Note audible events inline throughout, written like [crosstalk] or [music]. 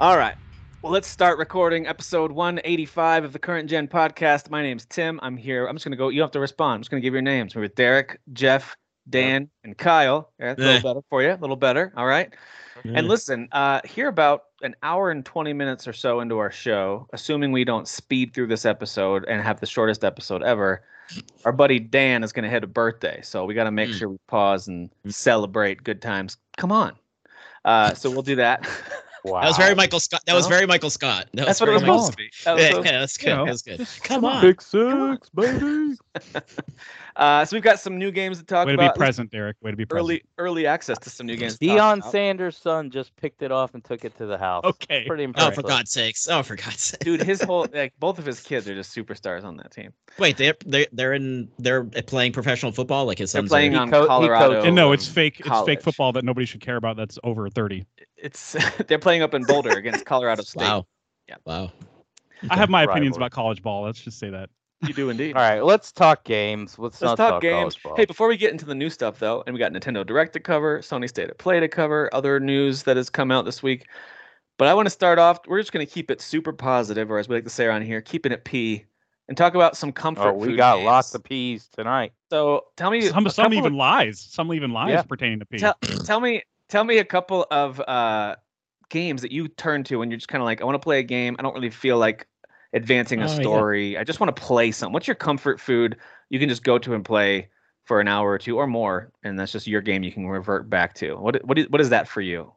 All right. Well, let's start recording episode 185 of the Current Gen podcast. My name's Tim. I'm here. I'm just going to go. You have to respond. I'm just going to give your names. We're with Derek, Jeff, Dan, and Kyle. Yeah, a little Eh. better for you. A little better. All right. And listen, uh, here about an hour and 20 minutes or so into our show, assuming we don't speed through this episode and have the shortest episode ever, our buddy Dan is going to hit a birthday. So we got to make Mm. sure we pause and celebrate good times. Come on. Uh, so we'll do that. [laughs] Wow. That was very Michael Scott. That was very Michael Scott. That That's what it was very supposed to be. That was Yeah, supposed- yeah, that's good. you know, that's good. Come on. Big six, baby. [laughs] Uh, so we've got some new games to talk about. Way to be present, Derek. Way to be present. Early, early access to some new games. to Deion. Sanders' son just picked it off and took it to the house. Okay. Pretty impressive. Oh, for God's sakes! Oh, for God's sake! [laughs] dude. His whole [laughs] like both of his kids are just superstars on that team. Wait, they're they they're in they're playing professional football. Like his son's They're playing on co- Colorado. And no, it's fake. It's fake football that nobody should care about. That's over thirty. It's [laughs] they're playing up in Boulder against Colorado State. Wow. Yeah. Wow. I have my opinions about college ball. Let's just say that. You do indeed. [laughs] All right, let's talk games. Let's, Let's not talk talk games. college ball. Hey, before we get into the new stuff though, and we got Nintendo Direct to cover, Sony State of Play to cover, other news that has come out this week. But I want to start off. We're just going to keep it super positive, or as we like to say around here, keeping it P, and talk about some comfort. oh, we food got games. lots of peas tonight. So tell me, Some some couple of- even lies. Some even lies Yeah. pertaining to P. tell, tell me tell me a couple of uh games that you turn to when you're just kind of like i want to play a game. I don't really feel like advancing a Oh, yeah. story. I just want to play some. What's your comfort food you can just go to and play for an hour or two or more and that's just your game you can revert back to? What what is, what is that for you?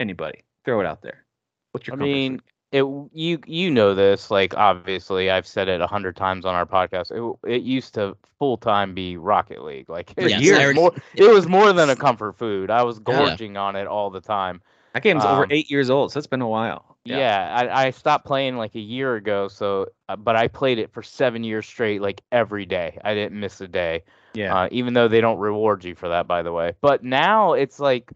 Anybody throw it out there. What's your I comfort mean, food? It you you know this. Like obviously, I've said it a hundred times on our podcast. It, it used to full time be Rocket League. Like it, Yes, years. Was already- more, it was more than a comfort food. I was Yeah. gorging on it all the time. that game's over um, eight years old so it's been a while Yeah, I, I stopped playing like a year ago. So, uh, but I played it for seven years straight, like every day. I didn't miss a day. yeah Uh, even though they don't reward you for that, by the way. But now it's like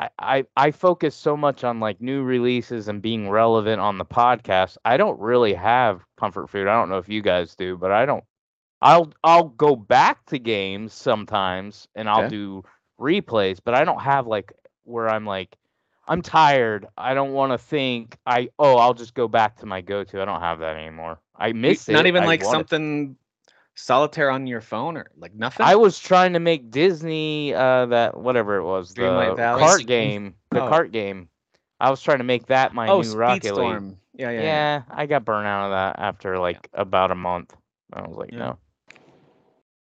I, I I focus so much on like new releases and being relevant on the podcast. I don't really have comfort food. I don't know if you guys do, but I don't. I'll I'll go back to games sometimes and I'll Okay. do replays, but I don't have like where I'm like I'm tired. I don't want to think. I oh I'll just go back to my go to. I don't have that anymore. I miss it. not even I like something solitaire on your phone or like nothing I was trying to make Disney uh that whatever it was the Valley? cart game? game, the Oh. cart game. I was trying to make that my oh new Rocket League. speedstorm yeah yeah, Yeah, yeah. I got burned out of that after like about a month. I was like, Yeah. no.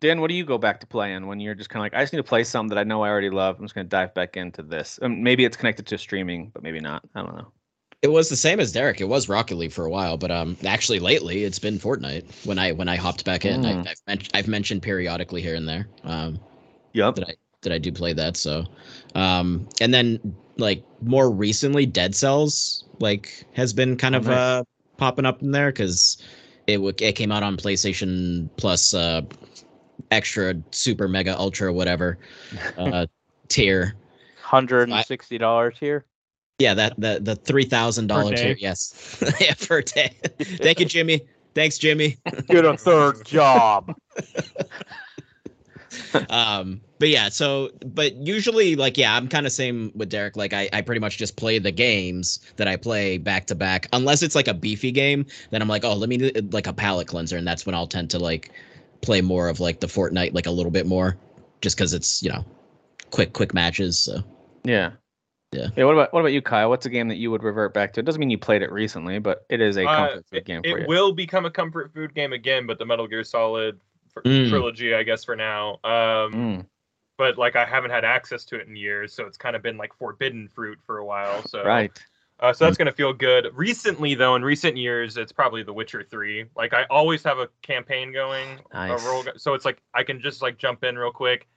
Dan, what do you go back to playing when you're just kind of like, I just need to play some that I know I already love. I'm just going to dive back into this. Um, maybe it's connected to streaming, but maybe not. I don't know. It was the same as Derek. It was Rocket League for a while, but um, actually lately it's been Fortnite. When I when I hopped back in, Mm. I, I've, men- I've mentioned periodically here and there. Um, Yep. that I that I do play that. So, um, and then like more recently, Dead Cells like has been kind Oh, of nice. uh popping up in there because it w- it came out on PlayStation Plus uh extra super mega ultra whatever [laughs] uh tier. Hundred and sixty dollars here. Yeah, that the the three thousand dollar day. tier. Yes, [laughs] yeah, per day. Thank you, Jimmy. Thanks, Jimmy. Get a third job. [laughs] um but yeah so but usually like yeah i'm kind of same with derek like I, I pretty much just play the games that i play back to back unless it's like a beefy game then i'm like oh let me do, like a palate cleanser and that's when i'll tend to like play more of like the fortnite like a little bit more just because it's you know quick quick matches so Yeah. Yeah. Yeah. What about what about you, Kyle? What's a game that you would revert back to? It doesn't mean you played it recently, but it is a Uh, comfort food game it for you. will become a comfort food game again, but the Metal Gear Solid fr- Mm. trilogy, I guess, for now. Um, Mm, But like, I haven't had access to it in years, so it's kind of been like forbidden fruit for a while. So right. uh, so that's gonna feel good. Recently, though, in recent years, it's probably The Witcher Three. Like, I always have a campaign going, Nice. a roll, go- so it's like I can just like jump in real quick,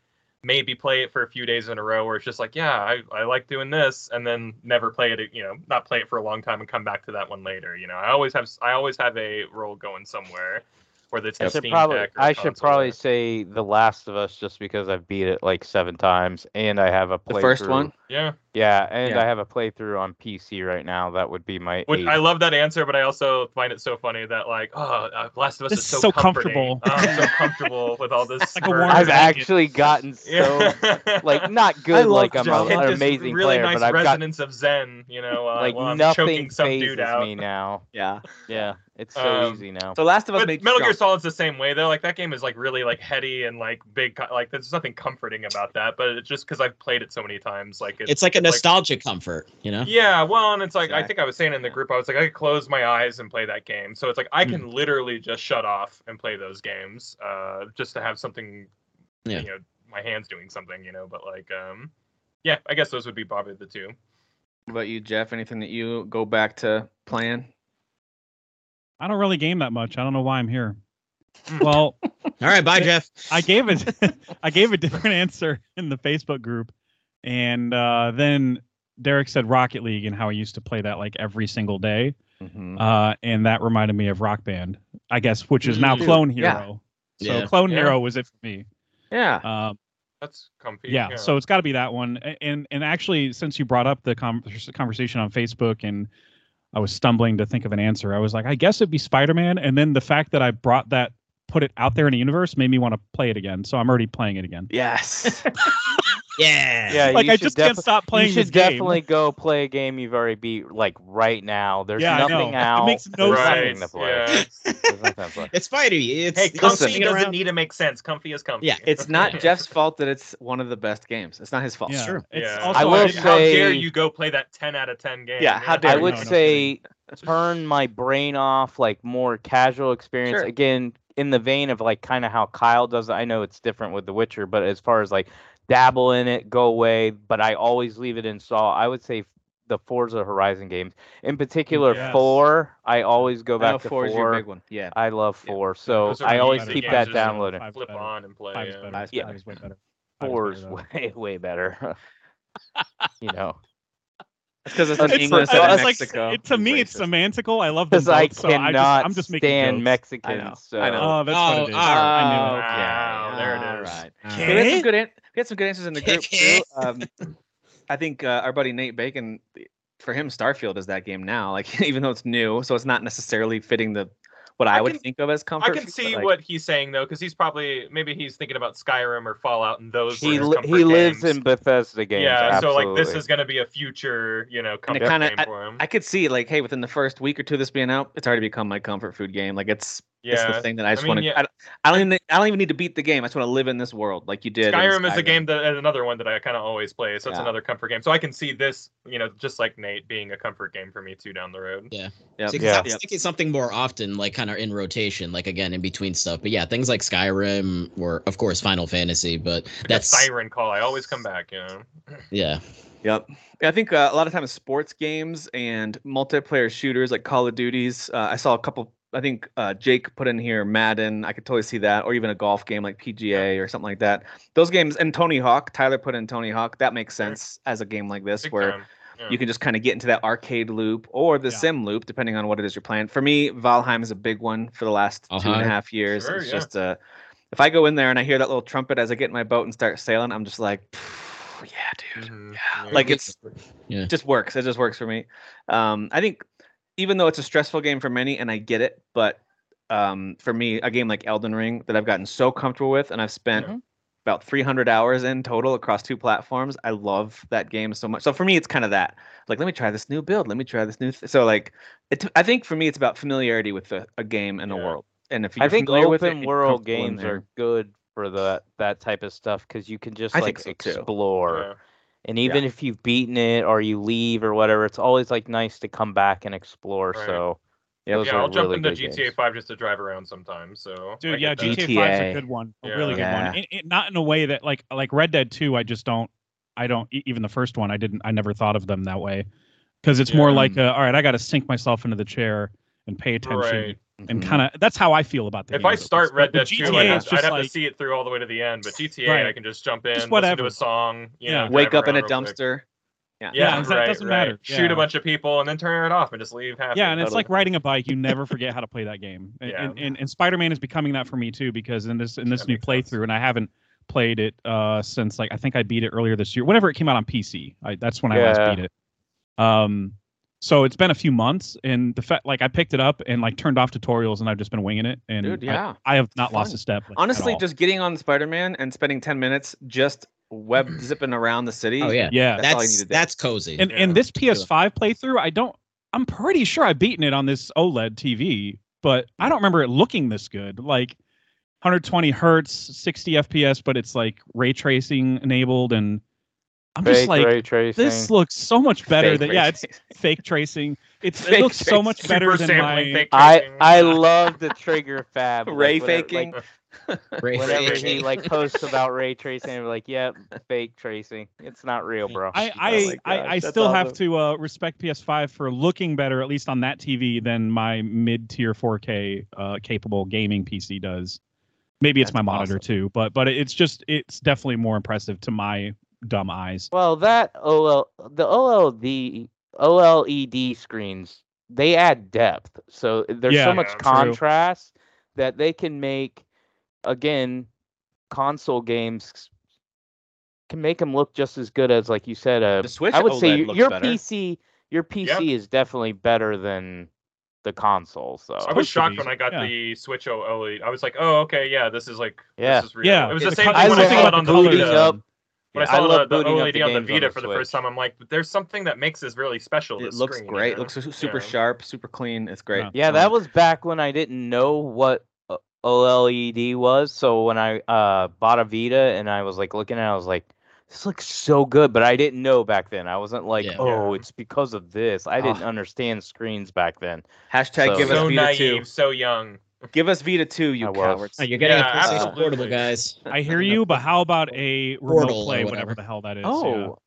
maybe play it for a few days in a row, where it's just like, yeah, I, I like doing this, and then never play it, you know, not play it for a long time and come back to that one later. You know, I always have I always have a role going somewhere. Or the I should probably Deck. I should probably say The Last of Us just because I've beat it like seven times and I have a playthrough. The first one? Yeah, Yeah, and Yeah. I have a playthrough on PC right now. That would be my. Which. I love that answer, but I also find it so funny that like, oh, uh, Last of Us This is is so, so comfortable. Oh, I'm so [laughs] comfortable with all this. like I've blanket. actually gotten so Yeah. like not [laughs] good like I'm a, an this amazing really player, nice but I've got resonance of Zen. You know, uh, like while I'm nothing choking some phases dude out. me now. Yeah. Yeah, it's so Um, easy now. So Last of Us But made Metal Gear strong. Solid's the same way though. Like that game is like really like heady and like big. Like there's nothing comforting about that. But it's just because I've played it so many times. Like it's, It's like a nostalgic comfort, you know. Yeah, well, and it's like I think I was saying in the group, I was like, I could close my eyes and play that game. So it's like I Hmm. can literally just shut off and play those games, uh, just to have something, Yeah. you know, my hands doing something, you know. But like, um, yeah, I guess those would be probably the two. What about you, Jeff? Anything that you go back to playing? I don't really game that much. I don't know why I'm here. Mm. Well, [laughs] All right, bye, Jeff. I gave it [laughs] I gave a different answer in the Facebook group. And uh, then Derek said Rocket League and how he used to play that like every single day. Mhm. Uh, and that reminded me of Rock Band, I guess, which is now. Clone Yeah. Hero. So Yeah. Clone Yeah. Hero was it for me. yeah. Um, That's comfy. yeah, so it's got to be that one. And and actually, since you brought up the con- conversation on Facebook, and I was stumbling to think of an answer, I was like, I guess it'd be Spider Man. And then the fact that I brought that, put it out there in the universe, made me want to play it again. So I'm already playing it again. yes. [laughs] Yeah. yeah, like I should just can't stop playing You should this game. definitely go play a game you've already beat like right now. There's Yeah, I nothing know. out. It makes no There's right. nothing to play. Yeah. There's nothing to play. [laughs] It's Spidey. It's Hey, comfy sitting doesn't around. need to make sense. Comfy is comfy. Yeah, it's not [laughs] Jeff's fault that it's one of the best games. It's not his fault. Yeah. true. It's Yeah. also I will How- didn't- How dare you go play that 10 out of 10 game? Yeah, how dare I would No, no say turn my brain off, like more casual experience. Sure. Again, in the vein of like kind of how Kyle does it. I know it's different with The Witcher, but as far as like dabble in it, go away, but I always leave it install. I would say the Forza Horizon games, in particular Yes. four. I always go I know back to four is your big one. Yeah. I love Yeah. four, so I always keep to that just downloaded. Flip better. on and play. Five's yeah. better. Five's Yeah. Five is way better. Four's [laughs] way way better. [laughs] you know, because it's in It's English for- and it's like it, to me, it's semantical. I love them because I both, so I just, cannot I'm just making stand jokes. Mexicans. I know, So. I know. Oh, that's what Oh, it is. oh, I knew it. okay. Wow, there it All right. Okay. We had some good. We had some good answers in the group [laughs] too. Um, I think uh, our buddy Nate Bacon, for him, Starfield is that game now. Like [laughs] even though it's new, so it's not necessarily fitting the what I, I would can- think of as comfort. I can food, see like, what he's saying though, because he's probably maybe he's thinking about Skyrim or Fallout and those. He li- he lives games. in Bethesda games. Yeah, so like this is going to be a future, you know, comfort kinda- game for him. I could see like, hey, within the first week or two of this being out, it's already become my comfort food game. Like it's it's the thing that I just mean, want to. yeah. I, don't- I don't even. I don't even need to beat the game. I just want to live in this world, like you did. in Skyrim is a game that is another one that I kind of always play, so it's Yeah. another comfort game. So I can see this, you know, just like Nate being a comfort game for me too down the road. Yeah. Yep. See, 'cause Yeah. I was thinking something more often, like kind of in rotation, like again in between stuff. But yeah, things like Skyrim or of course Final Fantasy, but Like that's siren call. I always come back, you know. [clears throat] yeah. Yep. Yeah, I think uh, a lot of times sports games and multiplayer shooters like Call of Duties. Uh, I saw a couple. I think uh, Jake put in here Madden. I could totally see that, or even a golf game like PGA or something like that. Those games and Tony Hawk. Tyler put in Tony Hawk. That makes Sure. sense as a game like this, Big where time. Yeah. you can just kind of get into that arcade loop or the Yeah. sim loop, depending on what it is you're playing. For me, Valheim is a big one for the last two and a Uh-huh. half years. Sure, it's yeah. just a if I go in there and I hear that little trumpet as I get in my boat and start sailing, I'm just like, yeah, dude. Mhm. Yeah, Yeah. like it's Yeah. just works. It just works for me. Um, I think even though it's a stressful game for many, and I get it, but um, for me, a game like Elden Ring that I've gotten so comfortable with, and I've spent. About 300 hours in total across two platforms. I love that game so much. So for me, it's kind of that. Like, let me try this new build. Let me try this new. Th-. So like, it. I think for me, it's about familiarity with a, a game and a Yeah. world. And if you're I think familiar with it, open world games are good for the that type of stuff because you can just I like so, explore. Yeah. And even if you've beaten it or you leave or whatever, it's always like nice to come back and explore. Right. So Yep. those yeah, I'll jump really into GTA games. 5 just to drive around sometimes. So I Dude, yeah. GTA 5 is a good one, a Yeah. really good Yeah. one. It, it- not in a way that like like Red Dead 2, I just don't, I don't even the first one, I didn't, I never thought of them that way, because it's more like, uh, all right, I got to sink myself into the chair and pay attention, Right. and Mhm. kind of that's how I feel about the If game. I start Red Dead 2, GTA I'd have, I'd have like- to see it through all the way to the end. But GTA, I can just jump in, Just listen to a song, you Yeah. know, wake up in a dumpster. quick. Dumpster. Yeah. Yeah, Yeah, that right, doesn't right. matter. Shoot Yeah. a bunch of people and then turn it off and just leave happy. Yeah, and it's Totally. like riding a bike. You never forget how to play that game. And Yeah. and, and, and Spider-Man is becoming that for me too because in this in this That new makes sense. playthrough, and I haven't played it uh since like I think I beat it earlier this year. Whenever it came out on PC, I, that's when I Yeah. last beat it. Um, so it's been a few months, and the fact like I picked it up and like turned off tutorials, and I've just been winging it. And Dude, yeah. I, have not lost a step. like, Honestly, just getting on Spider-Man and spending 10 minutes just web [clears throat] zipping around the city. Oh yeah, yeah. That's all you need that's to do. that's cozy. and Yeah. and this PS5 playthrough, I don't. I'm pretty sure I've beaten it on this OLED TV, but I don't remember it looking this good. Like 120 hertz, 60 FPS, but it's like ray tracing enabled, and I'm Fake just like, ray this looks so much better Fake than yeah, it's [laughs] fake tracing. It's it [laughs] Fake looks so much better Super than my. fake I. I love the trigger fab. Ray whenever- faking. Like, Ray [laughs] whenever he tracing. like posts [laughs] about ray tracing, we're like, yep, fake tracing. It's not real, bro. I I, my I, I that's still have to uh, respect PS5 for looking better, at least on that TV, than my mid tier 4K uh, capable gaming PC does. Maybe it's That's my monitor awesome. too, but but it's just it's definitely more impressive to my dumb eyes. Well, that OL the OLED OLED screens they add depth, so there's Yeah, so much yeah, true. contrast that they can make again console games can make them look just as good as like you said. Uh, The Switch I would say OLED your, looks your better. PC your PC is definitely better than the console. So I was shocked when I got yeah. the Switch OLED. I was like, oh, okay, yeah, this is like, Yeah. this is. Yeah, It was the the same thing when I love saw it on the booting Vita. up. When Yeah, I I saw love the, the OLED the on the games on Vita the for the first time, I'm like, there's something that makes this really special. It looks screen, great. you know? Looks super Yeah. sharp, super clean. It's great. Yeah. Yeah, Um, that was back when I didn't know what OLED was. So when I uh, bought a Vita and I was like looking at it, I was like, this looks so good. But I didn't know back then. I wasn't like, Yeah. oh, Yeah. it's because of this. I didn't Ah. understand screens back then. Hashtag So- give us So Vita naive, 2. so young. Give us Vita 2, you I cowards. Oh, you're getting Yeah, a PlayStation absolutely. Portable, guys. I hear you, but how about a remote Portal play, whatever. whatever the hell that is? yeah. Oh,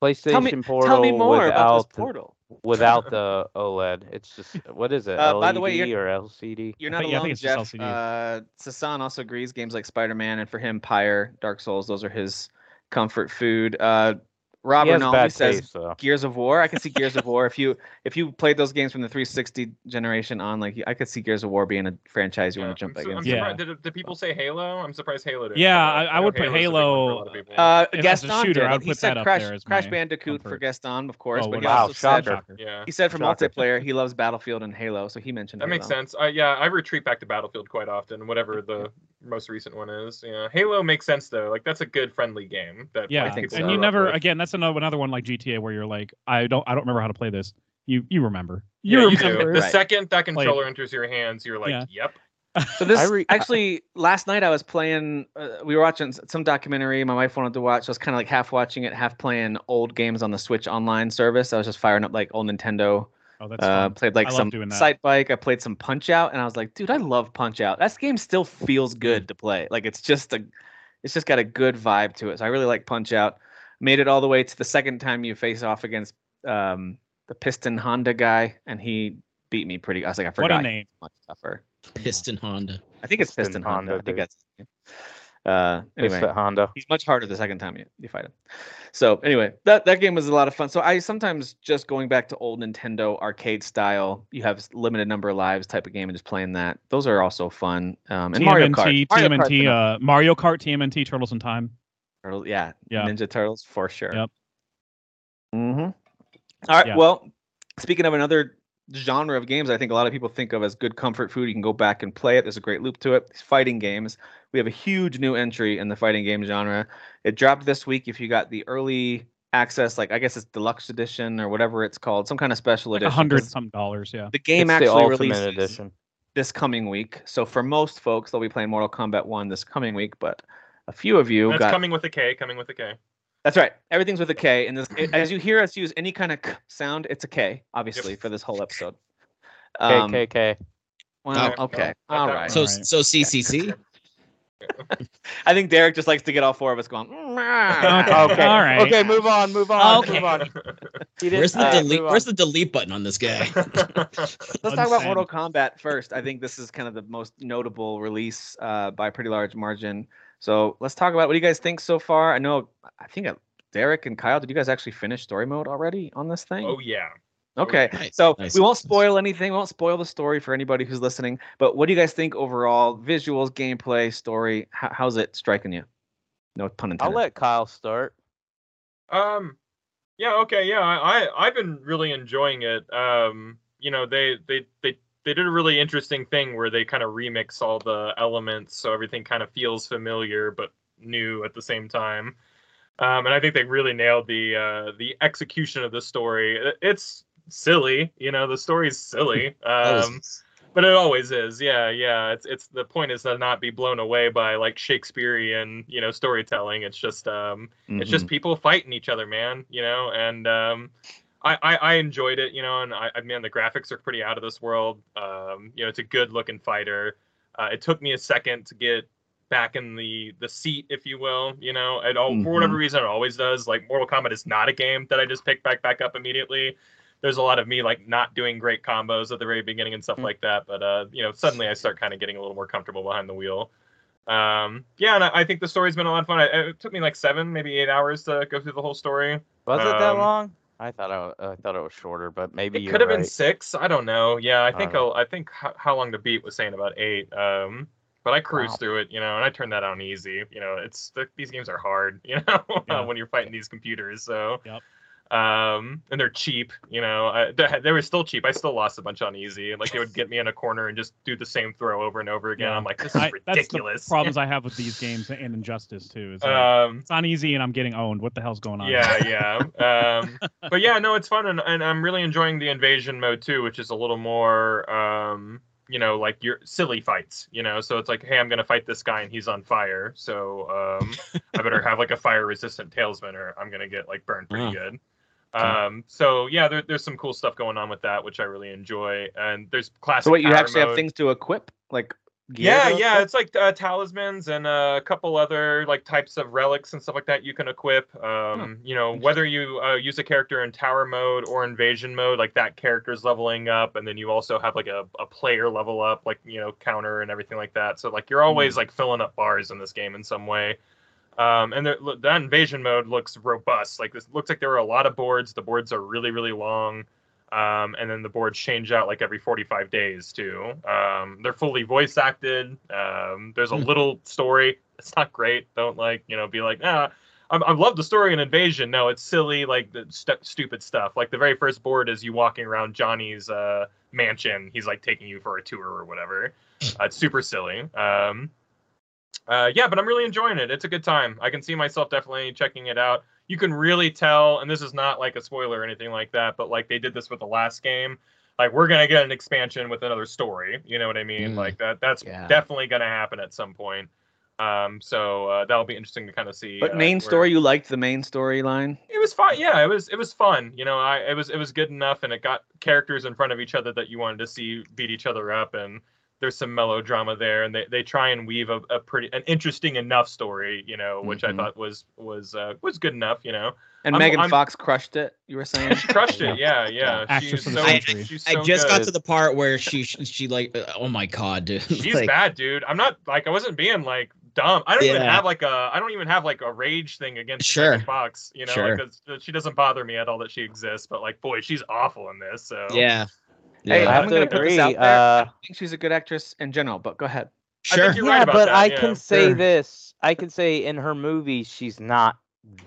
PlayStation tell me, Portal tell me more about without this the, portal. Without the OLED. It's just what is it? Uh, LED by the way, you're- or LCD? You're not think- I alone, think it's just Jeff. LCD. Uh, Sasan also agrees. Games like Spider-Man and for him, Pyre, Dark Souls, those are his comfort food. Uh, Rob He has Rinaldi bad says taste, though. Gears of War. I can see Gears of War. If [laughs] you if you played those games from the 360 generation on, like I could see Gears of War being a franchise you Yeah, want to jump I'm, back su- I'm into. Yeah. surprised. Did, did people say Halo? I'm surprised Halo didn't. Yeah. I- I know would put Halo's a big one for a Halo- lot of people. Uh, If Gaston shooter, did. I would He put said that Crash, Crash my Bandicoot for comfort. Gaston, of course, Oh, but he wow, also said shocker. yeah. he said for Shocker. multiplayer he loves Battlefield and Halo, so he mentioned That makes sense. Uh, yeah, I retreat back to Battlefield quite often, whatever the most recent one is. Yeah, Halo makes sense though. Like that's a good friendly game. That Yeah, like, think people so. and you never with. again. That's another another one like GTA where you're like, I don't I don't remember how to play this. You you remember? Yeah, You you do. remember? The Right. second that controller it. enters your hands, you're like, Yeah. yep. [laughs] So this re- actually last night I was playing. Uh, we were watching some documentary. My wife wanted to watch. So I was kind of like half watching it, half playing old games on the Switch online service. I was just firing up like old Nintendo. Oh, that's Uh, fun. played like I some doing that. Excitebike. I played some Punch Out, and I was like, dude, I love Punch Out. That game still feels good to play. Like it's just a, it's just got a good vibe to it. So I really like Punch Out. Made it all the way to the second time you face off against um, the Piston Honda guy, and he beat me pretty. I was like, I forgot. What a he's name. Much tougher. Piston Honda. I think it's Piston Piston Honda. Honda, I think that's. Uh, anyway, Honda. he's much harder the second time you, you fight him. So anyway, that that game was a lot of fun. So I sometimes just going back to old Nintendo arcade style. You have limited number of lives type of game and just playing that. Those are also fun. Um, and Mario Kart. TMNT, Mario Kart's TMNT, another- uh, Mario Kart, TMNT, Turtles in Time. Turtle- yeah, Yeah. Ninja Turtles for sure. Yep. Mm-hmm. All right. Yeah. Well, speaking of another genre of games, I think a lot of people think of as good comfort food. You can go back and play it. There's a great loop to it. These fighting games. We have a huge new entry in the fighting game genre. It dropped this week. If you got the early access, like I guess it's deluxe edition or whatever it's called, some kind of special Like a edition. hundred 'cause some dollars, yeah. The game it's actually Ultimate releases Edition. this coming week. So for most folks, they'll be playing Mortal Kombat 1 this coming week, but a few of you That's got coming with a K. Coming with a K. that's right. Everything's with a K. And this, as [laughs] you hear us use any kind of k sound, it's a K, obviously, for this whole episode. Um, KKK. Well, No, okay. no, not All that right. one. So so CCC. [laughs] I think Derek just likes to get all four of us going. Okay. Okay. All right. Okay, move on. Move on. Okay. Move on. [laughs] Where's the uh, delete? Where's the delete button on this guy? Let's talk about Mortal Kombat first. I think this is kind of the most notable release uh, by a pretty large margin. So let's talk about what do you guys think so far? I know, I think Derek and Kyle, did you guys actually finish story mode already on this thing? Oh yeah. Okay, Nice, so nice, we won't nice. spoil anything. We won't spoil the story for anybody who's listening. But what do you guys think overall? Visuals, gameplay, story. How, how's it striking you? No pun intended. I'll let Kyle start. Um, yeah, okay, yeah, I, I I've been really enjoying it. Um, you know, they they they they did a really interesting thing where they kind of remix all the elements, so everything kind of feels familiar but new at the same time. Um, and I think they really nailed the uh, the execution of the story. It's silly, you know, the story's silly. [laughs] Um, but it always is yeah yeah it's it's the point is to not be blown away by like shakespearean you know storytelling it's just um it's just Mhm. people fighting each other man you know and um I, I i enjoyed it you know and i i mean the graphics are pretty out of this world um you know it's a good looking fighter uh, it took me a second to get back in the the seat if you will you know it all for whatever reason it always does like mortal kombat is not a game that i just pick back back up immediately there's a lot of me like not doing great combos at the very beginning and stuff Mm. like that. But uh, you know, suddenly I start kind of getting a little more comfortable behind the wheel. Um, yeah, and I, I think the story's been a lot of fun. I, it took me like seven, maybe eight hours to go through the whole story. Was it that Um, long? I thought I, I thought it was shorter, but maybe It could have right. been six. I don't know. Yeah, I think Uh. I'll, think how, how long the beat was saying about eight. Um, but I cruised Wow. through it, you know, and I turned that on easy. You know, it's th- these games are hard, [laughs] you know, Yeah. when you're fighting these computers. So. Yep. Um, and they're cheap, you know. I, they, they were still cheap. I still lost a bunch on easy. Like they would get me in a corner and just do the same throw over and over again. Yeah. I'm like, this is I, ridiculous. problems I have with these games and Injustice too. Is like, um, it's not easy and I'm getting owned. What the hell's going on? yeah, [laughs] yeah. Um, but yeah, no, it's fun, and, and I'm really enjoying the invasion mode too, which is a little more, um, you know, like your silly fights. You know, so it's like, hey, I'm gonna fight this guy and he's on fire, so um, I better have like a fire resistant tailspin, or I'm gonna get like burned pretty Wow. good. Um, so yeah, there, there's some cool stuff going on with that, which I really enjoy, and there's classic. So what you actually have things to equip, like gear Yeah, yeah, equip? it's like uh, talismans and uh, a couple other like types of relics and stuff like that you can equip. Um, you know, whether you uh, use a character in tower mode or invasion mode, like that character's leveling up, and then you also have like a, a player level up, like you know, counter and everything like that. So like you're always like filling up bars in this game in some way. Um, and the, that invasion mode looks robust. Like this looks like there were a lot of boards. The boards are really, really long. Um, and then the boards change out like every 45 days too. Um, they're fully voice acted. Um, there's a Hmm. little story. It's not great. Don't like you know be like ah. I, I love the story in Invasion. No, it's silly, like the stu- stupid stuff. Like the very first board is you walking around Johnny's uh, mansion. He's like taking you for a tour or whatever. Uh, it's super silly. Um, uh, yeah, but I'm really enjoying it. It's a good time. I can see myself definitely checking it out. You can really tell, and this is not like a spoiler or anything like that, but like they did this with the last game. Like we're gonna get an expansion with another story. You know what I mean? Mm. Like that. That's Yeah. definitely gonna happen at some point. Um, so uh, that'll be interesting to kind of see. But uh, main where- story, you liked the main storyline. it was fun. Yeah, it was it was fun. You know, I it was it was good enough, and it got characters in front of each other that you wanted to see beat each other up, and there's some melodrama there, and they, they try and weave a, a pretty an interesting enough story. You know, which Mhm. I thought was was uh, was good enough. You know, And I'm- Megan I'm- Fox crushed it. You were saying. she crushed it. Yeah, yeah. Actress She's the so, century. she's I just good. got to the part where she she like oh my god dude [laughs] She's like, bad, dude. I'm not like I wasn't being like dumb. I don't even have like a I don't even have like a rage thing against Sure. Megan Fox. You know, Sure. like 'cause she doesn't bother me at all that she exists. But like, boy, she's awful in this. So yeah Hey, yeah I I'm have gonna to put this agree. out there. Uh, I think she's a good actress in general, but go ahead. I think sure you're yeah, right about but that, I yeah. can say Sure. this. I can say in her movies she's not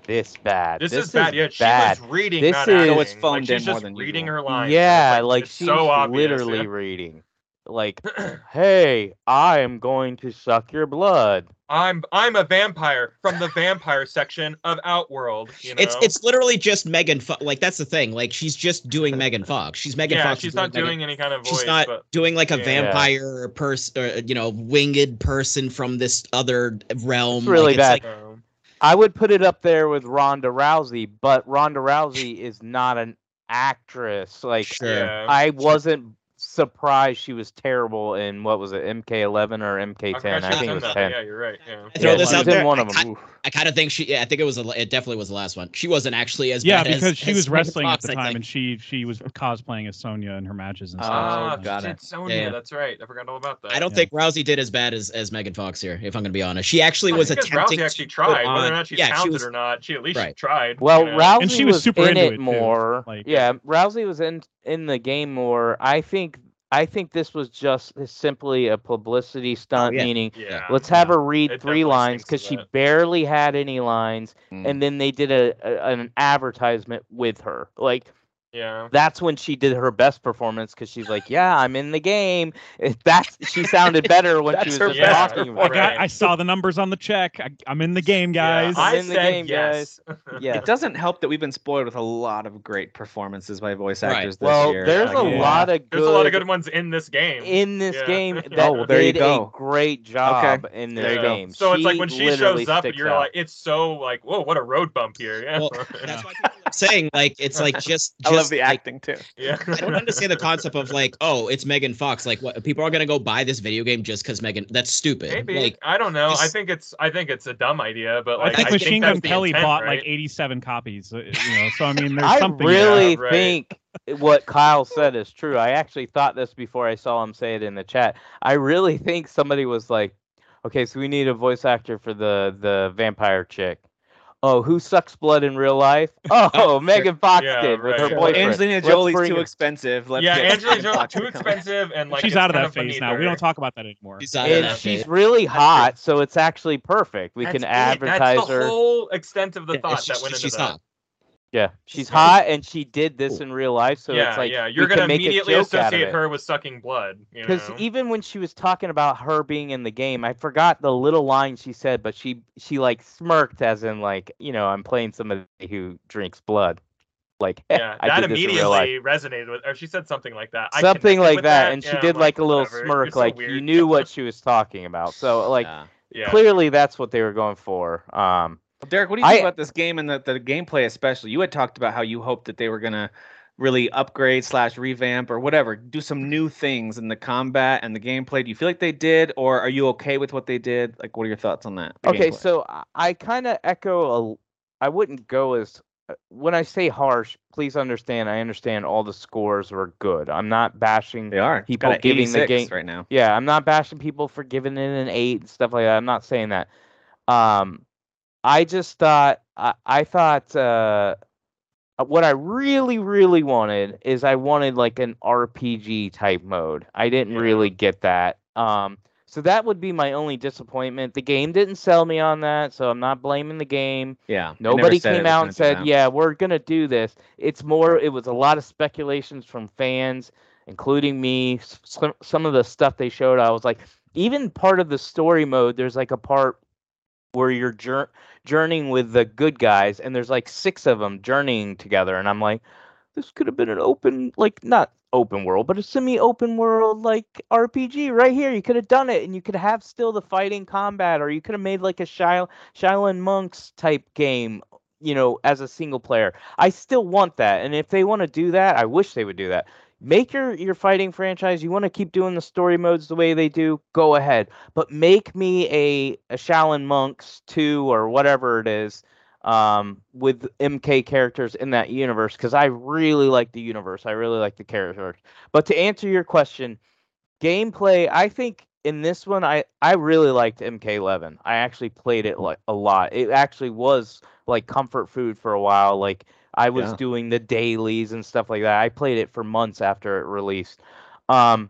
this bad. This, is bad. Yeah, she bad. was reading. This not is- acting. So it's phoned like, she's in more just than reading usual. her lines. Yeah, It's, like she's so literally yeah. reading. Like, [clears throat] hey, I am going to suck your blood. I'm I'm a vampire from the vampire section of Outworld. You know? it's it's literally just Megan Fox like that's the thing like she's just doing [laughs] Megan Fox she's Megan yeah, Fox she's is not Megan- doing any kind of voice. she's not but doing like a Yeah. vampire person or you know winged person from this other realm It's really like, bad. like, um, I would put it up there with Ronda Rousey, but Ronda Rousey is not an actress. Like, sure. I wasn't surprised she was terrible in what was it, MK11 or MK10? forgot I, think it was [laughs] 10. Yeah, you're right. Yeah. I throw Yeah, this she out was in there. one I, of them. Ki- Oof. I kind of think she. Yeah, I think it was. the- It definitely was the last one. She wasn't actually as Yeah, bad as- because she as was wrestling Fox, at the time, and she she was cosplaying as Sonya in her matches and Oh, stuff. Ah, got shit, it. Sonya. Yeah. That's right. I forgot all about that. I don't Yeah. think Rousey did as bad as, as Megan Fox here. If I'm going to be honest, she actually I was attempting. Rousey actually to tried. Whether or not she's yeah, she talented was- or not, she at least Right. tried. Well, you know? Rousey And she was super in into it it, more. Like- yeah, Rousey was in in the game more. I think I think this was just simply a publicity stunt, Oh, yeah. meaning Yeah. let's have yeah. her read It three lines because she barely had any lines, Mm. and then they did a, a an advertisement with her. Like Yeah. that's when she did her best performance because she's like, "Yeah, I'm in the game." It- [laughs] That's she sounded better when she was her just best talking. I about got it. I saw the numbers on the check. I, I'm in the game, guys. Yeah, I in the said game, yes. [laughs] Yeah. It doesn't help that we've been spoiled with a lot of great performances by voice Right. actors this Well, year. there's a Yeah. lot of good. There's a lot of good ones in this game. in this Yeah. game [laughs] Oh, well, there you go. a great job in this There game. So it's like when she shows up and you're out. like, it's so like, whoa, what a road bump here. Yeah. Well, That's why people are saying like it's like just. [laughs] I love just, the like, acting too. yeah. I don't understand the concept of like, oh, it's Megan Fox. Like, what people are gonna go buy this video game just because Megan? That's stupid. Maybe Like, I don't know. I think it's I think it's a dumb idea, but like I like think I Machine that's Gun Kelly intent, bought right? like 87 copies. uh, You know, so I mean, there's something [laughs] I something. really Yeah, right. think what Kyle said is true. I actually thought this before I saw him say it in the chat. I really think somebody was like, "Okay, so we need a voice actor for the the vampire chick." Oh, who sucks blood in real life? [laughs] Oh, oh Megan Fox Yeah, did with her right. Well, boyfriend. Angelina Let's Jolie's too her- expensive. Let's yeah, get Angelina Megan Jolie too expensive and like she's out of that phase beneath now. We don't talk about that anymore. she's out of And that she's phase. really hot, so it's actually perfect. We That's can it. advertise That's the her. whole extent of the Yeah, thought she- that went into she's that. hot. Yeah, she's hot, and she did this in real life, so yeah, it's like yeah. You're gonna immediately joke out of associate her with sucking blood. you Because know? even when she was talking about her being in the game, I forgot the little line she said, but she she like smirked as in like you know I'm playing somebody who drinks blood, like [laughs] yeah, I that did this in real life. immediately resonated with. Or she said something like that. Something like with that, and she did I'm like a little whatever, smirk, so like you knew what she was talking about. So like Yeah. Yeah. clearly that's what they were going for. Um, Derek, what do you think I- about this game and the, the gameplay especially? You had talked about how you hoped that they were gonna really upgrade slash revamp or whatever, do some new things in the combat and the gameplay. Do you feel like they did, or are you okay with what they did? Like, what are your thoughts on that? Okay, gameplay? so I- I kind of echo a. I wouldn't go as uh, when I say harsh. Please understand. I understand all the scores were good. I'm not bashing. they are people giving the game- right now. Yeah, I'm not bashing people for giving it an eight and stuff like that. I'm not saying that. Um, I just thought I, I thought uh, uh, what I really really wanted is I wanted like an RPG type mode. I didn't Yeah. really get that. Um, so that would be my only disappointment. The game didn't sell me on that, so I'm not blaming the game. Yeah, Nobody came out and said, "Yeah, we're gonna do this." It's more. It was a lot of speculations from fans, including me. Some some of the stuff they showed, I was like, even part of the story mode. There's like a part where you're jour- journeying with the good guys, and there's like six of them journeying together, and I'm like, this could have been an open, like not open world, but a semi-open world like RPG right here. You could have done it, and you could have still the fighting combat, or you could have made like a Shil- Shaolin Monks type game, you know, as a single player. I still want that, and if they want to do that, I wish they would do that. Make your your fighting franchise. You want to keep doing the story modes the way they do, go ahead. But make me a a Shaolin Monks two or whatever it is um, with MK characters in that universe because I really like the universe. I really like the characters. But to answer your question, gameplay, I think in this one, I I really liked MK11. I actually played it like a lot. It actually was like comfort food for a while. Like I was Yeah. doing the dailies and stuff like that. I played it for months after it released. Um,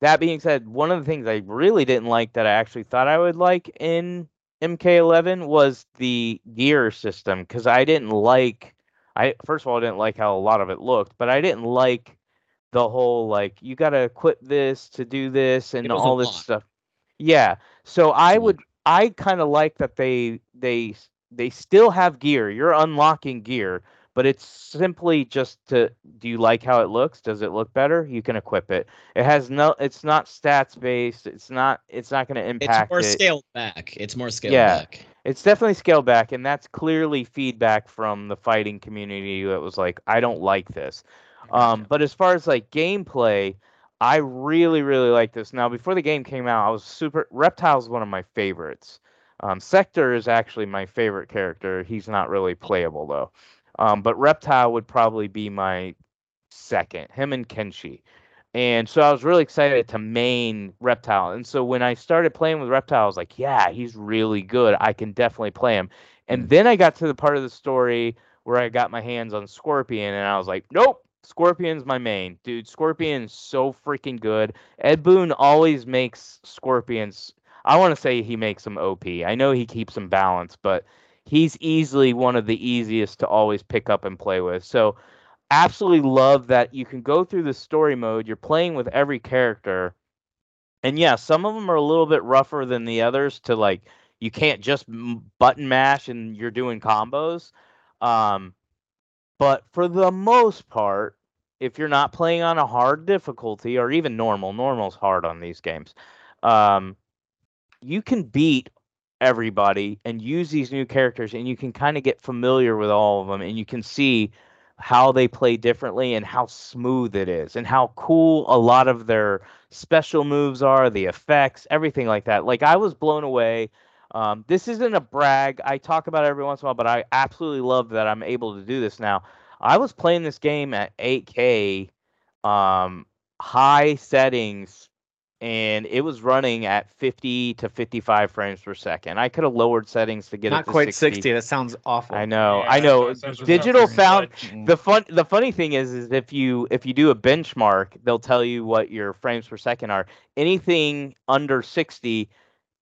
that being said, one of the things I really didn't like that I actually thought I would like in MK11 was the gear system because I didn't like. I first of all I didn't like how a lot of it looked, but I didn't like the whole like you got to equip this to do this and It was a all this lot. stuff. Yeah, so I would I kind of like that they they they still have gear. You're unlocking gear, but it's simply just to do you like how it looks? Does it look better? You can equip it. It has no it's not stats based. It's not it's not going to impact. It's more it. scaled back. It's more scaled Yeah. back. It's definitely scaled back, and that's clearly feedback from the fighting community that was like, I don't like this. Um, but as far as like gameplay, I really, really like this. Now, before the game came out, I was super. Reptile's one of my favorites. Um, Sektor is actually my favorite character. He's not really playable though. Um, but Reptile would probably be my second. Him and Kenshi. And so I was really excited to main Reptile. And so when I started playing with Reptile, I was like, yeah, he's really good. I can definitely play him. And then I got to the part of the story where I got my hands on Scorpion, and I was like, nope, Scorpion's my main. Dude, Scorpion's so freaking good. Ed Boon always makes Scorpions. I want to say he makes them OP. I know he keeps them balanced, but he's easily one of the easiest to always pick up and play with. So, absolutely love that you can go through the story mode. You're playing with every character. And yeah, some of them are a little bit rougher than the others to like you can't just button mash and you're doing combos. Um, but for the most part, if you're not playing on a hard difficulty or even normal, normal's hard on these games. Um, you can beat everybody and use these new characters and you can kind of get familiar with all of them and you can see how they play differently and how smooth it is and how cool a lot of their special moves are, the effects, everything like that. Like I was blown away um, this isn't a brag. I talk about it every once in a while, but I absolutely love that I'm able to do this now. I was playing this game at 8K, um, high settings, and it was running at 50 to 55 frames per second. I could have lowered settings to get not it to quite 60. 60. That sounds awful. I know, Yeah, I know. Digital so- found the fun. The funny thing is, is if you if you do a benchmark, they'll tell you what your frames per second are. Anything under 60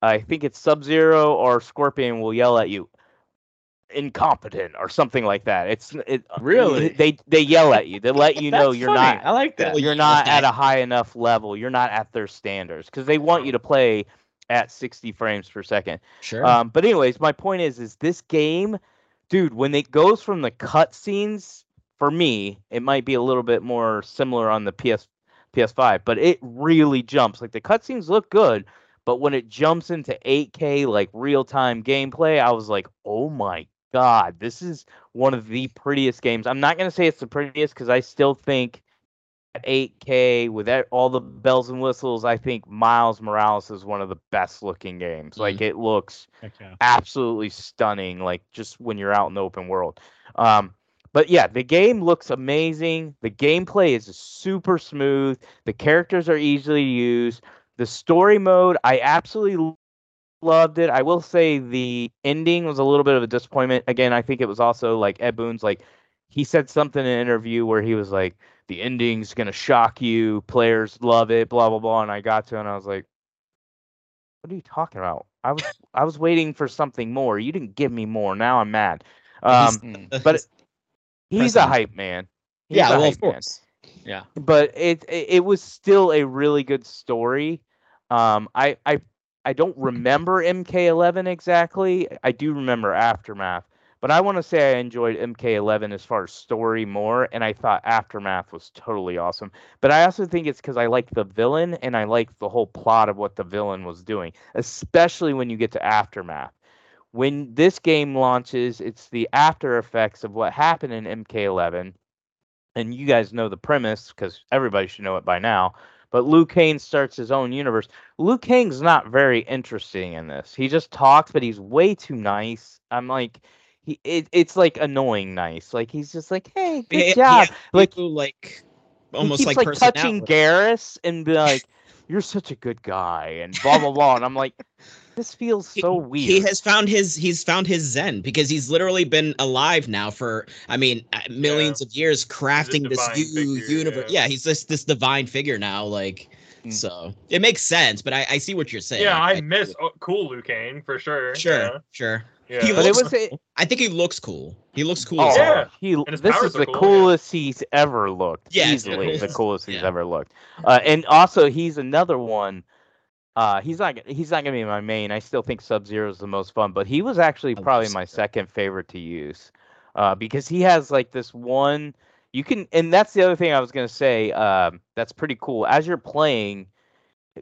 I think it's Sub Zero or Scorpion will yell at you, incompetent or something like that. It's it Really? they they yell at you. They let you [laughs] know you're funny. not I like that. you're not at a high enough level. You're not at their standards because they want you to play at 60 frames per second. Sure. Um, but anyways, my point is, is this game, dude, when it goes from the cutscenes, for me, it might be a little bit more similar on the PS PS5, but it really jumps. Like the cutscenes look good, but when it jumps into 8K like real time gameplay, I was like, oh my god, this is one of the prettiest games. I'm not gonna say it's the prettiest because I still think at 8K with all the bells and whistles, I think Miles Morales is one of the best looking games. Like it looks yeah. absolutely stunning, like just when you're out in the open world. Um, but yeah, the game looks amazing. The gameplay is super smooth. The characters are easily used. The story mode, I absolutely loved it. I will say the ending was a little bit of a disappointment. Again, I think it was also like Ed Boon's like he said something in an interview where he was like, the ending's gonna shock you, players love it, blah blah blah. And I got to and I was like, What are you talking about? I was I was waiting for something more. You didn't give me more. Now I'm mad. Um, Mm. but he's a hype man. He's yeah, well, of man course. but it, it it was still a really good story. Um, I I I don't remember MK11 exactly. I do remember Aftermath, but I want to say I enjoyed MK11 as far as story more, and I thought Aftermath was totally awesome. But I also think it's because I like the villain and I like the whole plot of what the villain was doing, especially when you get to Aftermath. When this game launches, it's the after effects of what happened in MK11 and you guys know the premise because everybody should know it by now. But Liu Kang starts his own universe. Liu Kang's not very interesting in this. He just talks, but he's way too nice. I'm like, he it, it's like annoying nice. Like he's just like, hey, good job. yeah, like people, like he almost keeps like, like, touching. Geras and be like, you're such a good guy and blah blah blah. And I'm like, [laughs] this feels He- so weird. He has found his he's found his zen because he's literally been alive now for I mean uh, millions of years crafting this new figure, universe. yeah. Yeah. he's this this divine figure now. Like Mm. so, it makes sense. But I, I see what you're saying. Yeah, I miss oh, cool Liu Kang for sure. Sure, sure. Yeah. He yeah. but it was a, I think he looks cool. He looks cool. Oh, as. Yeah. he this is the cool, yeah. coolest he's ever looked. Yeah, it's easily the coolest. [laughs] coolest he's Yeah. ever looked. Uh, and also, he's another one. Uh, he's not he's not gonna be my main. I still think Sub Zero is the most fun, but he was actually probably my second favorite to use, uh, because he has like this one. You can, and that's the other thing I was gonna say. Um, that's pretty cool. As you're playing,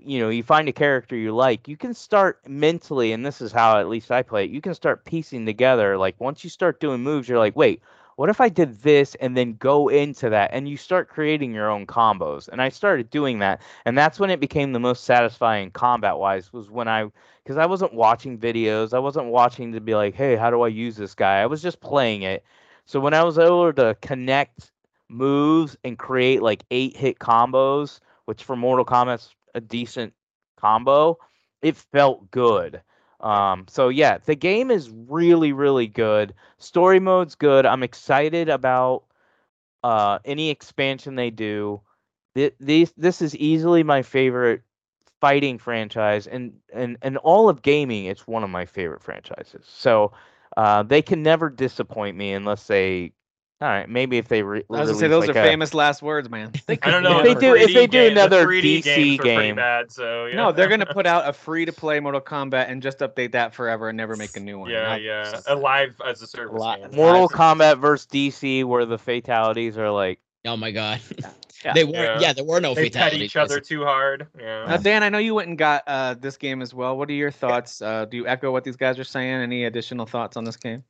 you know, you find a character you like, you can start mentally, and this is how at least I play it. You can start piecing together. Like once you start doing moves, you're like, wait, what if I did this and then go into that? And you start creating your own combos. And I started doing that. And that's when it became the most satisfying combat wise, was when I, because I wasn't watching videos. I wasn't watching to be like, hey, how do I use this guy? I was just playing it. So when I was able to connect moves and create like eight hit combos, which for Mortal Kombat's a decent combo, it felt good. Um, so yeah, the game is really, really good. Story mode's good. I'm excited about uh, any expansion they do. Th- These this is easily my favorite fighting franchise, and and and all of gaming. It's one of my favorite franchises. So uh, they can never disappoint me unless they. All right, maybe if they re- I was gonna say those like are a- famous last words, man. [laughs] I don't know. If they do- if they do game- another 3D DC games were pretty game- bad, so yeah. No, they're gonna put out a [laughs] free to play Mortal Kombat and just update that forever and never make a new one. Yeah, Not- yeah. A live as a service Li- game. Mortal Live- Kombat versus DC, where the fatalities are like Oh my god. [laughs] Yeah. they weren't. Yeah. Yeah. there were no They pet fatalities. each other too hard. Yeah. Now, Dan, I know you went and got uh, this game as well. What are your thoughts? Uh, do you echo what these guys are saying? Any additional thoughts on this game?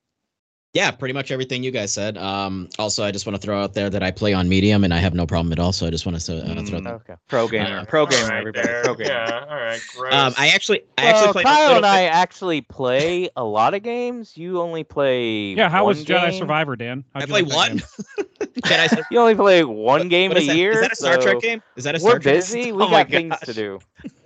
Yeah, pretty much everything you guys said. Um, also, I just want to throw out there that I play on medium and I have no problem at all. So I just want to uh, throw Mm. that. okay. Pro gamer, Uh, pro gamer, right, everybody, there. pro gamer. Yeah, all right, gross. Um, I actually, I well, actually played. a Kyle little and I bit- actually play a lot of games. You only play Yeah, how one was Jedi game? Survivor, Dan? How'd I you play like that one. game? [laughs] Jedi You only play one game What a that? year. Is that a Star so Trek game? Is that a Star We're Trek? busy. We [laughs] Oh got things to do.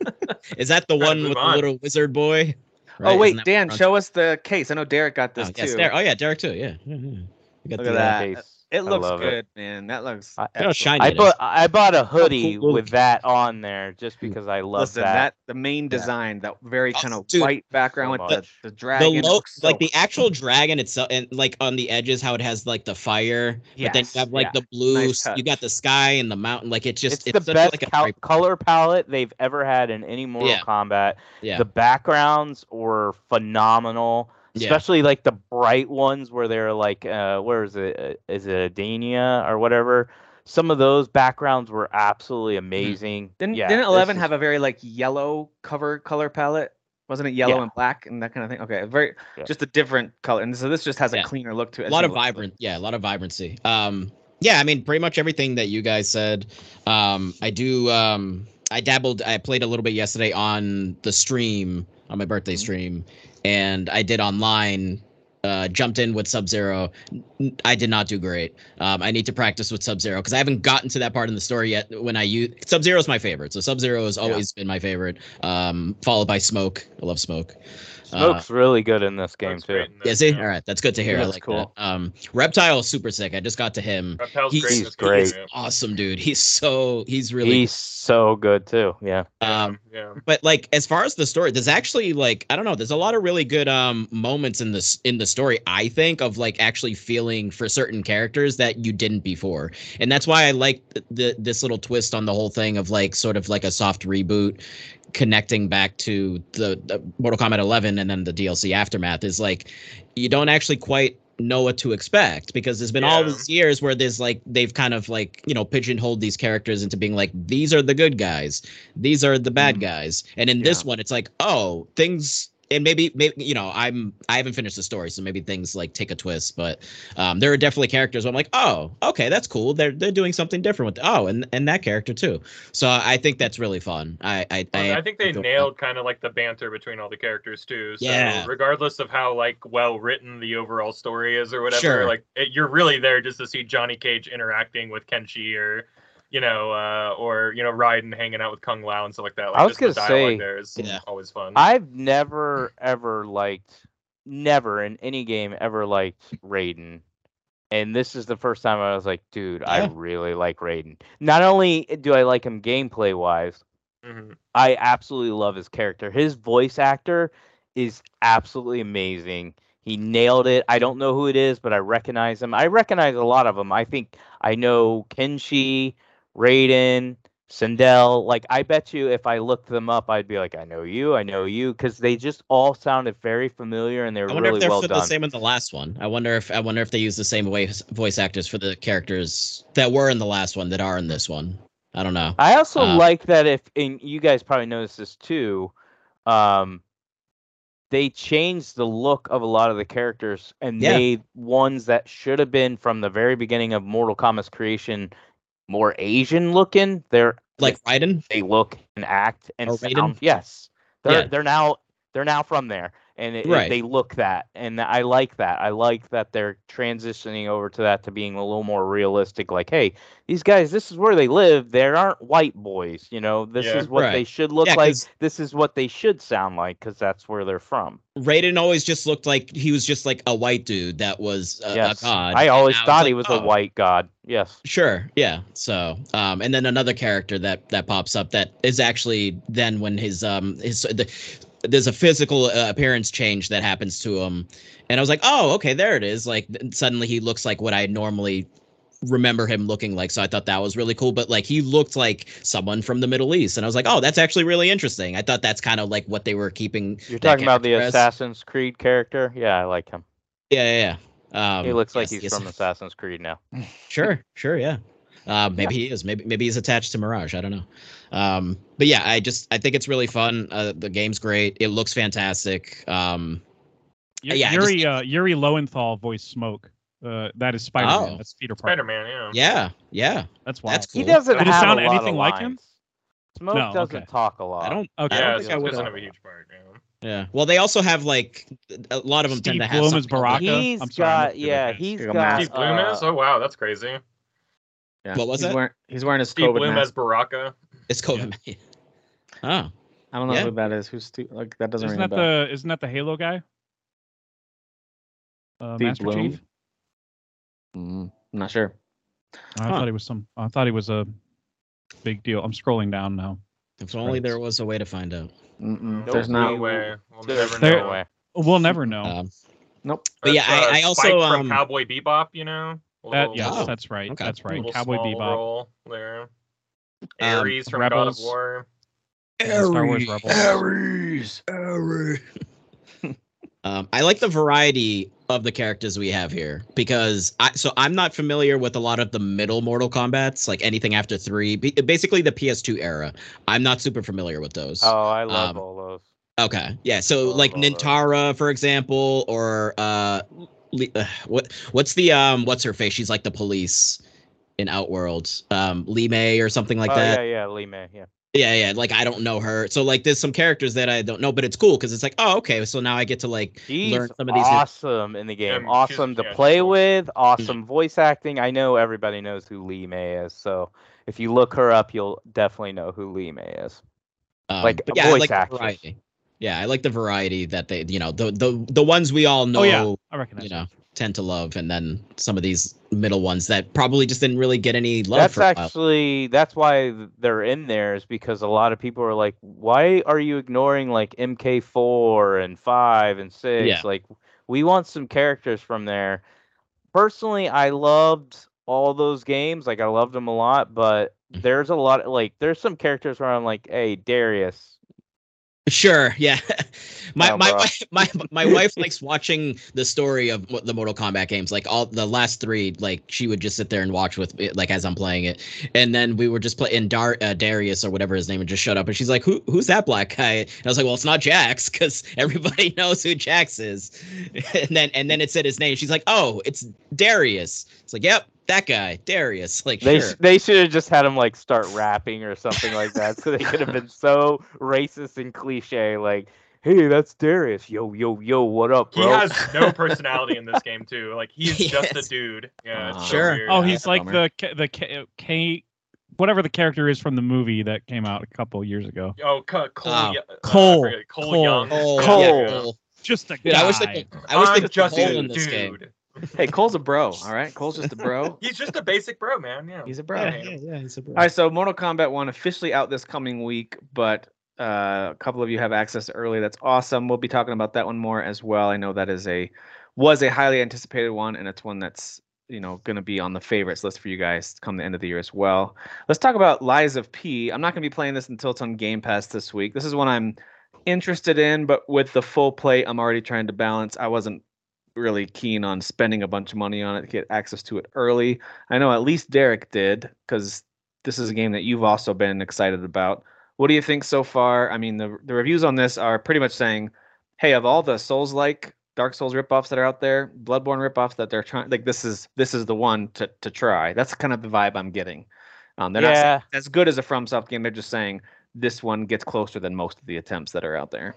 [laughs] Is that the one with on. the little wizard boy? Oh wait, Dan, show us the case. I know Derek got this Oh, yes, too. Derek. Oh yeah, Derek too. Yeah. yeah, yeah. We got Look the, at uh, that. Case. It looks love it. good, man. That looks. I- Look how excellent. shiny I bought I bought a hoodie cool. with that on there just because I love Listen, that. that. the main design, that very kind of dude. white background So with the, the the dragon. it low, looks so like the actual dragon itself, and like on the edges, how it has like the fire, but then you have like yeah. the blue. Nice you got the sky and the mountain. Like it just, it's, the best like a col- color palette they've ever had in any Mortal Yeah. Kombat. Yeah. The backgrounds were phenomenal, Yeah. especially like the bright ones where they're like, uh, where is it? Uh, Is it Adania or whatever? Some of those backgrounds were absolutely amazing. Didn't yeah, didn't Eleven is- have a very like yellow cover color palette? Wasn't it yellow Yeah. and black and that kind of thing? Okay, very Yeah. just a different color, and so this just has a cleaner look to it. a lot you of look- vibrant yeah a lot of vibrancy um yeah i mean pretty much everything that you guys said um i do um i dabbled i played a little bit yesterday on the stream on my birthday Mhm. stream and i did online uh, jumped in with Sub Zero. I did not do great. Um, I need to practice with Sub Zero because I haven't gotten to that part in the story yet. When I use Sub Zero is my favorite, so Sub Zero has always been my favorite. Um, followed by Smoke. I love Smoke. Uh, Smoke's really good in this game too. great in yeah, this, see, all right, that's good to hear. I like cool. that. Um, Reptile is super sick. I just got to him. Reptile's He's- great. he's great. yeah. Awesome, dude. He's so he's really. He's so good too. Yeah. um, yeah. but like as far as the story, there's actually like I don't know. There's a lot of really good um moments in this in the story. I think of like actually feeling for certain characters that you didn't before, and that's why I like the, the this little twist on the whole thing of like sort of like a soft reboot connecting back to the, the Mortal Kombat 11 and then the DLC aftermath is like you don't actually quite know what to expect because there's been all these years where there's like they've kind of like you know pigeonholed these characters into being like these are the good guys these are the bad Mm. guys. And in this one it's like oh things and maybe maybe you know i'm i haven't finished the story so maybe things like take a twist but um there are definitely characters where i'm like oh okay that's cool they're they're doing something different with oh and and that character too so i think that's really fun i i Well, I think they that. nailed kind of like the banter between all the characters too. So Yeah. regardless of how like well written the overall story is or whatever, Sure. like it, you're really there just to see Johnny Cage interacting with Kenshi or you know, uh, or you know, Raiden hanging out with Kung Lao and stuff like that. Like, I was just the gonna dialogue say- there is Yeah. always fun. I've never ever liked, never in any game ever liked Raiden. And this is the first time I was like, dude, I really like Raiden. Not only do I like him gameplay wise, Mhm. I absolutely love his character. His voice actor is absolutely amazing. He nailed it. I don't know who it is, but I recognize him. I recognize a lot of them. I think I know Kenshi, Raiden, Sindel. Like I bet you if I looked them up, I'd be like, I know you, I know you, because they just all sounded very familiar and they were I wonder really if they're well done. the same in the last one. I wonder if I wonder if they use the same voice voice actors for the characters that were in the last one that are in this one. I don't know. I also Uh, like that if and you guys probably noticed this too. Um they changed the look of a lot of the characters and Yeah. made ones that should have been from the very beginning of Mortal Kombat's creation more Asian looking. They're Like Raiden. they look and act and Or Raiden? sound. Yes, they're Yeah. they're now they're now from there, and it, it- they look that, and I like that. I like that they're transitioning over to that to being a little more realistic. Like, hey, these guys, this is where they live. They aren't white boys, you know. This Yeah. is what they should look Yeah, like. 'cause- This is what they should sound like, because that's where they're from. Raiden always just looked like he was just like a white dude that was a, yes, a god. I always Now it's thought like, he was oh, a white god. Yes. Sure, yeah. So, um, and then another character that that pops up that is actually then when his um his the, there's a physical uh, appearance change that happens to him, and I was like, oh, okay, there it is. Like suddenly he looks like what I normally remember him looking like. So I thought that was really cool. But like he looked like someone from the Middle East, and I was like, oh, that's actually really interesting. I thought that's kind of like what they were keeping. You're talking about the as. Assassin's Creed character. Yeah, I like him. Yeah, yeah. yeah. Um, he looks like yes, he's yes. from Assassin's Creed now. [laughs] Sure, sure, yeah. Uh, maybe he is. Maybe maybe he's attached to Mirage. I don't know. Um, but yeah, I just I think it's really fun. Uh, the game's great. It looks fantastic. Um, Y- yeah, Yuri just- uh, Yuri Lowenthal voice Smoke. Uh, that is Spider Man. Oh. That's Peter Parker. Spider Man, yeah. yeah, yeah. That's wild. That's He cool. doesn't Did it sound a lot anything of like him? Smoke No, doesn't okay. talk a lot. I don't. Okay. I don't this think I would. have have a huge part. Yeah. Yeah. Well, they also have like a lot of them Steve tend to have Blum some as kind of- Baraka. He's I'm sorry, got yeah, this. he's Like got mask. Steve Blum uh, is? Oh wow, that's crazy. Yeah. What was he's that? Wearing, he's wearing his Steve COVID Blum mask. as Baraka. It's COVID. oh, [laughs] I don't know yeah. who that is. Who's Stu- like that doesn't Isn't ring that the isn't that the Halo guy? Uh, Steve Master Blum? Chief. Mm, I'm not sure. I Huh. thought he was some. I thought he was a big deal. I'm scrolling down now. if only there was a way to find out. Mm-mm, Nope. There's No not. way. We'll There's never There- know. way. We'll never know. Um, Nope. But yeah, That's, I- I also, um, from Cowboy Bebop. You know. A that little- yes, Oh, that's right. okay. That's right. Cowboy Bebop. role there. Um, Ares from God of War. and Star Wars Rebels. Aries. [laughs] Um, I like the variety of the characters we have here because I so I'm not familiar with a lot of the middle Mortal Kombat's, like anything after three, basically the PS2 era. I'm not super familiar with those. Oh, I love Um, all those. Okay, yeah. So like. Nitara, for example, or uh, uh, what what's the um what's her face? She's like the police in Outworld, um, Li Mei or something like oh that. yeah, yeah, Li Mei, yeah. Yeah, yeah. Like I don't know her, so like there's some characters that I don't know, but it's cool because it's like, oh, okay. So now I get to like She's learn some of these. new- awesome in the game. she's- awesome to yeah, she's play cool. with. Awesome voice acting. I know everybody knows who Li Mei is, so if you look her up, you'll definitely know who Li Mei is. Um, Like, but a yeah, I voice like the actress. variety. Yeah, I like the variety that they, you know, the the the ones we all know, Oh yeah, I recognize. you know, that. Tend to love, and then some of these middle ones that probably just didn't really get any love that's for actually that's why they're in there is because a lot of people are like, why are you ignoring like MK4 and five and six? Yeah. Like, we want some characters from there. Personally, I loved all those games. Like, I loved them a lot, but Mm. there's a lot like there's some characters where I'm like, hey, Darrius. Sure, yeah. [laughs] my Oh, my, wife, my my wife likes watching the story of the Mortal Kombat games, like all the last three. Like she would just sit there and watch with it, like as I'm playing it, and then we were just playing Dar uh, Darrius or whatever his name, and just showed up, and she's like, "Who who's that black guy?" And I was like, "Well, it's not Jax, because [laughs] everybody knows who Jax is." [laughs] and then and then it said his name. She's like, "Oh, it's Darrius." It's like, "Yep, that guy, Darrius." Like, They sure. they should have just had him like start rapping or something like that, so they could have been so racist and cliche. Like, hey, that's Darrius. Yo, yo, yo, what up, He has no [laughs] personality in this game too. Like he's just a dude. Yeah, it's so Sure. weird. Oh, he's that's like bummer. the the K, K whatever the character is from the movie that came out a couple years ago. Oh, Cole. Oh. Yo- uh, Cole. forget, Cole, Cole. Young. Cole, Cole. yeah, Cole. Just a Dude, guy. I wish they could. I wish I'm they could just Cole a in this dude. game. [laughs] Hey, Cole's a bro. All right, Cole's just a bro. [laughs] He's just a basic bro, man. Yeah. He's a bro. Yeah. yeah, yeah, he's a bro. All right, so Mortal Kombat 1 officially out this coming week, but uh, a couple of you have access early. That's awesome. We'll be talking about that one more as well. I know that is a was a highly anticipated one, and it's one that's you know going to be on the favorites list for you guys come the end of the year as well. Let's talk about Lies of P. I'm not going to be playing this until it's on Game Pass this week. This is one I'm interested in, but with the full plate, I'm already trying to balance. I wasn't really keen on spending a bunch of money on it to get access to it early. I know at least Derek did because this is a game that you've also been excited about. What do you think so far? I mean, the the reviews on this are pretty much saying hey, of all the Souls like Dark Souls ripoffs that are out there, Bloodborne ripoffs that they're trying like this is this is the one to to try. That's kind of the vibe I'm getting. Um, they're not yeah, it's as good as a FromSoft game. They're just saying this one gets closer than most of the attempts that are out there.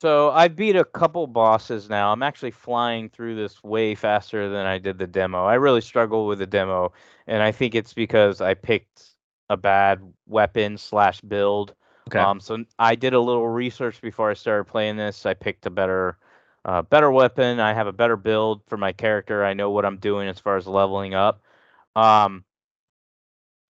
So I beat a couple bosses now. I'm actually flying through this way faster than I did the demo. I really struggle with the demo, and I think it's because I picked a bad weapon slash build. Okay. Um, so I did a little research before I started playing this. I picked a better, uh, better weapon. I have a better build for my character. I know what I'm doing as far as leveling up. Um,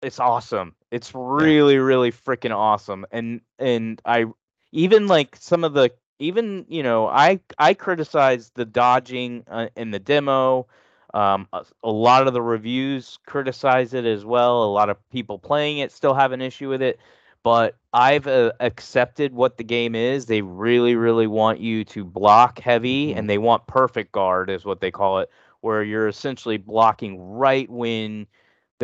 it's awesome. It's really, really freaking awesome. And and I even like some of the even you know I I criticize the dodging uh, in the demo. Um, a, a lot of the reviews criticize it as well. A lot of people playing it still have an issue with it but I've uh, accepted what the game is. They really, really want you to block heavy, Mhm. and they want perfect guard, is what they call it, where you're essentially blocking right when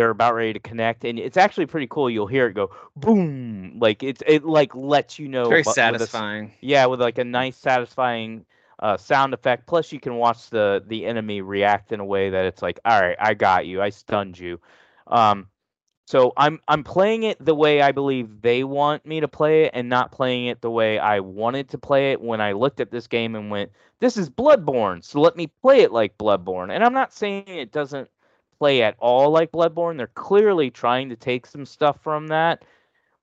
they're about ready to connect, and it's actually pretty cool. You'll hear it go boom, like it's it like lets you know. It's very bu- with a satisfying. yeah, with like a nice, satisfying uh, sound effect. Plus, you can watch the the enemy react in a way that it's like, all right, I got you, I stunned you. Um, so I'm I'm playing it the way I believe they want me to play it, and not playing it the way I wanted to play it when I looked at this game and went, "This is Bloodborne, so let me play it like Bloodborne." And I'm not saying it doesn't play at all like Bloodborne. They're clearly trying to take some stuff from that,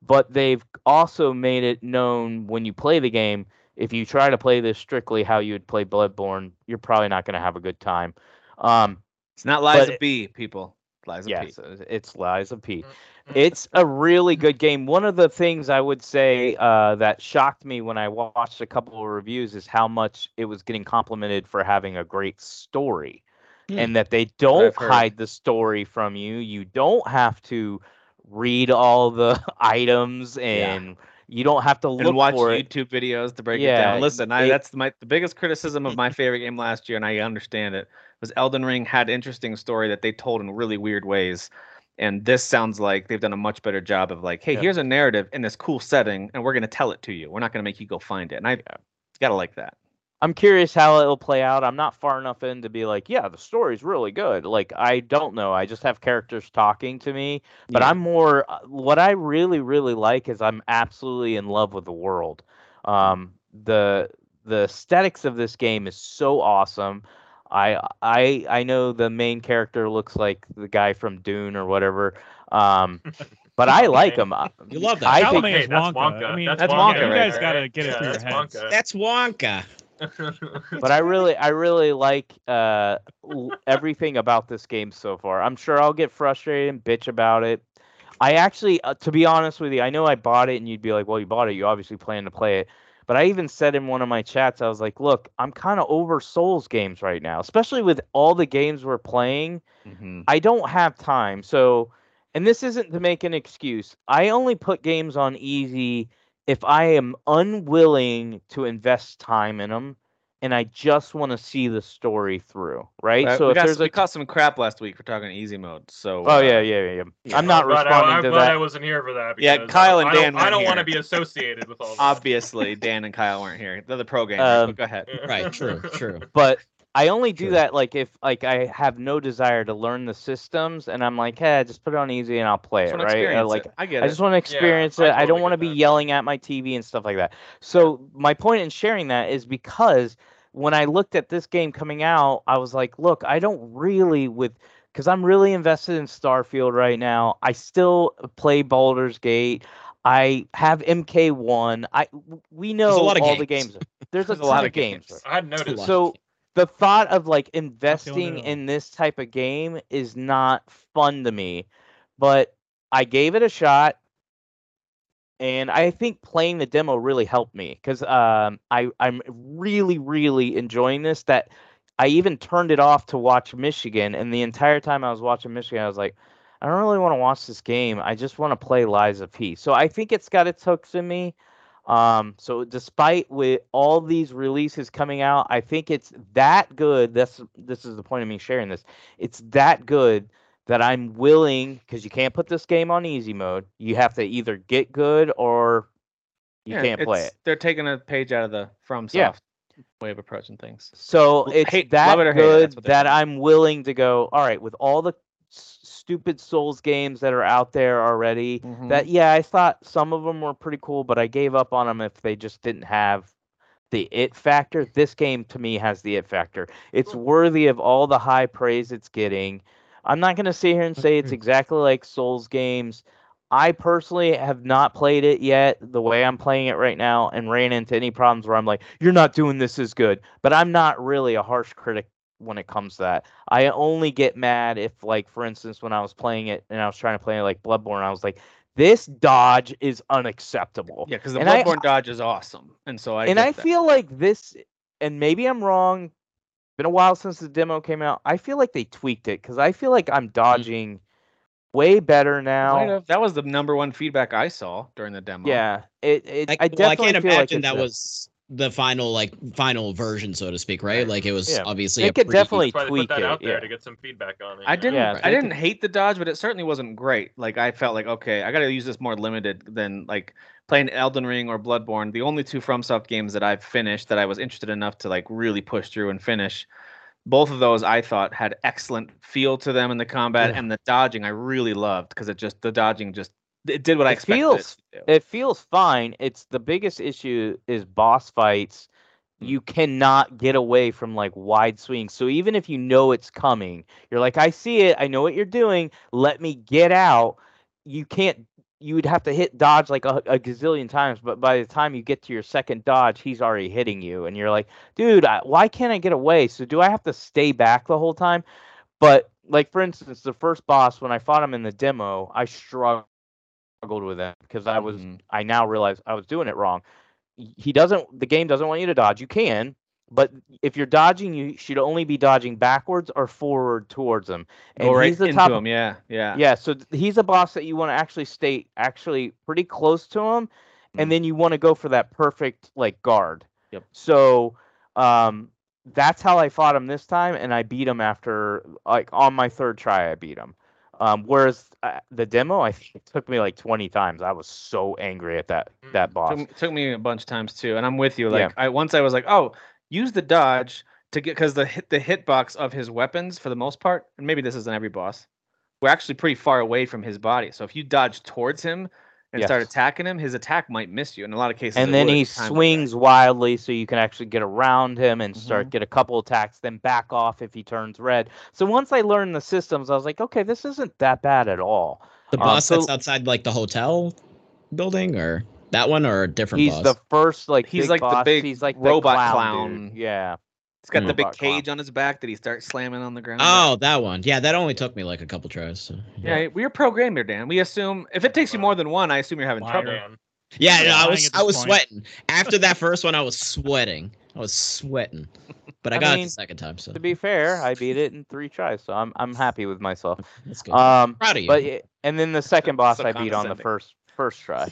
but they've also made it known when you play the game, if you try to play this strictly how you would play Bloodborne, you're probably not going to have a good time. Um, It's not Liza it- B, people. Liza P. yes, uh, it's Lies of P. Mm-hmm. It's a really good game. One of the things I would say uh, that shocked me when I watched a couple of reviews is how much it was getting complimented for having a great story, Hmm. and that they don't hide the story from you. You don't have to read all the [laughs] items, and you don't have to look and watch for it. YouTube videos to break it down. Listen, I, it- that's my the biggest criticism of my favorite game last year, and I understand it. Was Elden Ring had interesting story that they told in really weird ways, and this sounds like they've done a much better job of like, hey, Yeah. here's a narrative in this cool setting, and we're gonna tell it to you. We're not gonna make you go find it, and I gotta like that. I'm curious how it'll play out. I'm not far enough in to be like, yeah, the story's really good. Like, I don't know. I just have characters talking to me, but Yeah. I'm more. uh, What I really, really like is I'm absolutely in love with the world. Um, the the aesthetics of this game is so awesome. I I I know the main character looks like the guy from Dune or whatever. Um, but I like [laughs] him. Uh, You love that. I Chalamet think Hey, is that's Wonka. Wonka. I mean, That's That's Wonka. Wonka You guys there. gotta get it Yeah, through your that's heads. Wonka. That's Wonka. But I really, I really like uh, everything about this game so far. I'm sure I'll get frustrated and bitch about it. I actually, uh, to be honest with you, I know I bought it, and you'd be like, "Well, you bought it. You obviously plan to play it." But I even said in one of my chats, I was like, "Look, I'm kind of over Souls games right now, especially with all the games we're playing. Mhm. I don't have time. So, and this isn't to make an excuse. I only put games on easy if I am unwilling to invest time in them and I just want to see the story through, right? Uh, so we, if got, there's we a caught some crap last week for talking easy mode. So Oh uh, yeah, yeah, yeah. yeah. I'm not I'm responding I, I'm to glad that. I wasn't here for that. Yeah, Kyle I, and I don't- Dan I weren't don't want to be associated with all that. obviously Dan and Kyle weren't here. They're the pro gamers. Um, go ahead. [laughs] Right, true, true. but I only do Sure. that like if like I have no desire to learn the systems and I'm like, hey, just put it on easy and I'll play it, right? Like it. I get I just want to experience I it. I don't want to be that. yelling at my TV and stuff like that. So my point in sharing that is because when I looked at this game coming out, I was like, look, I don't really with because I'm really invested in Starfield right now. I still play Baldur's Gate. I have MK1. I we know a lot of all the games. games. There's, [laughs] There's a, a lot of games. games. I hadn't noticed. So the thought of like investing in this type of game is not fun to me, but I gave it a shot, and I think playing the demo really helped me because um, I I'm really really enjoying this. That I even turned it off to watch Michigan, and the entire time I was watching Michigan, I was like, I don't really want to watch this game. I just want to play Lies of P. So I think it's got its hooks in me. Um, so despite with all these releases coming out, I think it's that good. That's this is the point of me sharing this. It's that good that I'm willing because you can't put this game on easy mode. You have to either get good or you Yeah, can't play it. They're taking a page out of the from Yeah. soft. way of approaching things. So it's hate- that it it, good that's that do. I'm willing to go. All right, with all the stupid Souls games that are out there already. Mhm. That yeah, I thought some of them were pretty cool, but I gave up on them if they just didn't have the it factor. This game to me has the it factor. It's worthy of all the high praise it's getting. I'm not gonna sit here and say it's exactly like Souls games. I personally have not played it yet the way I'm playing it right now and ran into any problems where I'm like, you're not doing this as good. But I'm not really a harsh critic when it comes to that. I only get mad if, like, for instance, when I was playing it and I was trying to play like Bloodborne, I was like, this dodge is unacceptable. Yeah, because the And I- Bloodborne dodge is awesome, and so I and I that. feel like this, and maybe I'm wrong. Been a while since the demo came out. I feel like they tweaked it because I feel like I'm mm. dodging way better now. That was the number one feedback I saw during the demo. Yeah, it. it Like, I well, I definitely can't feel imagine that was the final like final version, so to speak, right? Like it was Yeah. obviously They a could pretty- definitely That's why they tweak put that it, out there yeah. to get some feedback on it. I didn't. Yeah, I didn't hate the dodge, but it certainly wasn't great. Like I felt like okay, I got to use this more limited than like playing Elden Ring or Bloodborne. The only two FromSoft games that I've finished that I was interested enough to like really push through and finish. Both of those I thought had excellent feel to them in the combat, Yeah. and the dodging I really loved because it just the dodging just it did what I expected. feels- it. It feels fine. It's the biggest issue is boss fights. Hmm. You cannot get away from like wide swings. So even if you know it's coming, you're like, I see it. I know what you're doing. Let me get out. You can't. You would have to hit dodge like a, a gazillion times, but by the time you get to your second dodge, he's already hitting you, and you're like, dude, I, why can't I get away? So do I have to stay back the whole time? But like for instance, the first boss when I fought him in the demo, I struggled with him because I was Mhm. I now realize I was doing it wrong. He doesn't the game doesn't want you to dodge. You can, but if you're dodging, you should only be dodging backwards or forward towards him. And right he's the into top him. Yeah, yeah. yeah, so he's a boss that you want to actually stay actually pretty close to him, Mm. and then you want to go for that perfect like guard. Yep. So, um, that's how I fought him this time, and I beat him after like on my third try. I beat him. Um, whereas uh, the demo, I think it took me like twenty times. I was so angry at that that boss. Took, me- took me a bunch of times too, and I'm with you. Yeah. Like I once I was like, oh, use the dodge to get because the hit the hitbox of his weapons for the most part, and maybe this isn't every boss, we're actually pretty far away from his body. So if you dodge towards him and start attacking him, his attack might miss you. In a lot of cases, and then would he if you timed it right. swings wildly so you can actually get around him and start Mhm. get a couple attacks then back off if he turns red so once i learned the systems i was like okay this isn't that bad at all the Um, boss so- that's outside like the hotel building, or that one, or a different he's boss. the first like He's big like the big he's like the robot clown, clown. yeah He's got the big cage on his back that he starts slamming on the ground. oh, that one. Yeah, that only took me like a couple tries. So. yeah, we're a pro gamer, Dan. We assume if it takes you more than one, I assume you're having Why, trouble. Man. Yeah, Yeah, no, I was I was point. sweating. After that first one, I was sweating. I was sweating. But [laughs] I, I got it the second time, so to be fair i beat it in three tries so i'm i'm happy with myself [laughs] that's good. um Proud of you. but y- and then the second boss So i beat on the first first try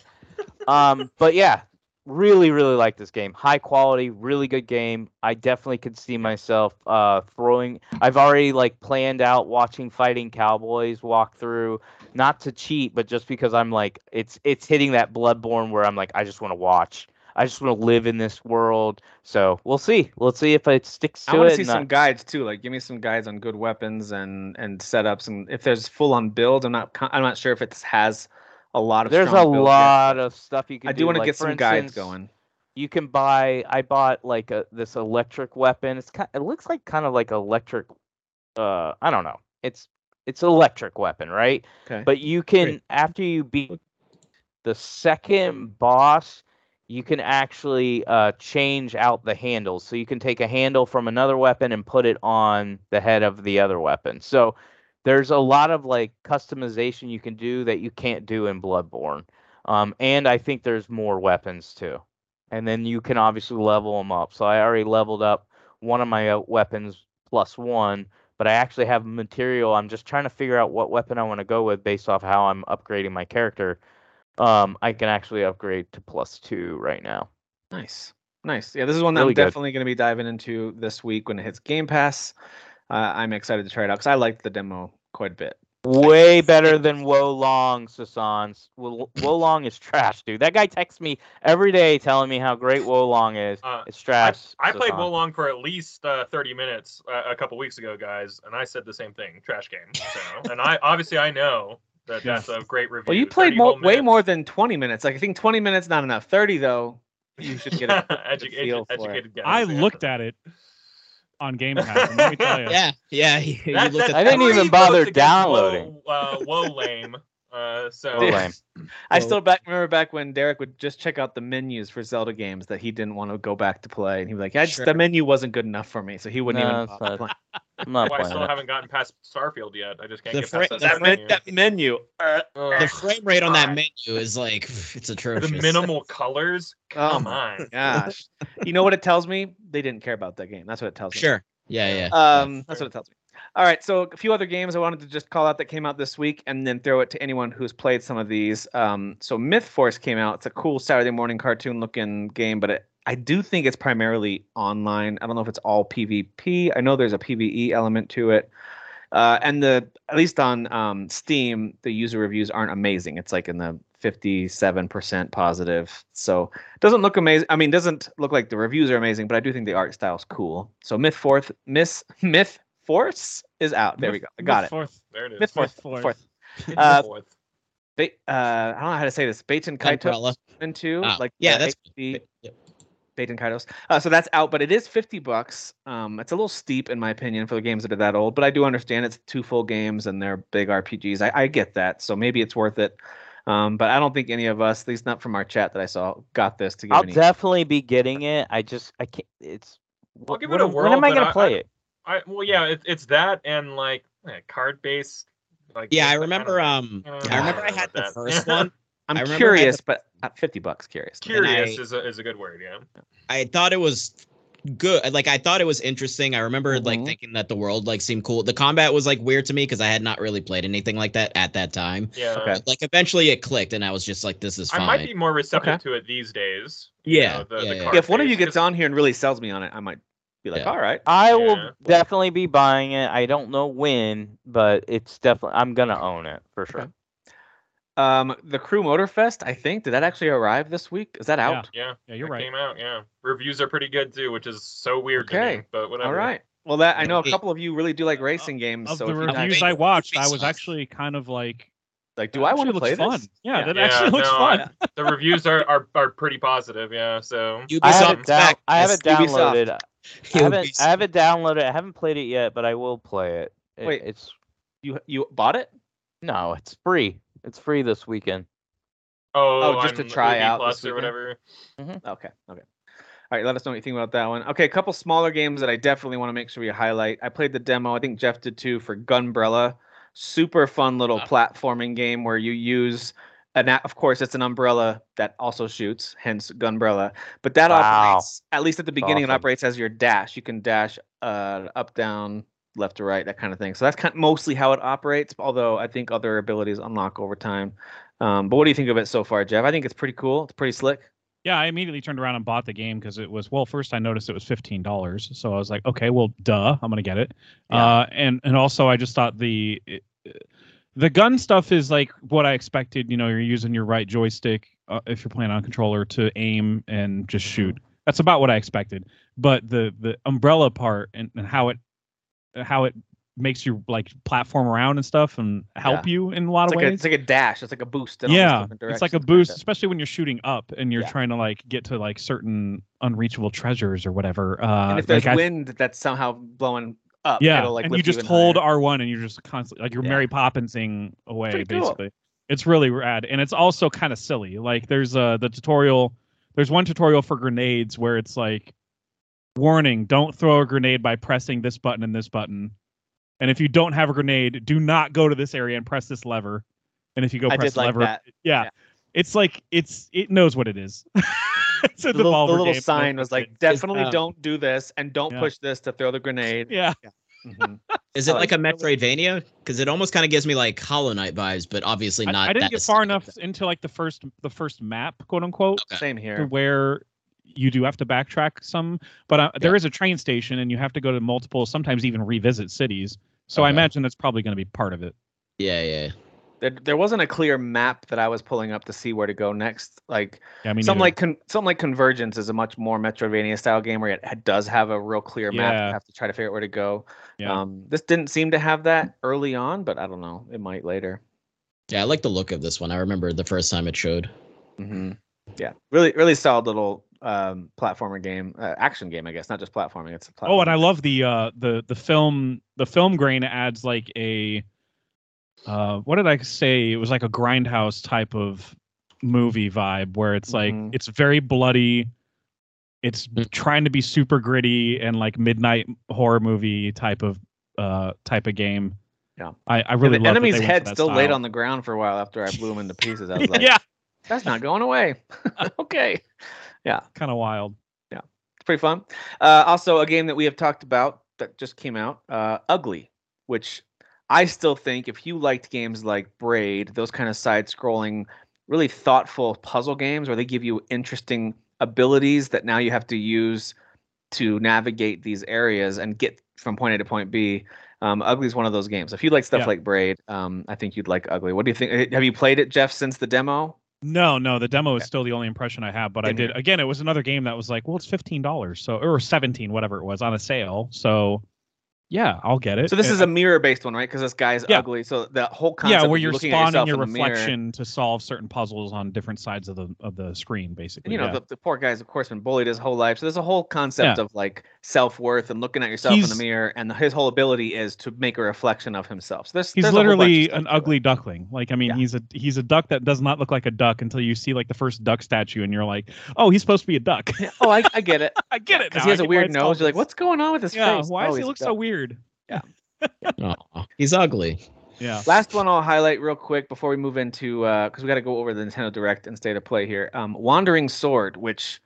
um but yeah really really like this game. High quality really good game. I definitely could see myself uh throwing i've already like planned out watching Fightincowboy's walk through not to cheat but just because i'm like it's it's hitting that bloodborne where i'm like i just want to watch. I just want to live in this world. So we'll see. Let's see if it sticks to I want to see some uh, guides too. Like, give me some guides on good weapons and and setups, and if there's full on build, I'm not I'm not sure if it has a lot of. there's a strong builds yet, lot but of stuff you can I do want to like, get some guides going. you can buy i bought like a this electric weapon it's kind it looks like kind of like electric uh i don't know it's it's electric weapon right Okay. but you can after you beat the second boss you can actually uh change out the handles so you can take a handle from another weapon and put it on the head of the other weapon so there's a lot of like customization you can do that you can't do in bloodborne um, and I think there's more weapons too. And then you can obviously level them up. So I already leveled up one of my uh, weapons plus one, but I actually have material. I'm just trying to figure out what weapon I want to go with based off how I'm upgrading my character. Um, I can actually upgrade to plus two right now. Nice, nice. Yeah, this is one that Really I'm good. definitely going to be diving into this week when it hits Game Pass. Uh, I'm excited to try it out because I liked the demo quite a bit. Way better than Wo Long, Sasans. Wo Long is trash, dude. That guy texts me every day telling me how great Wo Long is. Uh, it's trash. I played Sasan. Wo Long for at least uh, 30 minutes uh, a couple weeks ago, guys, and I said the same thing. Trash game. So, [laughs] and I obviously I know that that's a great review. Well, you played mo- way more than 20 minutes. Like I think 20 minutes not enough. 30 though, you should get a [laughs] Edu- feel edu- for educated guess. I yeah. looked at it on Game Pass. Let me tell you, [laughs] Yeah, yeah. You, you That- looked that- at I didn't three even bother against downloading. Woe, uh, whoa, lame. Uh, so [laughs] So lame. I still back remember back when Derek would just check out the menus for Zelda games that he didn't want to go back to play, and he'd be like, "Yeah, just, Sure. the menu wasn't good enough for me," so he wouldn't No, even. It's bother not- playing. I'm not Why I still it. haven't gotten past Starfield yet. I just can't The get fra- past the that, fra- men- that menu. uh, Ugh. the frame rate on that menu is like [sighs] it's atrocious. the minimal colors. Oh Come my on. gosh! you know what it tells me? They didn't care about that game. That's what it tells me. Sure. Yeah, yeah. Um, that's what it tells me. All right, so a few other games I wanted to just call out that came out this week, and then throw it to anyone who's played some of these. Um, so Mythforce came out. It's a cool Saturday morning cartoon looking game, but it, I do think it's primarily online. I don't know if it's all PvP. I know there's a PvE element to it. Uh, and the at least on um, Steam, the user reviews aren't amazing. It's like in the 57% positive. So it doesn't look amazing. I mean, doesn't look like the reviews are amazing, but I do think the art style's cool. So Myth Fourth, Miss Myth Force is out. There we go. I got it. Fourth. There it is. Myth Fourth. Fourth. Fourth. Myth uh, Fourth. Ba- uh, I don't know how to say this. Baten Kaito Umbrella. into Ah, like yeah, that's HD Yep. Baten Kaitos. Uh, so that's out, but it is 50 bucks. Um, it's a little steep in my opinion for the games that are that old, but I do understand it's two full games and they're big RPGs. I, I get that, so maybe it's worth it. Um, but I don't think any of us, at least not from our chat that I saw, got this to give I'll any. definitely be getting it. I just I can't. It's. I'll wh- give when, it a am- whirl, when am I gonna I- play I- it? I well, yeah, it, it's that and like eh, card based. Like Yeah, I don't remember. Um, Uh, I I remember I had the first [laughs] one. I'm I remember I had curious, the- but at 50 bucks, curious. Curious I- is a is a good word. Yeah. I thought it was good. Like I thought it was interesting. I remember like Mhm. thinking that the world like seemed cool. The combat was like weird to me because I had not really played anything like that at that time. Yeah. Okay. Like eventually it clicked, and I was just like, "This is Fine. I fine." might be more receptive Okay. to it these days. you Yeah, know, the, yeah, the yeah. if one of you gets on here and really sells me on it, I might be like, Yeah. all right. I Yeah. will definitely be buying it. I don't know when, but it's definitely I'm gonna own it for sure. Okay. Um, the Crew Motorfest, I think, did that actually arrive this week? Is that out? Yeah. Yeah, you're it right. Came out. Yeah. Reviews are pretty good too, which is so weird to Okay. me. But whatever. All right. Well, that I know a couple of you really do like racing games. Of so the if reviews not- I watched, I was actually kind of like, like, do I want to play looks this? fun. Yeah, Yeah. that Yeah, actually [laughs] looks no, fun. The reviews are, are are pretty positive. Yeah. So. I have it is down. I have Yes, it downloaded. I haven't. I have it downloaded. I haven't played it yet, but I will play it. It- Wait. it's You you bought it? no, it's free. It's free this weekend. Oh, Oh, just to try Ubi out Plus this or weekend? whatever. Okay. Okay. All right. Let us know what you think about that one. Okay. A couple smaller games that I definitely want to make sure we highlight. I played the demo. I think Jeff did too for Gunbrella. Super fun little Ah. platforming game where you use an. a- Of course, it's an umbrella that also shoots, hence Gunbrella. But that Wow. operates at least at the beginning. It operates as your dash. You can dash uh, up, down, left to right, that kind of thing. So that's kind mostly how it operates. Although I think other abilities unlock over time. Um, but what do you think of it so far, Jeff? I think it's pretty cool. It's pretty slick. Yeah, I immediately turned around and bought the game because it was well. First, I noticed it was fifteen dollars, so I was like, okay, well, duh, I'm gonna get it. Yeah. Uh, and and also, I just thought the the gun stuff is like what I expected. You know, you're using your right joystick uh, if you're playing on a controller to aim and just shoot. That's about what I expected. But the the umbrella part and, and how it how it makes you like platform around and stuff and help you in a lot It's of like, a, ways it's like a dash. It's like a boost. in yeah it's like a boost especially when you're shooting up and you're Yeah. trying to like get to like certain unreachable treasures or whatever uh and if there's like I- wind that's somehow blowing up, yeah it'll like and you just hold higher. r1 and you're just constantly like you're Yeah. mary poppinsing away Pretty cool. basically it's really rad and it's also kind of silly like there's uh the tutorial there's one tutorial for grenades where it's like warning don't throw a grenade by pressing this button and this button and if you don't have a grenade do not go to this area and press this lever and if you go I press did the like lever that. yeah. Yeah. It's like it's it knows what it is. [laughs] it's a The little, the little game, sign was like, it's- definitely um, don't do this and don't Yeah. push this to throw the grenade. yeah. Mhm. [laughs] Is it like a Metroidvania? Because it almost kind of gives me like Hollow Knight vibes, but obviously not. I didn't that get far enough into like the first the first map, quote unquote, Okay. Same here. where you do have to backtrack some. But uh, Yeah. is a train station, and you have to go to multiple, sometimes even revisit cities. So I imagine that's probably going to be part of it. Yeah, yeah. There, there wasn't a clear map that I was pulling up to see where to go next. Like Yeah, I mean, something like con- something like Convergence is a much more Metroidvania style game where it ha- does have a real clear map. Yeah. You have to try to figure out where to go. Yeah. Um, this didn't seem to have that early on, but I don't know. It might later. Yeah, I like the look of this one. I remember the first time it showed. hmm Yeah, really, really solid little um, platformer game, uh, action game, I guess, not just platforming. It's a platformer. Oh, and I love the uh the the film the film grain adds like a uh what did I say? It was like a grindhouse type of movie vibe where it's like Mhm. it's very bloody. It's trying to be super gritty and like midnight horror movie type of uh type of game. Yeah. I, I And really the love enemy's head still laid on the ground for a while after I blew him into pieces. I was [laughs] like, yeah, that's not going away. [laughs] [laughs] okay. Kind of wild. Yeah. It's pretty fun. Uh, also, a game that we have talked about that just came out, uh, Ugly, which I still think if you liked games like Braid, those kind of side-scrolling, really thoughtful puzzle games where they give you interesting abilities that now you have to use to navigate these areas and get from point A to point B. Um, Ugly is one of those games. If you like stuff Yeah. like Braid, um, I think you'd like Ugly. What do you think? Have you played it, Jeff, since the demo? No, no, the demo is still the only impression I have. But I did here. again. It was another game that was like, well, it's fifteen dollars, so or seventeen, whatever it was, on a sale. So, yeah, I'll get it. So this And- is a mirror-based one, right? Because this guy's Yeah. ugly. So the whole concept. yeah, where you're spawning your mirror- reflection to solve certain puzzles on different sides of the of the screen, And, basically. you know, yeah. the, the poor guy's of course been bullied his whole life. So there's a whole concept Yeah. of like self-worth and looking at yourself in the mirror, and his whole ability is to make a reflection of himself. So there's he's there's a whole bunch of literally an ugly duckling. Like, I mean, he's a he's a duck that does not look like a duck until you see like the first duck statue, and you're like, oh, he's supposed to be a duck. Oh, I, I get it. [laughs] I get it Because he has I a weird nose. You're like, what's going on with his face? why Oh, does he look so so duck. weird? Aw, [laughs] he's ugly. Yeah. Last one I'll highlight real quick before we move into because we got to go over the Nintendo Direct and state of play here. Um, Wandering Sword, which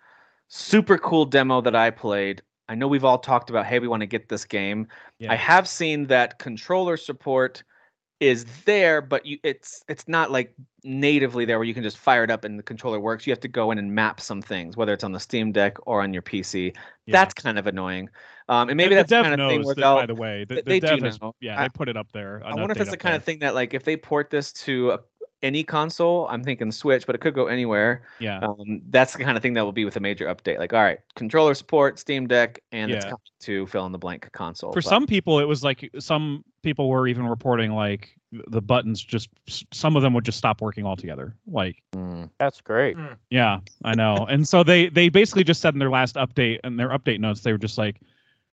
super cool demo that I played. I know we've all talked about, hey, we want to get this game. Yeah. I have seen that controller support is there, but you it's it's not like natively there where you can just fire it up and the controller works. You have to go in and map some things, whether it's on the Steam Deck or on your PC. Yeah. That's kind of annoying. Um, and maybe that's the kind of thing where that, by the way. The, they- the they do has, know. yeah, I- they put it up there. I wonder if it's the kind of thing that like if they port this to a, any console, I'm thinking Switch, but it could go anywhere. Yeah. Um, that's the kind of thing that will be with a major update. Like, all right, controller support, Steam Deck, and it's coming to fill in the blank console. For But- some people, it was like some people were even reporting like the buttons just some of them would just stop working altogether. Like, Mm. That's great. yeah, I know. [laughs] and so they they basically just said in their last update and their update notes they were just like,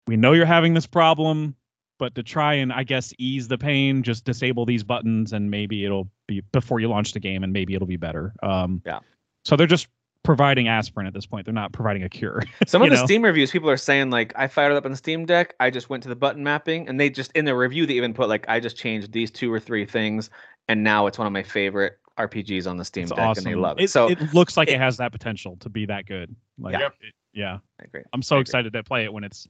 we know you're having this problem, but to try and I guess ease the pain, just disable these buttons and maybe it'll be before you launch the game and maybe it'll be better. Um, Yeah. So they're just providing aspirin at this point. They're not providing a cure. [laughs] Some of the know? Steam reviews, people are saying like, I fired it up on the Steam Deck. I just went to the button mapping, and they just in the review they even put like, I just changed these two or three things, and now it's one of my favorite RPGs on the Steam it's Deck, awesome. and they love it. So it looks like it- it, has that potential to be that good. Like, Yeah. it- yeah. I agree. I'm so I agree. excited to play it when it's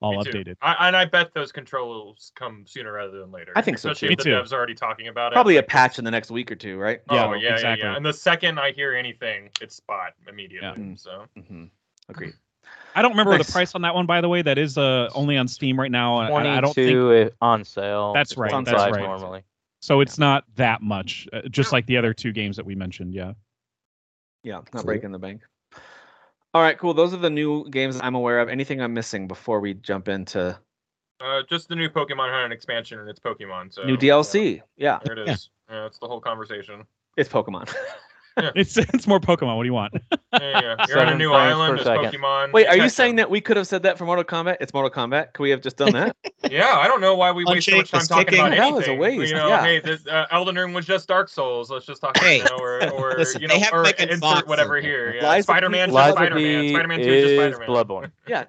all Me updated. I, and I bet those controls come sooner rather than later. I think so, Especially too. if the too. devs are already talking about Probably it. Probably a patch in the next week or two, right? Oh Yeah, yeah, yeah, exactly. yeah. And the second I hear anything, it's spot immediately. Yeah. So hmm Agreed. I don't remember Nice. the price on that one, by the way. That is uh, only on Steam right now. I, I don't think Twenty-two on sale. That's It's right, that's right. Normally. so. It's not that much, uh, just like the other two games that we mentioned. Yeah. Yeah, not Cool. breaking the bank. All right, cool. Those are the new games I'm aware of. Anything I'm missing before we jump into uh, just the new Pokemon had an expansion and it's Pokemon. So new DLC? Yeah, Yeah, there it Yeah. Yeah, it's the whole conversation. it's Pokemon. [laughs] [laughs] It's it's more Pokemon. What do you want? Yeah, yeah. You're on a new island. per There's second. Pokemon. Wait, are you saying that we could have said that for Mortal Kombat? It's Mortal Kombat. Could we have just done that? [laughs] Yeah, I don't know why we waste so much time talking kicking. about That was a anything. waste, You know, yeah. hey, this uh, Elden Ring was just Dark Souls. Let's just talk. Hey, you know, or, [laughs] or listen, you they know, have or Megan insert whatever here. Yeah. Spider-Man, just Lies of Spider-Man. P Spider-Man 2 is just Spider-Man. Bloodborne. yeah.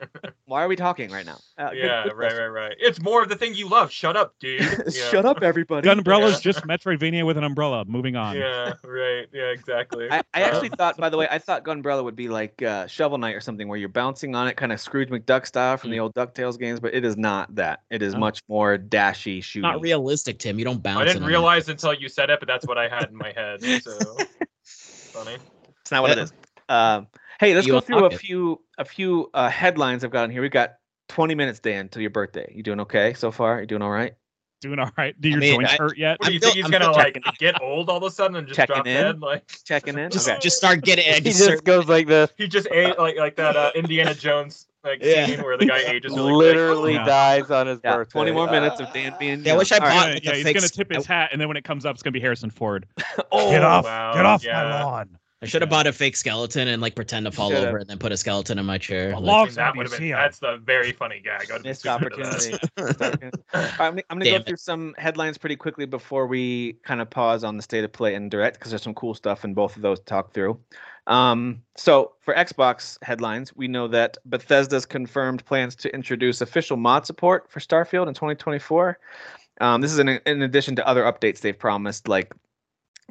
Why are we talking right now? Uh, Yeah, good right, right, right. It's more of the thing you love. Shut up, dude. Shut up, everybody. Gunbrella's Yeah. just Metroidvania with an umbrella. Moving on. Yeah, right. Yeah, exactly. I, I actually thought, by the way, I thought Gunbrella would be like uh, Shovel Knight or something, where you're bouncing on it, kind of Scrooge McDuck style from the old Ducktales games, but it is not that. It is No. much more dashy, shooting. Not realistic, Tim. You don't bounce. I it didn't on realize until you said it, but that's what I had in my head. [laughs] So funny. It's not what it Yeah. is. Um, hey, let's You go through a unlock it. few a few uh, headlines I've got on here. We've got 20 minutes, Dan, till your birthday. You doing okay so far? You doing all right? Doing all right. Do your mean, joints I- hurt yet? What do you I'm think he's I'm gonna still like get old all of a sudden and just Checking drop in. dead? Like Checking in. Just, okay. [laughs] just start getting it. He Just just goes like this. he just ate like like that uh, Indiana Jones like Yeah. scene where the guy ages really Literally Yeah. dies on his Yeah, birthday. 20 more minutes of Dan being. Yeah, I wish I bought- right. Yeah, yeah, he's fake gonna tip his hat, and then when it comes up, it's gonna be Harrison Ford. [laughs] Oh, get off! wow, get off yeah. my lawn! I should have bought a fake skeleton and like pretend to fall over and then put a skeleton in my chair. A Like, I log- mean, that would have been that's the very funny gag. I'd be Missed super opportunity. [laughs] Missed opportunity. All right, I'm, gonna- I'm gonna go it. through some headlines pretty quickly before we kind of pause on the state of play and direct because there's some cool stuff in both of those to talk through. Um, so for Xbox headlines, we know that Bethesda's confirmed plans to introduce official mod support for Starfield in 2024. Um, this is in, in addition to other updates they've promised, like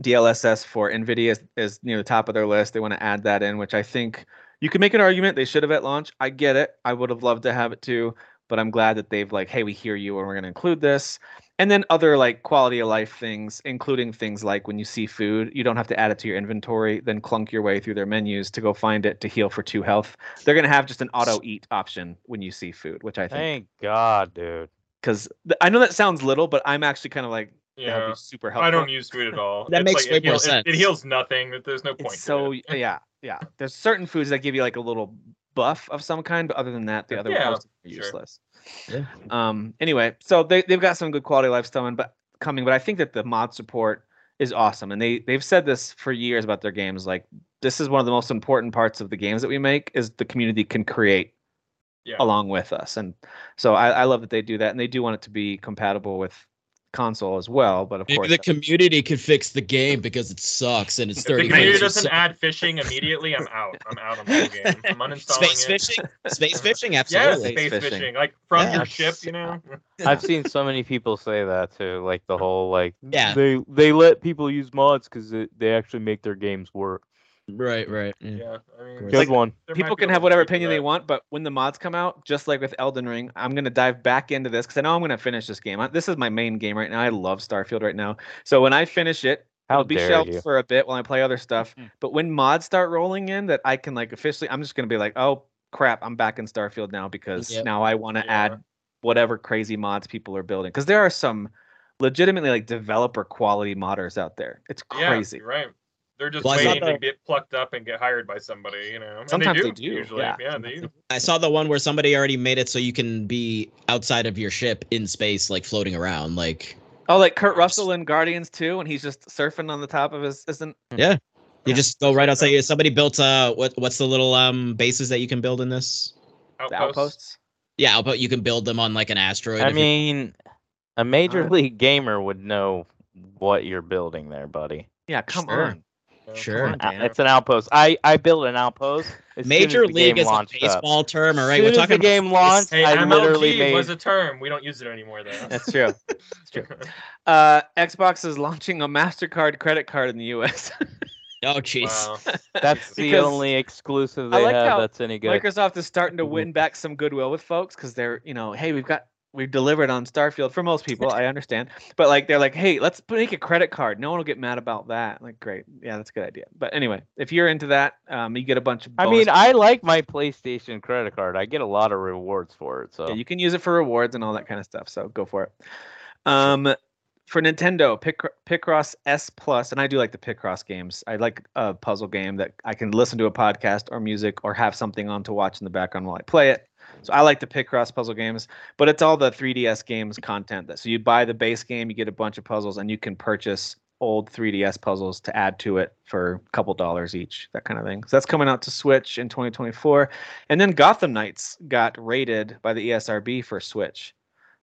DLSS for NVIDIA is, is near the top of their list. They want to add that in, which I think you can make an argument they should have at launch. I get it. I would have loved to have it too, but I'm glad that they've like, hey, we hear you and we're going to include this. And then other like quality of life things, including things like when you see food, you don't have to add it to your inventory, then clunk your way through their menus to go find it to heal for two health. They're going to have just an auto eat option when you see food, which I think Thank God, dude. because I know that sounds little, but I'm actually kind of like that would Yeah. be super helpful. I don't use food at [laughs] all. That It's makes like, way it more heals, sense. It, heals nothing. There's no point. It's so it. yeah, yeah. There's certain foods that give you like a little buff of some kind, but other than that, the other Yeah, most are sure. useless. Yeah. Um. Anyway, so they they've got some good quality of life coming, but coming, but I think that the mod support is awesome, and they they've said this for years about their games. Like this is one of the most important parts of the games that we make is the community can create Yeah. along with us, and so I, I love that they do that, and they do want it to be compatible with console as well. But of Maybe course, the community could fix the game because it sucks and it's If the 30 community frames per doesn't second. add fishing immediately, I'm out. I'm out on the game. [laughs] I'm uninstalling Space it. fishing, space [laughs] fishing, Yeah, absolutely. space Space fishing. fishing. like from Yeah. your ship, you know. [laughs] I've seen so many people say that too, like the whole like Yeah. they they let people use mods because they actually make their games work. Right, right. yeah. Yeah, I mean, Good Good Like, one. people can have whatever opinion they want, but when the mods come out, just like with Elden Ring, I'm gonna dive back into this because I know I'm gonna finish this game. I, this is my main game right now. I love Starfield right now. So when I finish it, How it'll be shelved you? for a bit while I play other stuff. Mhm. But when mods start rolling in, that I can like officially, I'm just gonna be like, oh crap, I'm back in Starfield now because Yep. now I want to Yeah. add whatever crazy mods people are building because there are some legitimately like developer quality modders out there. It's crazy. you're right. They're just Well, I saw waiting to get plucked up and get hired by somebody, you know. And Sometimes they they do, do, usually. yeah. Yeah, they do. I saw the one where somebody already made it so you can be outside of your ship in space, like floating around. Like, Oh, like Kurt Russell in Guardians too, and he's just surfing on the top of his isn't yeah, you Yeah, just go right outside. that. Somebody built uh, what what's the little um bases that you can build in this? Outposts. outposts. Yeah, I'll you can build them on like an asteroid. I if you- mean, a major league gamer would know what you're building there, buddy. Yeah, come Sure. on. Yeah. Sure. on, Uh, It's an outpost. I I built an outpost. as soon Major as the League game is a launched up. baseball term. All right, Soon we're as talking the game about launched. Hey, I MLG literally made. was a term. We don't use it anymore, though. That's true. [laughs] That's true. Uh, Xbox is launching a Mastercard credit card in the U.S. [laughs] Oh, jeez. wow. That's the Because only exclusive they like have that's any good. Microsoft is starting to Mhm. win back some goodwill with folks because they're, you know, hey, we've got we've delivered on Starfield for most people. I understand, but like they're like, hey, let's make a credit card. No one will get mad about that. Like, great, yeah, that's a good idea. But anyway, if you're into that, um, you get a bunch of. I mean, I like my PlayStation credit card. I get a lot of rewards for it. So Yeah, you can use it for rewards and all that kind of stuff. So go for it. Um, for Nintendo, Pic- Picross S Plus, and I do like the Picross games. I like a puzzle game that I can listen to a podcast or music or have something on to watch in the background while I play it. So I like the Picross puzzle games, but it's all the 3DS games content. That so you buy the base game, you get a bunch of puzzles, and you can purchase old 3DS puzzles to add to it for a couple dollars each, that kind of thing. So that's coming out to Switch in 2024. And then Gotham Knights got rated by the ESRB for Switch.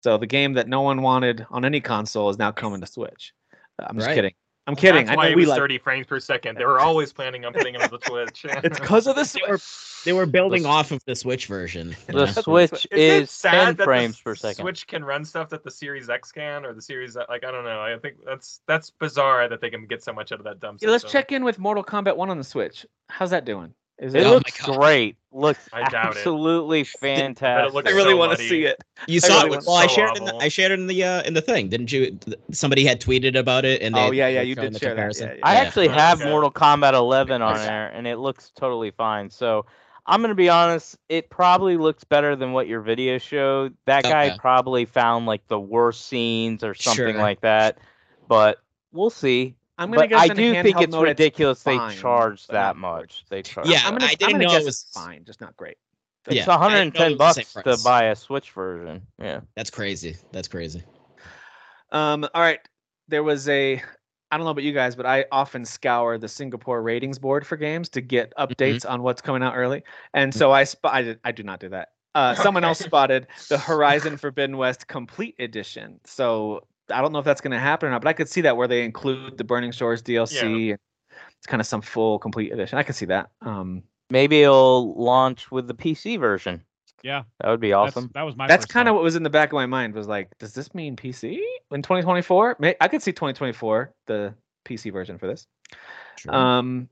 So the game that no one wanted on any console is now coming to Switch. I'm just Right. kidding. I'm kidding. That's I why know it we was like 30 frames per second. They were always planning on putting it on the Switch. [laughs] it's because of the They were- They were building The- off of the Switch version. you the know? Switch what- Isn't it is sad 10 that the frames per second. Switch can run stuff that the Series X can, or the Series like I don't know. I think that's that's bizarre that they can get so much out of that dumb. Yeah, let's check in with Mortal Kombat 1 on the Switch. How's that doing? Is It Oh looks great. Looks I doubt it. absolutely fantastic. looks I really so want to see it. You saw really it. want- Well, I shared it in the. I shared it in the uh, in the thing, didn't you? Somebody had tweeted about it, and they Oh, yeah, yeah, you did the share that. comparison. Yeah, yeah. I Yeah. actually have okay. Mortal Kombat 11 on there, and it looks totally fine. So I'm gonna be honest. It probably looks better than what your video showed. That guy Okay. probably found like the worst scenes or something Sure. like that. But we'll see. I'm gonna But guess I do think it's mode, ridiculous they fine, charge that much. They charge. Yeah, I'm gonna, I I'm didn't gonna know guess it it's was- fine, just not great. It's Yeah, I didn't know 110 it bucks to buy a Switch version. Yeah. That's crazy. That's crazy. Um, all right. There was a I don't know about you guys, but I often scour the Singapore ratings board for games to get updates on what's coming out early. And so I spot I, did- I do not do that. Uh, someone else [laughs] spotted the Horizon Forbidden West Complete Edition. So I don't know if that's going to happen or not, but I could see that where they include the Burning Shores DLC. and It's kind of some full complete edition. I could see that. Um, Maybe it'll launch with the PC version. Yeah, That would be that's- awesome. that was my. that's kind of what was in the back of my mind was like, does this mean PC in 2024? May- I could see 2024, the PC version for this. Sure. Um,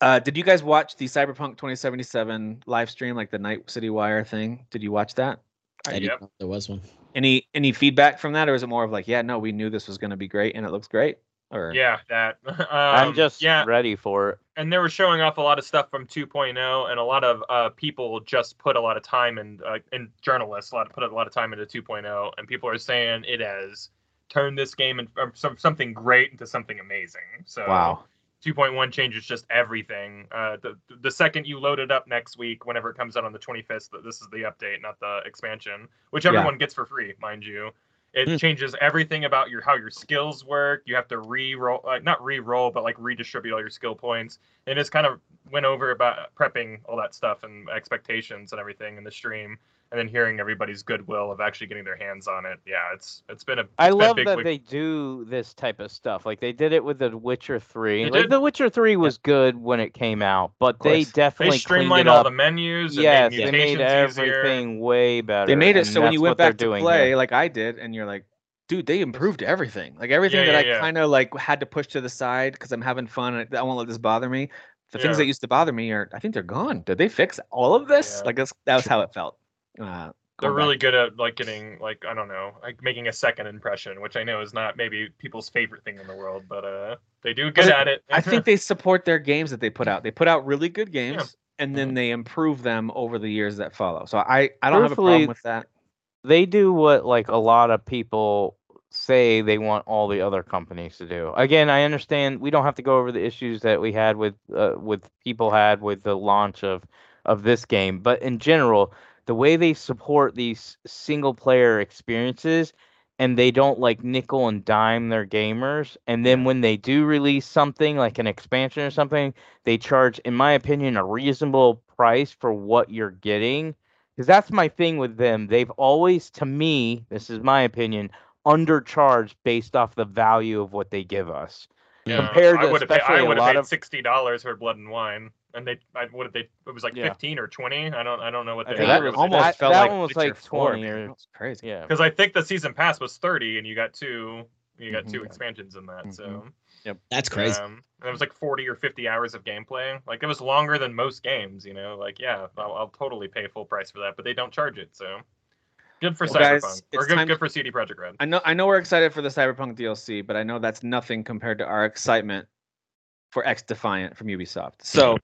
uh, did you guys watch the Cyberpunk 2077 live stream, like the Night City Wire thing? Did you watch that? I didn't Yep. there was one. Any any feedback from that, or is it more of like, yeah, no, we knew this was going to be great and it looks great? Or Yeah, that. [laughs] Um, I'm just yeah, ready for it. and they were showing off a lot of stuff from 2.0, and a lot of uh, people just put a lot of time and uh, and journalists a lot put a lot of time into 2.0, and people are saying it has turned this game and from some, something great into something amazing. So wow, 2.1 changes just everything. Uh, the the second you load it up next week, whenever it comes out on the 25th, this is the update, not the expansion, which Yeah. everyone gets for free, mind you. It Hmm. changes everything about your how your skills work. You have to re-roll, uh, not re-roll, but like redistribute all your skill points. And it's kind of went over about prepping all that stuff and expectations and everything in the stream, and then hearing everybody's goodwill of actually getting their hands on it. Yeah, it's it's been a. I it's been a love big that week. they do this type of stuff. Like they did it with The Witcher 3. They Like did. The Witcher 3 was good when it came out, but they course. They definitely streamlined all the menus. And yes, made they mutations made easier. everything way better. they made it so when you went back to doing play, here. like I did, and you're like, dude, they improved everything. Like everything Yeah, that yeah, I yeah. kind of like had to push to the side because I'm having fun and I won't let this bother me. The things that used to bother me are, I think they're gone. Did they fix all of this? Yeah. Like that's that was how it felt. Uh, They're going back really good at like getting like I don't know, like making a second impression, which I know is not maybe people's favorite thing in the world, but uh they do good it- at it. I think [laughs] they support their games that they put out. They put out really good games, and then they improve them over the years that follow. So I I don't have a problem with that. they do what like a lot of people say they want all the other companies to do. Again, I understand we don't have to go over the issues that we had with uh, with people had with the launch of of this game, but in general, the way they support these single player experiences and they don't like nickel and dime their gamers and then when they do release something like an expansion or something, they charge in my opinion a reasonable price for what you're getting because that's my thing with them. They've always, to me, this is my opinion, undercharged based off the value of what they give us. Yeah, compared I to would have paid, I would have lot paid of- sixty dollars for Blood and Wine, and they I would have they it was like Yeah. fifteen or twenty. I don't I don't know what I they think that it was- almost that- felt that like one was like 20 man. or- That was crazy. Yeah. because I think the season pass was thirty, and you got two you got Mhm. two expansions in that. So yep That's crazy. Um, and it was like 40 or 50 hours of gameplay. Like it was longer than most games, you know. Like yeah, I'll, I'll totally pay full price for that, but they don't charge it. So good for Well, Cyberpunk it's or good, time- good for CD Projekt Red. I know I know we're excited for the Cyberpunk DLC, but I know that's nothing compared to our excitement for X Defiant from Ubisoft. So,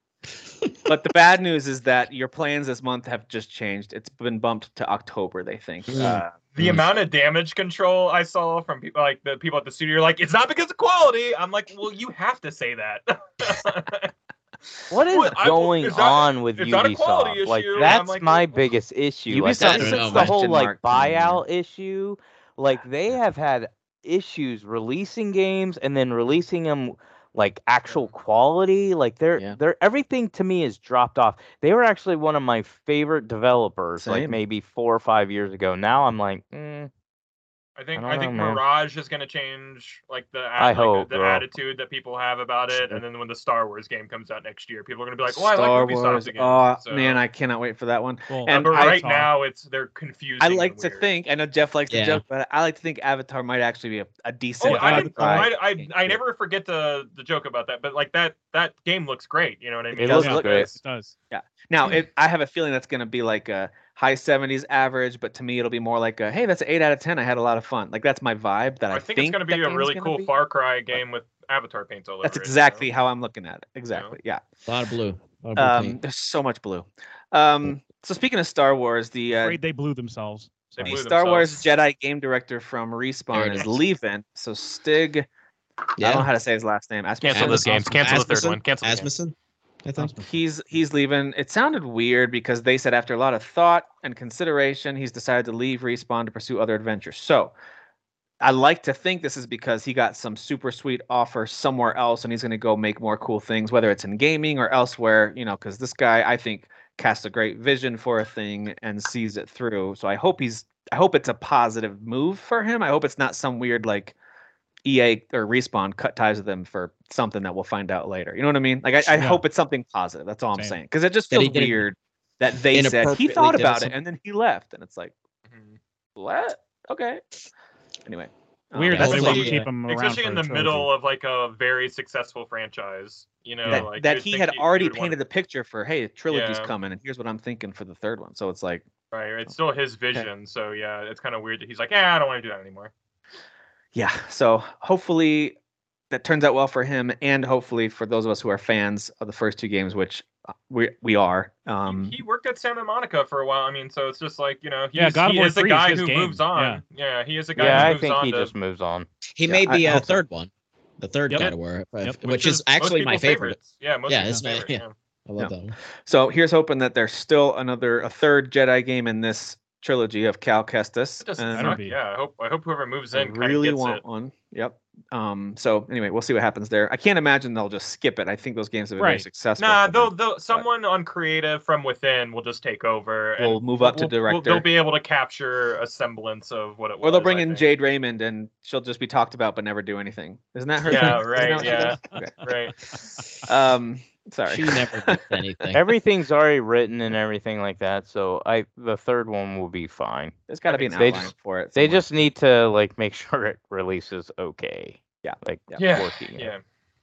but the bad news is that your plans this month have just changed. It's been bumped to October, they think. Mm. Uh, The Mm. amount of damage control I saw from people like the people at the studio are like, it's not because of quality. I'm like, well, you have to say that. What is Well, I- going is that- on with is that a quality Ubisoft? Like issue? That's like, my well, biggest issue. Like Ubisoft ever is since the whole like mark thing, yeah. buyout issue, like they have had issues releasing games and then releasing them like actual quality. Like they're Yeah. they're everything to me is dropped off. They were actually one of my favorite developers like maybe four or five years ago. Now I'm like, mm, I think I I, don't think know, man. Mirage is going to change like the I like, hope, the, bro. attitude that people have about it, and then when the Star Wars game comes out next year, people are going to be like, "Oh, I Star like Ubisoft Wars. again." Oh So- man, I cannot wait for that one. Well, Uh, and but I- right now it's they're confused. I like to think. I know Jeff likes to joke, but I like to think Avatar might actually be a, a decent. Oh, I, Avatar. didn't- I, I. I never forget the the joke about that, but like that that game looks great. You know what I mean? It does looks look great. it does. Yeah. Now, it, I have a feeling that's going to be like a high 70s average, but to me, it'll be more like a hey, that's an 8 out of 10. I had a lot of fun. Like, that's my vibe. That I, I think, it's going to be a really cool be. Far Cry game with Avatar paint all over That's it, you know? exactly how I'm looking at it. Exactly. Yeah. A lot of blue. Blue Um, there's so much blue. Um, so speaking of Star Wars, the uh, Afraid they blew themselves. They Sorry. blew Star Wars. Jedi game director from Respawn There it is is. leaving. So Stig, I don't know how to say his last name. Asmussen. Cancel this game. Cancel the third one. Cancel the. Asmussen, I think. He's he's leaving. It sounded weird because they said after a lot of thought and consideration, he's decided to leave Respawn to pursue other adventures. So I like to think this is because he got some super sweet offer somewhere else and he's going to go make more cool things, whether it's in gaming or elsewhere, you know, because this guy, I think, casts a great vision for a thing and sees it through. So I hope he's, I hope it's a positive move for him. I hope it's not some weird like EA or Respawn cut ties with them for something that we'll find out later. You know what I mean? Like, I, I Yeah. hope it's something positive. That's all I'm saying. Because it just feels didn't weird that they said he thought did about it something. and then he left. And it's like, Mhm. what? Okay. Anyway. um, Weird that they hopefully, wouldn't uh, keep him around. Especially in the middle of like a very successful franchise. You know, that, like that he had already you'd want- painted the picture for, hey, trilogy's Yeah. coming, and here's what I'm thinking for the third one. So it's like, Right, it's still his vision. So yeah, it's kind of weird that he's like, yeah, I don't want to do that anymore. Yeah. So hopefully that turns out well for him, and hopefully for those of us who are fans of the first two games, which uh, we we are. He- Um, he, worked at Santa Monica for a while. I mean, so it's just like you know, he's, Yeah, God he is a 3 is guy who game. moves on. Yeah. he is a guy Yeah, who I think on he to, just moves on. He Yeah, made I- the uh, hope so. third one, the third Yep. God of War, Yep. which is most actually my favorite. favorites. Yeah, most Yeah, people's it's my- favorite, yeah. I love Yeah. that one. so here's hoping that there's still another a third Jedi game in this trilogy of Cal Kestis. It doesn't and- That'd be- Yeah, I hope I hope whoever moves in kind really gets want it. one. Yep. Um. So anyway, we'll see what happens there. I can't imagine they'll just skip it. I think those games have been very successful. Nah, for they'll, they'll someone on creative from within will just take over. We'll move up to we'll- we'll- director. they'll be able to capture a semblance of what it was. Or they'll bring I in think. Jade Raymond and she'll just be talked about but never do anything. Isn't that her? Yeah, thing? Right, [laughs] that what she yeah. Okay. Right. [laughs] Um. Sorry. She never did anything. Everything's already written and everything like that, so I the third one will be fine. There's got to be an They outline just- for it. They just need to like make [laughs] sure it releases okay. Yeah, Like yeah. Yeah. Yeah.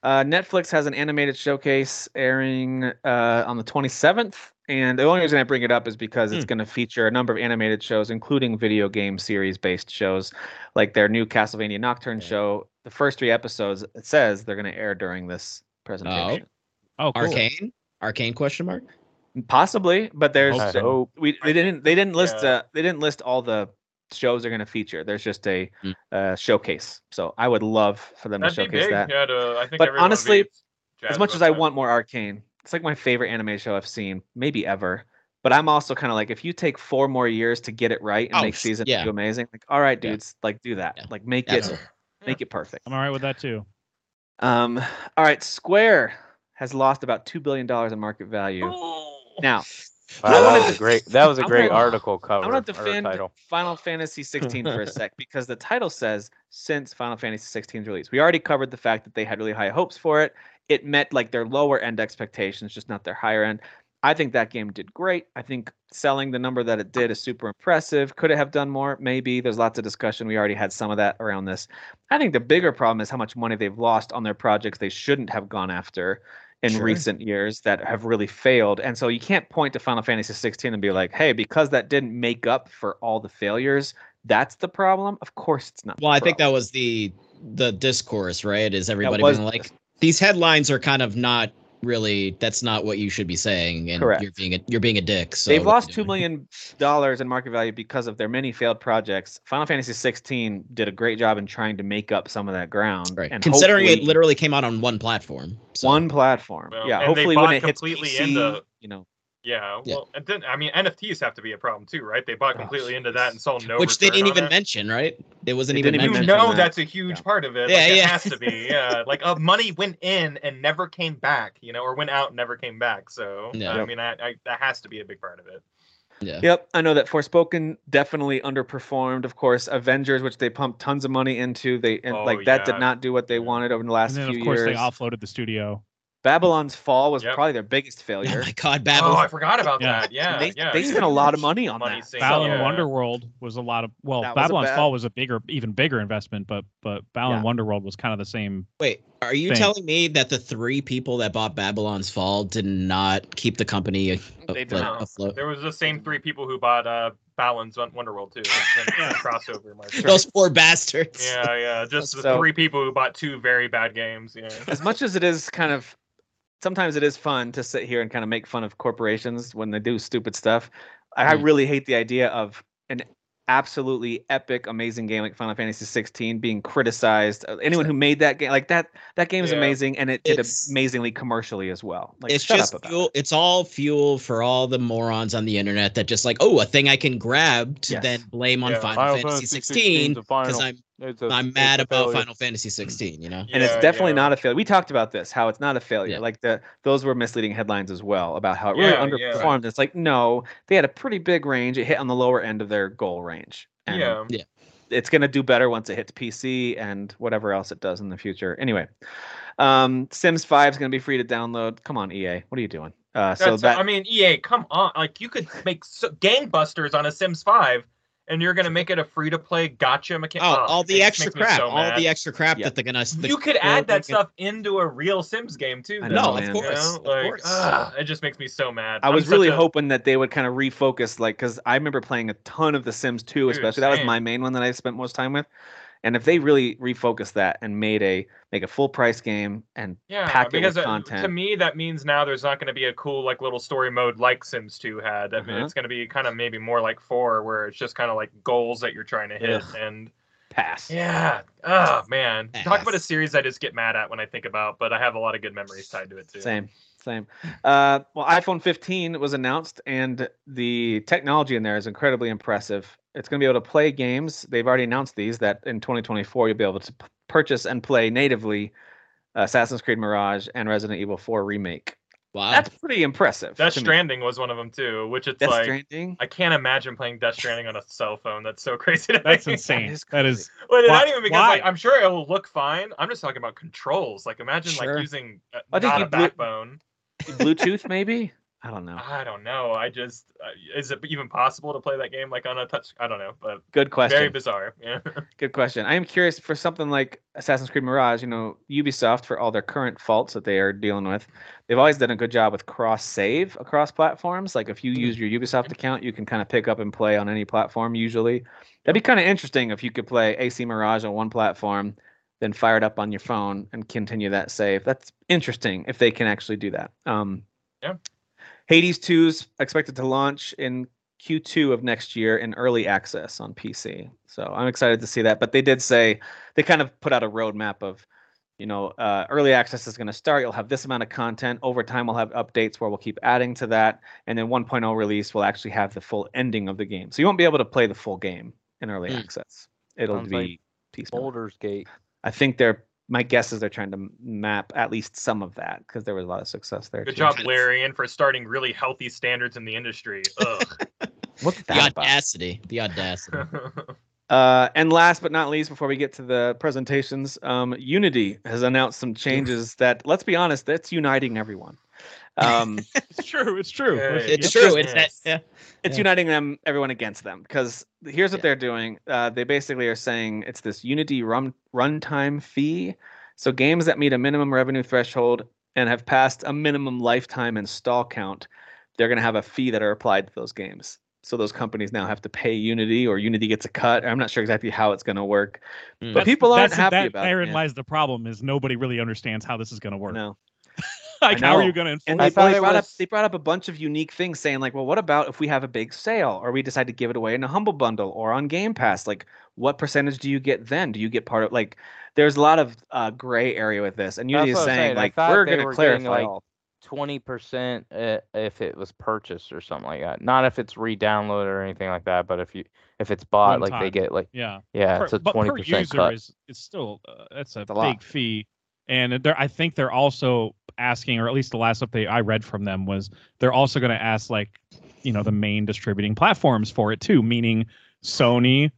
Uh, Netflix has an animated showcase airing uh, on the 27th, and the only reason I bring it up is because it's Hmm. going to feature a number of animated shows, including video game series-based shows, like their new Castlevania Nocturne Yeah. show. The first three episodes, it says they're going to air during this presentation. Oh, cool. Arcane, Arcane question mark. Possibly, but there's I so. we they didn't they didn't list Yeah. uh they didn't list all the shows they're going to feature. There's just a Hmm. uh, showcase. So I would love for them to That'd be showcase big. that. Yeah, to, I think But honestly, as much as about I that. want more arcane, it's like my favorite anime show I've seen, maybe ever. But I'm also kind of like, if you take four more years to get it right and Oh, make season yeah. two amazing, like, all right, Yeah. dudes, like do that, Yeah. like make it, Absolutely. make it perfect. I'm all right with that too. Um, all right, Square has lost about two billion dollars in market value. Oh. Now, Wow, I that was a to- great. That was a I'm great gonna- article cover. I want to or defend title. Final Fantasy [laughs] 16 for a sec because the title says since Final Fantasy 16's release. We already covered the fact that they had really high hopes for it. It met like their lower end expectations, just not their higher end. I think that game did great. I think selling the number that it did is super impressive. Could it have done more? Maybe. There's lots of discussion. We already had some of that around this. I think the bigger problem is how much money they've lost on their projects they shouldn't have gone after in Sure. recent years that have really failed. And so you can't point to Final Fantasy 16 and be like, "Hey, because that didn't make up for all the failures, that's the problem." Of course, it's not. Well, I think that was the the discourse, right? Is everybody being like these headlines are kind of not really that's not what you should be saying and Correct. you're being a you're being a dick. So They've lost you two doing? million dollars in market value because of their many failed projects. Final Fantasy 16 did a great job in trying to make up some of that ground. Right. And Considering it literally came out on one platform. So. one platform. Well, yeah, hopefully when bought it hits completely PC, into- you know, Yeah, Yeah. well, and then I mean NFTs have to be a problem too, right? They bought Oh, completely into that and saw no. which they didn't even it. mention, right? It wasn't They even didn't even You know that. that's a huge Yeah. part of it. Yeah, like, It yeah. has to be. Yeah, like uh, money went in and never came back. You know, or went out and never came back. So Yeah. I mean, I, I, that has to be a big part of it. Yeah. Yep, I know that Forspoken definitely underperformed. Of course, Avengers, which they pumped tons of money into, they and Oh, like that yeah. did not do what they wanted over the last And then few of course years. they offloaded the studio. Babylon's Fall was Yep. probably their biggest [laughs] Oh failure. my god, Babylon! Oh, Babylon. I forgot about Yeah. that. Yeah, they, yeah. they spent a lot of money on Money that. sink, Balan yeah. Wonderworld was a lot of well, That was Babylon's bad- Fall was a bigger, even bigger investment, but but Babylon Yeah. Wonderworld was kind of the same. Wait, are you thing. telling me that the three people that bought Babylon's Fall did not keep the company a- They a- did not. afloat? There was the same three people who bought uh Balan's Wonderworld too. It's been [laughs] crossover market. [laughs] Those poor bastards. Yeah, yeah. Just the three people who bought two very bad games. Yeah. As much as it is kind of sometimes it is fun to sit here and kind of make fun of corporations when they do stupid stuff. I, I Mm. really hate the idea of an absolutely epic, amazing game like Final Fantasy 16 being criticized. Uh, Anyone who made that game, like that, that game is Yeah. amazing, and it did It's- amazingly commercially as well. Like, it's just up about fuel. It's all fuel for all the morons on the internet that just like, oh, a thing I can grab to Yes. then blame on Yeah. Final, Fantasy 16 because I'm It's a- I'm mad a about failure. Final Fantasy 16. You know. and it's definitely yeah. not a failure. We talked about this, how it's not a failure. Yeah. Like the those were misleading headlines as well about how it really Yeah, yeah. underperformed. It's like no, they had a pretty big range. It hit on the lower end of their goal range. And yeah. it's going to do better once it hits PC and whatever else it does in the future. Anyway, um, Sims 5 is going to be free to download. Come on, EA, what are you doing? Uh, so That's, that I mean, EA, come on! Like you could make so, gangbusters on a Sims 5, and you're gonna make it a free to play gotcha mechanic. Oh, oh, all the extra crap, all mad. the extra crap Yeah. that they're gonna. the- you could add that making- stuff into a real Sims game too. Though, know, No, man. of you course, know? of course. ugh, it just makes me so mad. I I'm was really a- hoping that they would kind of refocus, like, because I remember playing a ton of The Sims 2, Dude, especially. That was my main one that I spent most time with. And if they really refocused that and made a make a full price game and Yeah, pack it because with uh, content. to me that means now there's not going to be a cool like little story mode like Sims 2 had. I mean, Uh-huh. it's going to be kind of maybe more like 4 where it's just kind of like goals that you're trying to hit Ugh. and pass. yeah. Oh man. Talk about a series I just get mad at when I think about, but I have a lot of good memories tied to it too. Same, same. Uh, well, iPhone 15 was announced, and the technology in there is incredibly impressive. It's going to be able to play games. They've already announced these that in 2024 you'll be able to p- purchase and play natively Assassin's Creed Mirage and Resident Evil 4 remake. Wow. That's pretty impressive. Death to me. Stranding was one of them too, which it's Death like Stranding. I can't imagine playing Death Stranding on a cell phone. That's so crazy to That's me. insane. is That is Well, Why- not even because why? like I'm sure it will look fine. I'm just talking about controls. Like imagine Sure. like using uh, I think not you a blew- backbone. Bluetooth, maybe. I don't know. I don't know. I just uh, is it even possible to play that game like on a touch? I don't know, but Good question. very bizarre. Yeah. [laughs] Good question. I am curious for something like Assassin's Creed Mirage. You know, Ubisoft, for all their current faults that they are dealing with, they've always done a good job with cross save across platforms. Like if you use your Ubisoft account, you can kind of pick up and play on any platform usually. That'd be kind of interesting if you could play AC Mirage on one platform, then fire it up on your phone and continue that save. That's interesting if they can actually do that. Um, Yeah. Hades 2 is expected to launch in Q2 of next year in early access on PC. So I'm excited to see that. But they did say they kind of put out a roadmap of, you know, uh, early access is going to start. You'll have this amount of content. Over time, we'll have updates where we'll keep adding to that. And then 1.0 release will actually have the full ending of the game. So you won't be able to play the full game in early Hmm. access. It'll Sounds be like piecemeal. Baldur's Gate. I think they're. My guess is they're trying to map at least some of that because there was a lot of success there. Good too. job, Larry, and for starting really healthy standards in the industry. Ugh. [laughs] [laughs] What's the that about? audacity. The audacity. [laughs] Uh, and last but not least, before we get to the presentations, um, Unity has announced some changes that, let's be honest, that's uniting everyone. Um, [laughs] it's true. It's true. Yeah, It's Yep. true. It's that. Yeah. it's Yeah. uniting them, everyone against them, because here's what Yeah. they're doing. Uh, they basically are saying it's this Unity run runtime fee. So games that meet a minimum revenue threshold and have passed a minimum lifetime install count, they're going to have a fee that are applied to those games. So those companies now have to pay Unity, or Unity gets a cut. I'm not sure exactly how it's going to work, Mm. but That's- people aren't that's- happy that, about Therein it. lies the problem: is nobody really understands how this is going to work. No. [laughs] [laughs] like, how are you going to And they, I they it brought up they brought up a bunch of unique things, saying like, well, what about if we have a big sale, or we decide to give it away in a humble bundle, or on Game Pass? Like, what percentage do you get then? Do you get part of like? There's a lot of uh, gray area with this, and Unity That's is saying saying. Like we're going to clarify like, all. Twenty percent if it was purchased or something like that. Not if it's re-downloaded or anything like that, but if you if it's bought, like they get like yeah. yeah, per, it's a but twenty per percent user cut. is it's still uh, that's a It's a lot. big fee, and they're I think they're also asking, or at least the last update I read from them was they're also going to ask like you know the main distributing platforms for it too, meaning Sony,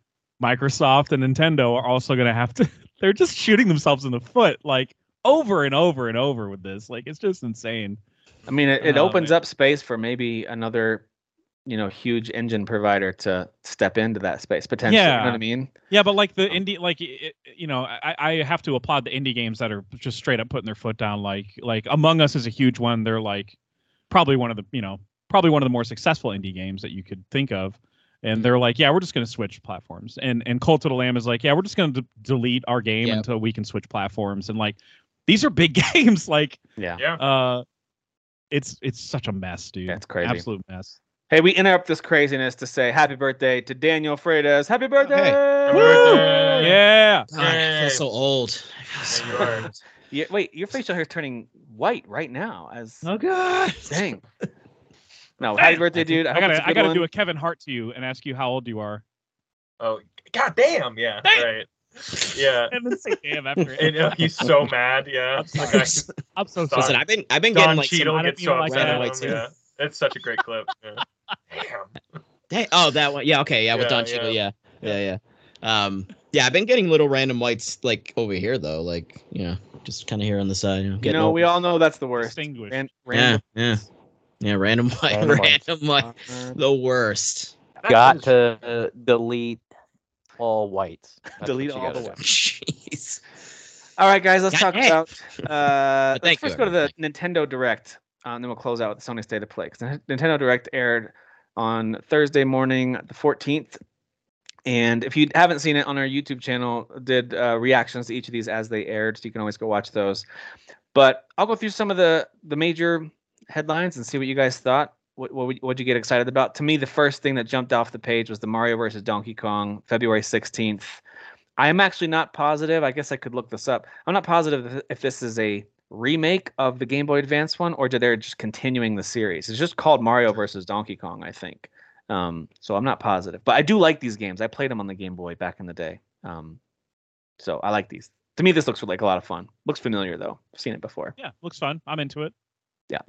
Microsoft, and Nintendo are also going to have to. [laughs] They're just shooting themselves in the foot like over and over and over with this. Like it's just insane. I mean, it, it Oh, opens up space for maybe another, you know, huge engine provider to step into that space potentially. You know what I mean? Yeah, but like the indie, like it, you know, I, I have to applaud the indie games that are just straight up putting their foot down. Like like Among Us is a huge one. They're like probably one of the you know probably one of the more successful indie games that you could think of. And they're like, yeah, we're just going to switch platforms. And and Cult of the Lamb is like, yeah, we're just going to delete our game Yep. until we can switch platforms. And like these are big [laughs] games. Like Yeah. Yeah. uh it's it's such a mess, dude. Yeah, it's crazy. Absolute mess. Hey, we interrupt this craziness to say happy birthday to Daniel Freitas. Happy birthday! Happy birthday. Yeah. God, I feel so old. Feel Yeah, so you are. old. [laughs] Yeah, wait, your facial hair is turning white right now. As Oh god. dang. [laughs] No, happy birthday, dude. I, I gotta a I good gotta one. do a Kevin Hart to you and ask you how old you are. Oh, god damn. Yeah. Damn. Right. Yeah. [laughs] And then say damn after And uh, he's so mad. Yeah. I'm sorry. Like, I- I'm so Sorry. sorry. Listen, I've been I've been getting like some, Cheadle I don't gets so feel like upset that. at White too. Yeah. It's such a great clip. Yeah. Damn. Hey, oh, that one. Yeah, okay, yeah, with Yeah, Don Cheadle, yeah. yeah. yeah, yeah, Um, yeah, I've been getting little random whites like over here though, like you know, just kind of here on the side. You know, You know, we all know that's the worst. Distinguished. Ran- yeah, random- yeah, yeah, random white, Random random, white, Uh, the worst. Got to uh, delete all whites. That's Delete all the do. whites. Jeez. All right, guys, let's God talk dang. about. Uh, let's first you, go to the. Nintendo Direct, uh, and then we'll close out with the Sony State of Play. 'cause the Nintendo Direct aired on Thursday morning, the 14th. And if you haven't seen it on our YouTube channel, did uh, reactions to each of these as they aired, so you can always go watch those. But I'll go through some of the the major headlines and see what you guys thought. What what would you get excited about? To me, the first thing that jumped off the page was the Mario versus Donkey Kong, February 16th. I am actually not positive. I guess I could look this up. I'm not positive if this is a remake of the Game Boy Advance one or do they're just continuing the series. It's just called Mario versus Donkey Kong, I think. Um, so I'm not positive, but I do like these games. I played them on the Game Boy back in the day. Um, so I like these. To me, this looks like a lot of fun. Looks familiar though. I've seen it before. Yeah, looks fun. I'm into it. Yeah.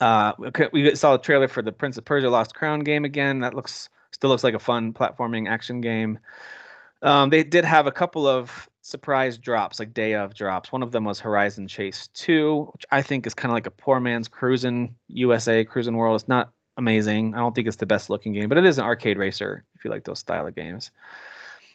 Uh, okay, we saw a trailer for the Prince of Persia: Lost Crown game again. That looks still looks like a fun platforming action game. Um, they did have a couple of surprise drops, like day of drops. One of them was Horizon Chase 2, which I think is kind of like a poor man's Cruis'n USA, Cruis'n World. It's not amazing. I don't think it's the best looking game, but it is an arcade racer if you like those style of games.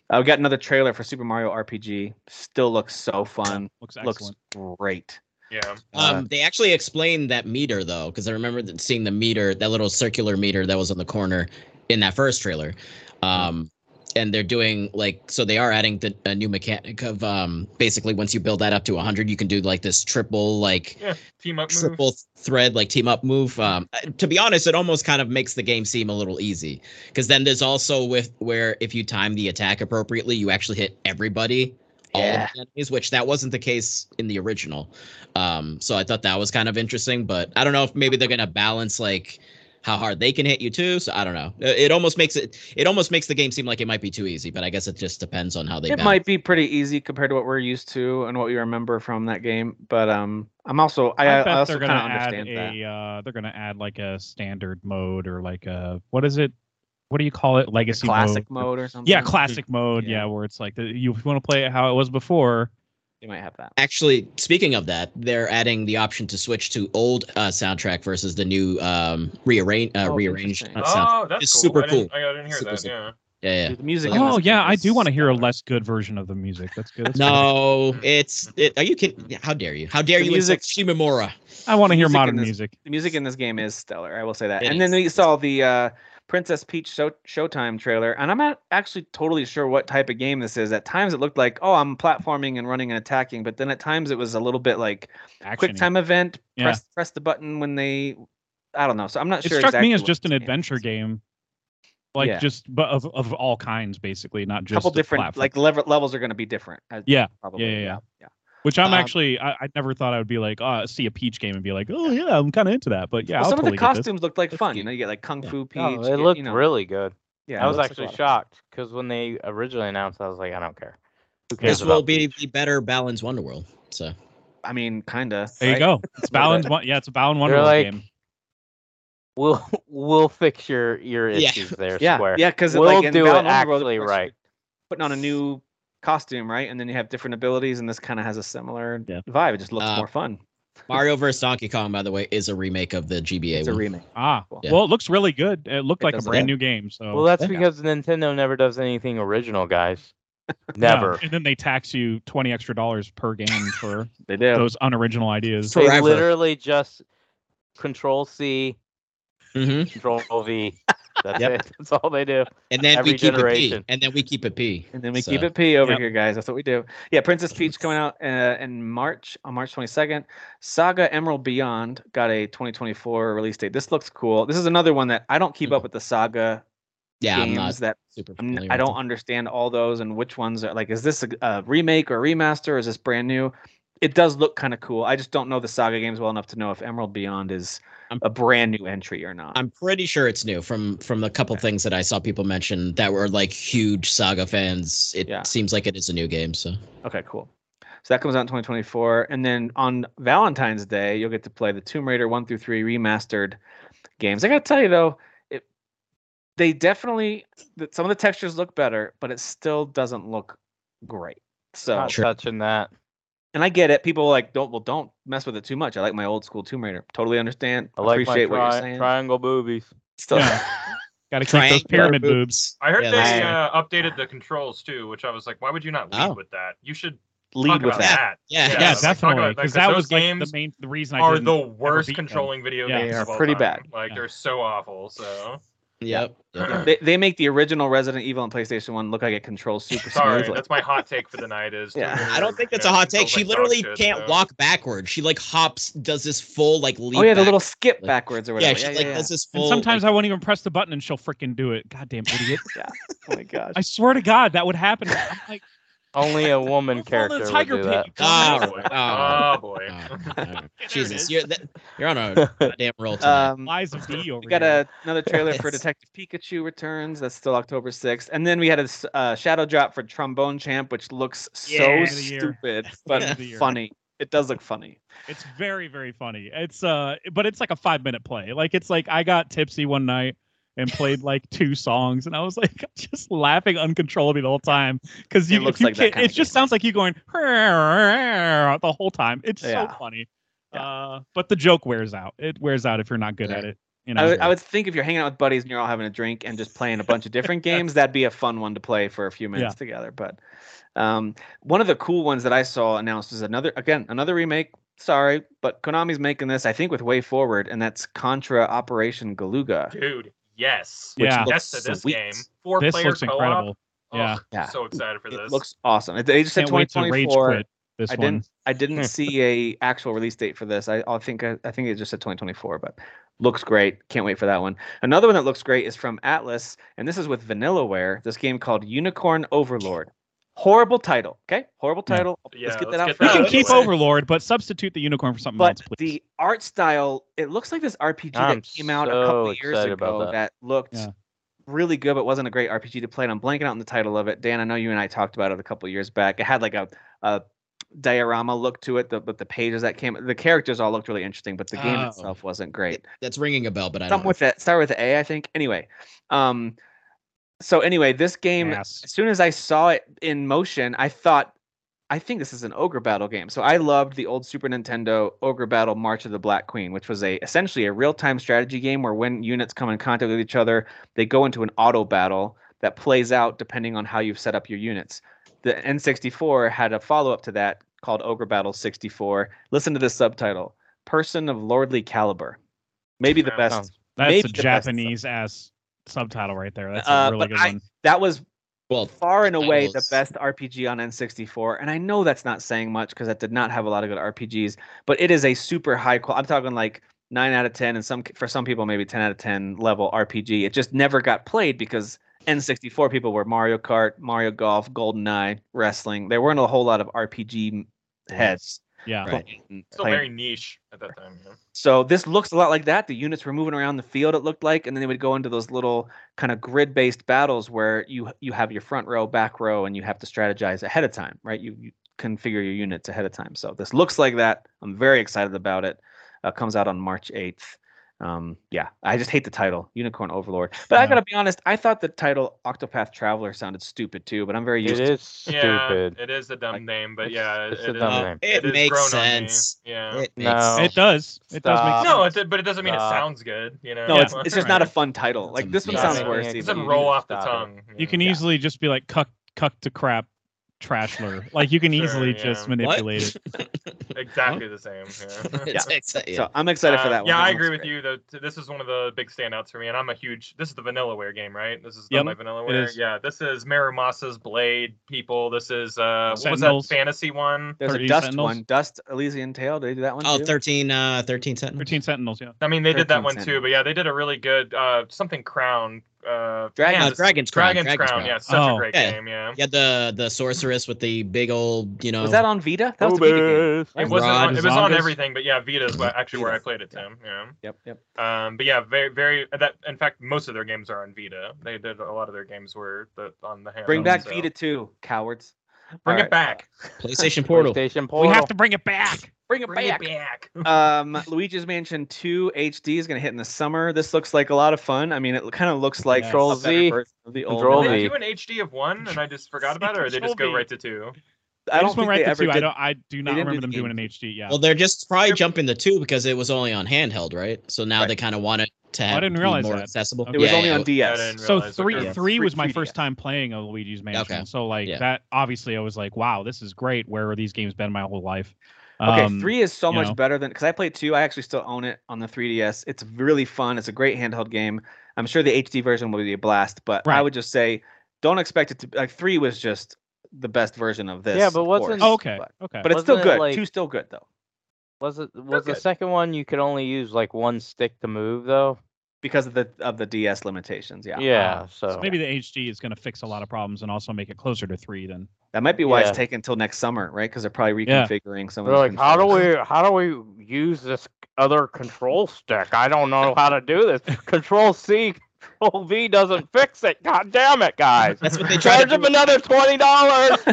Uh, we got another trailer for Super Mario RPG. Still looks so fun. Looks Looks great. Yeah. Uh, Um, they actually explained that meter though, because I remember seeing the meter, that little circular meter that was on the corner in that first trailer. Um, and they're doing like so they are adding the, a new mechanic of um basically once you build that up to 100 you can do like this triple like Yeah. Team up move. triple thread like team up move um to be honest it almost kind of makes the game seem a little easy because then there's also with where if you time the attack appropriately you actually hit everybody all Yeah. of the enemies which that wasn't the case in the original um so i thought that was kind of interesting but i don't know if maybe they're gonna balance like how hard they can hit you too so i don't know it, it almost makes it it almost makes the game seem like it might be too easy but i guess it just depends on how they it balance. might be pretty easy compared to what we're used to and what we remember from that game. But um, I'm also I, I I, bet also they're kind gonna of add understand that. a. Uh, they're gonna add like a standard mode or like a what is it? What do you call it? Legacy classic mode. mode or something. Yeah, classic mode. Yeah. Yeah, where it's like the, you want to play it how it was before. You might have that. Actually, speaking of that, they're adding the option to switch to old uh, soundtrack versus the new um, rearrange uh, Oh, rearranged uh, soundtrack. Oh, that's It's cool. super I didn't, cool. I didn't hear Super that. cool. Yeah. Yeah, yeah. Dude, the music. Oh yeah, I do want to hear a less good version of the music. That's good. That's good. No, it's it. Are you kidding? How dare you? How dare The you music- Shimomura? I want to hear modern this- music. The music in this game is stellar. I will say that. It and then we saw the uh, Princess Peach show- Showtime trailer, and I'm not actually totally sure what type of game this is. At times it looked like, oh, I'm platforming and running and attacking, but then at times it was a little bit like quick time event. Yeah. Press press the button when they. I don't know. So I'm not It sure. It struck exactly me as just an adventure is. game, like Yeah. just but of of all kinds, basically, not A just couple different platform. like level, levels are going to be different. uh, Yeah, probably. yeah, yeah. yeah. Which I'm Um, actually, I, I never thought I would be like, uh, see a Peach game and be like, oh yeah, I'm kind of into that. But yeah, Well, I'll some totally of the costumes looked like fun. You know, you get like Kung Yeah. Fu Peach. No, you it get, looked you know, really good. Yeah, I was looks like a actually shocked because when they originally announced, I was like, I don't care. This will be Peach? the better Balan's Wonderworld. So I mean, kinda. There you go. [laughs] It's little Balan's bit. one. Yeah, it's a Balin They're Wonderworld like, game. We'll we'll fix your your Yeah. issues there, Yeah, Square. yeah, because we'll like in do Balan it Wonderworld, actually of course, right. Putting on a new costume, right? And then you have different abilities, and this kind of has a similar Yeah. vibe. It just looks Uh, more fun. [laughs] Mario vs Donkey Kong, by the way, is a remake of the GBA It's a remake. Ah, Cool. Yeah. well, it looks really good. It looked It like a does look brand new game. So Well, that's Yeah. because Nintendo never does anything original, guys. [laughs] Yeah, Never. And then they tax you twenty extra dollars per game for [laughs] They do. those unoriginal ideas. So- They Forever. literally just Control C, Mhm. Control V. [laughs] That's Yep. it. That's all they do. And then Every we keep it. P. And then we keep it P. And then we So, keep it P over Yep. here, guys. That's what we do. Yeah, Princess Peach coming out uh, in March on March 22nd. Saga Emerald Beyond got a 2024 release date. This looks cool. This is another one that I don't keep up with the Saga Yeah, I'm games not that I don't understand all those and which ones are like. Is this a, a remake or a remaster? Is this brand new? It does look kind of cool. I just don't know the Saga games well enough to know if Emerald Beyond is I'm- a brand new entry or not. I'm pretty sure it's new from from the couple things that I saw people mention that were like huge saga fans. It Yeah. seems like it is a new game. So Okay, cool. So that comes out in 2024, and then on Valentine's Day, you'll get to play the Tomb Raider one through three remastered games. I gotta tell you though, it they definitely some of the textures look better, but it still doesn't look great. So, Not touching that. And I get it. People are like don't well, don't mess with it too much. I like my old school Tomb Raider. Totally understand. I like my appreciate what you're saying. triangle boobies. Still, Yeah. [laughs] Got to keep those pyramid boobs. boobs. I heard Yeah, they uh, updated the controls too, which I was like, why would you not lead Oh. with that? You should lead talk with about that. that. Yeah, Yeah, like, talk definitely. about Because that, that those was like the main the reason I are didn't the worst beat them. controlling video Yeah. games. They are of all pretty time. bad. Like Yeah. they're so awful. So Yep. yep. [clears throat] They, they make the original Resident Evil and PlayStation One look like it controls super sorry, smoothly. that's my hot take for the night. Is Yeah. Tomb I don't think you that's know, a hot take. She like literally shit, can't so. walk backwards. She like hops, does this full like leap. Oh yeah, the back. little skip Like- backwards or Yeah, whatever. she like does this full. And sometimes like, I won't even press the button and she'll freaking do it. Goddamn idiot. [laughs] yeah. Oh my gosh. I swear to God, that would happen. I'm like, Only a [laughs] woman Don't fall in character would tiger do that. you. Oh boy. Oh. Oh boy. oh, [laughs] [laughs] There it Jesus, you're that, you're on a goddamn roll tonight. Um, Lies of D over we got a, another trailer for Detective Pikachu returns. That's still October 6th. And then we had a uh, shadow drop for Trombone Champ, which looks Yeah, so Game of the year. stupid, but of the year. funny. It does look funny. It's very, very funny. It's uh, but it's like a five minute play. Like it's like I got tipsy one night and played like two songs, and I was like [laughs] just laughing uncontrollably the whole time because you, It looks you like can't, kind it just sounds like you going the whole time. It's Yeah. so funny. Yeah. Uh, but the joke wears out. It wears out if you're not good at it. You know. I would, I would think if you're hanging out with buddies and you're all having a drink and just playing a bunch of different [laughs] games, that'd be a fun one to play for a few minutes together. But um, one of the cool ones that I saw announced is another, again, another remake. Sorry, but Konami's making this, I think, with Way Forward, and that's Contra Operation Galuga. Dude, yes. which Yeah. looks Yes to this sweet. game. Four this player looks co-op. incredible. Oh, Yeah. Yeah. So excited for It this. looks awesome. They just said Can't wait to rage 2024. this I one. didn't. I didn't [laughs] see a actual release date for this. I, I think. I, I think it just said 2024, but looks great. Can't wait for that one. Another one that looks great is from Atlus, and this is with Vanillaware. This game called Unicorn Overlord. Horrible title. Okay, horrible title. Yeah, let's get let's that out. get We that can out of the keep. Overlord, but substitute the unicorn for something But else, please. the art style, it looks like this RPG I'm that came out a so couple years ago that. that. looked Yeah. really good, but wasn't a great RPG to play. And I'm blanking out on the title of it. Dan, I know you and I talked about it a couple years back. It had like a, a diorama look to it, the, but the pages that came, the characters all looked really interesting, but the game Oh. itself wasn't great. That's ringing a bell, but I don't. Something know. with that, start with the A, I think. Anyway, um, so anyway, this game, Ass. as soon as I saw it in motion, I thought, I think this is an ogre battle game. So I loved the old Super Nintendo Ogre Battle March of the Black Queen, which was a essentially a real-time strategy game where when units come in contact with each other, they go into an auto battle that plays out depending on how you've set up your units. The N64 had a follow-up to that called Ogre Battle 64. Listen to this subtitle: Person of Lordly Caliber. Maybe the best That's maybe a Japanese ass subtitle right there. That's a Uh, really but good I- one. that was Well, far and away the best RPG on N64. And I know that's not saying much because that did not have a lot of good RPGs, but it is a super high quality. I'm talking like nine out of 10, and some for some people, maybe 10 out of 10 level RPG. It just never got played because N64 people were Mario Kart, Mario Golf, GoldenEye, wrestling. There weren't a whole lot of RPG heads. Yeah. Right. Still playing very niche at that time. Yeah. so this looks a lot like that. The units were moving around the field. It looked like, and then they would go into those little kind of grid-based battles where you you have your front row, back row, and you have to strategize ahead of time, right? You, you configure your units ahead of time. So this looks like that. I'm very excited about it. Uh, comes out on March 8th. Um, yeah, I just hate the title, Unicorn Overlord. But I gotta be honest, I thought the title Octopath Traveler sounded stupid too. But I'm very It used to is stupid. Yeah, it is a dumb Like, name, but it's- yeah, it's it a dumb name. it is makes grown sense. Yeah. It No. makes It does. It does make sense. No, it, but it doesn't mean it sounds good. You know. No, Yeah. it's it's just not a fun title. It's Like this one sounds worse. It doesn't you roll off the tongue. You can easily just be like cuck cuck to crap trashler. Like you can Sure, easily yeah. just What? manipulate it. [laughs] exactly the same. Yeah. [laughs] It's- it's- yeah. So I'm excited for Uh, that one. Yeah, That I agree with great. you. That this is one of the big standouts for me, and I'm a huge. This is the Vanillaware game, right? This is Yep, done by Vanillaware. Yeah, this is Muramasa's Blade people. This is uh, what was that Sentinels. fantasy one? There's a Dust Sentinels. one, Dust Elysian Tail. Did they do that one? oh, too? 13, uh, 13 Sentinels. 13 Sentinels, yeah. I mean, they did that 13 one too, but yeah, they did a really good uh something Crown. Uh, Dragon- man, Uh, Dragon's Crown, Dragon's, Dragon's Crown. Crown. Yeah, such a Oh. great Yeah. game. Yeah. Yeah, the the sorceress with the big old, you know. Was that on Vita? That was the Vita game. It wasn't. On, it was on everything, but yeah, Vita is actually where I played it, Tim. Yeah. Yep, yep. Um, but yeah, very, very. That in fact, most of their games are on Vita. They did a lot of their games were the, on the handheld. Bring back so- Vita too, cowards. Bring All it back. PlayStation [laughs] Portal. PlayStation Portal. We have to bring it back. Bring it Bring back. it back. [laughs] um, Luigi's Mansion 2 HD is going to hit in the summer. This looks like a lot of fun. I mean, it kind of looks like Yes. Control Z. of the old Control Did they do an HD of one and I just forgot about it, or they just go right to two? I I don't just think went right they to ever two. I don't. I do not didn't do remember the them doing an. HD. Yeah. Well, they're just probably jumping the two because it was only on handheld, right? So now Right. they kind of want it to I didn't realize more that. accessible. It was Yeah, only yeah. on DS. didn't so three okay. three was my first time playing a Luigi's Mansion. Okay. So like Yeah. that obviously I was like, wow, this is great. Where are these games been my whole life? Okay, Um, three is so much know. better than because I played two. I actually still own it on the 3DS. It's really fun. It's a great handheld game. I'm sure the HD version will be a blast, but I would just say don't expect it to like three was just the best version of this. Yeah, but of wasn't- course, Oh, okay. But, Okay. but it's still Wasn't it good. like- Two's still good though Was it was the second one you could only use like one stick to move though? because of the of the DS limitations. Yeah, Yeah, ah, so, so maybe the HD is going to fix a lot of problems and also make it closer to three. Then that might be why Yeah. it's taking until next summer, right? Because they're probably Yeah. reconfiguring some. they're of like, how do we how do we use this other control stick? I don't know how to do this. [laughs] Control C, Control V doesn't fix it. God damn it, guys! That's what they try to Charge do. them another twenty dollars. [laughs]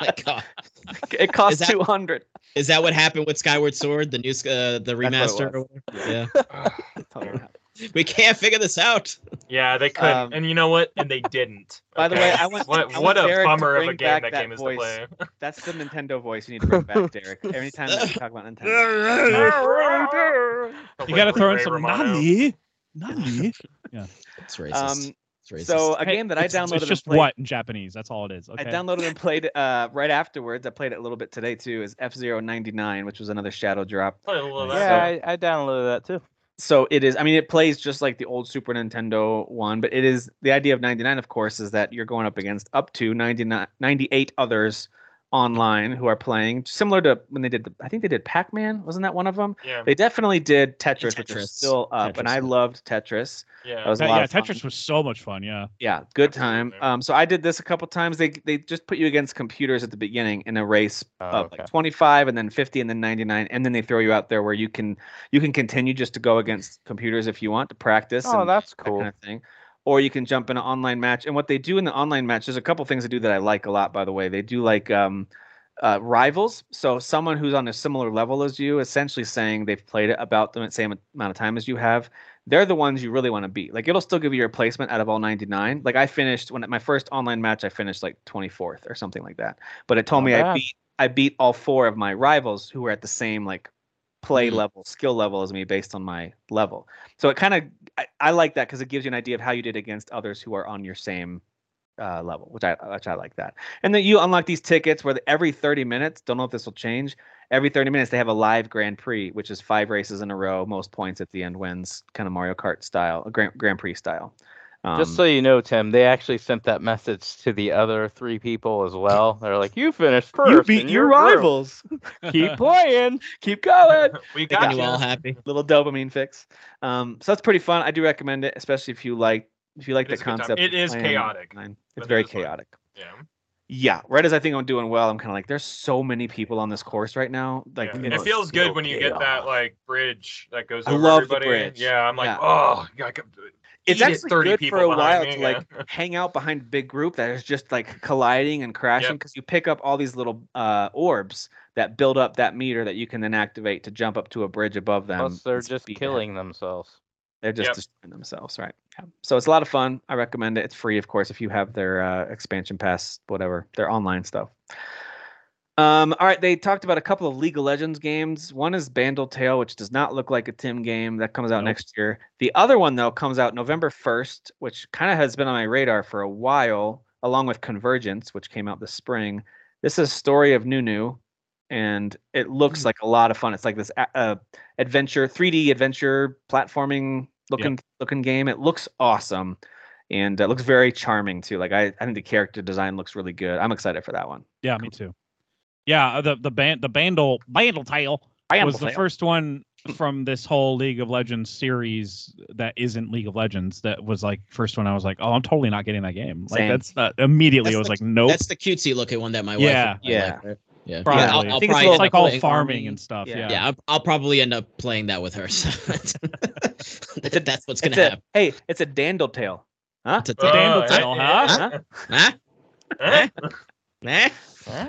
My God. It costs that- two hundred. Is that what happened with Skyward Sword, the new uh, the remaster? was. or whatever? Yeah, [laughs] [laughs] we can't figure this out. Yeah, they couldn't, Um, and you know what? And they didn't. By the way, I want- what I what a Derek bummer of a game that, that game is to play. That's the Nintendo voice you need to bring back, Derek. Every time that we talk about Nintendo. you got to throw in some Romano. Nani, Nani. [laughs] It's racist. Um, it's racist. so a Hey, game that I it's- downloaded It's and just played, what in Japanese. That's all it is. Okay. I downloaded and played uh, right afterwards. I played it a little bit today too. Is F Zero ninety nine, which was another Shadow drop. Play a little of that. yeah, I, I downloaded that too. So it is. I mean, it plays just like the old Super Nintendo one, but it is the idea of ninety nine. Of course, is that you're going up against up to 99, 98 others online who are playing similar to when they did the. I think they did Pac Man. Wasn't that one of them? Yeah, They definitely did Tetris, which is Tetris. still up, and I loved Tetris. yeah. That was a lot yeah, of. Tetris was so much fun. Yeah. Yeah, good time. Um, so I did this a couple times. They they just put you against computers at the beginning in a race Oh, of okay. like 25 and then 50 and then 99, and then they throw you out there where you can you can continue just to go against computers if you want to practice. Oh, and that's that cool. kind of thing. Or you can jump in an online match. And what they do in the online match, there's a couple things they do that I like a lot. By the way, they do like um, uh, rivals. So someone who's on a similar level as you, essentially saying they've played it about the same amount of time as you have. They're the ones you really want to beat. Like it'll still give you your placement out of all 99. Like I finished when my first online match, I finished like 24th or something like that. But it told me I beat I beat all four of my rivals who were at the same like play Mhm. level, skill level as me based on my level. So it kind of I, I like that because it gives you an idea of how you did against others who are on your same uh, level, which I which I like that. And then you unlock these tickets where the- every 30 minutes, don't know if this will change. Every 30 minutes they have a live Grand Prix, which is five races in a row, most points at the end wins, kind of Mario Kart style, Grand Grand Prix style. Um, Just so you know, Tim, they actually sent that message to the other three people as well. They're like, "You finished first. in your rivals. [laughs] [laughs] Keep playing." Keep going. [laughs] we got you you. all happy. Little dopamine fix. Um, so that's pretty fun. I do recommend it, especially if you like if you like It the is a good time. concept. It of is playing chaotic, online. It's very is fun. chaotic. Yeah. Yeah, right as I think I'm doing well, I'm kind of like, there's so many people on this course right now. Like, yeah. it feels good when you get that like bridge that goes I over love the everybody. bridge. Yeah, I'm like, Yeah. oh, I could- it's actually 30 good people for a while me, to like yeah. [laughs] hang out behind a big group that is just like colliding and crashing Yep. because you pick up all these little uh, orbs that build up that meter that you can then activate to jump up to a bridge above them. Plus, they're just speed ahead. killing themselves. They're just Yep. destroying themselves, right? Yeah. So it's a lot of fun. I recommend it. It's free, of course, if you have their uh, expansion pass, whatever, their online stuff. Um, all right, they talked about a couple of League of Legends games. One is Bandle Tale, which does not look like a Tim game. That comes out Nope. next year. The other one, though, comes out November 1st, which kind of has been on my radar for a while, along with Convergence, which came out this spring. This is a Story of Nunu. and it looks Mm. like a lot of fun. It's like this uh, adventure, 3D adventure platforming looking looking game. It looks awesome, and it looks very charming too. Like I, I think the character design looks really good. I'm excited for that one. Yeah, me too. Yeah, uh, the the band the Bandle Bandle Tale was the first one from this whole League of Legends series that isn't League of Legends. That was like first one. I was like, oh, I'm totally not getting that game. Like Same. that's not immediately. That's I was the- like, nope. That's the cutesy looking one that my Yeah. wife. would Yeah. like. Yeah. Probably. Yeah, I'll, I I'll think probably a end little it's like all playing- farming and stuff. Yeah. Yeah. Yeah, I'll, I'll probably end up playing that with her. So [laughs] [laughs] that's what's gonna It's a, happen. hey, it's a dandel tail, Huh? It's a a Oh, Dandle yeah, Tale, yeah. huh? Huh? Huh? Eh?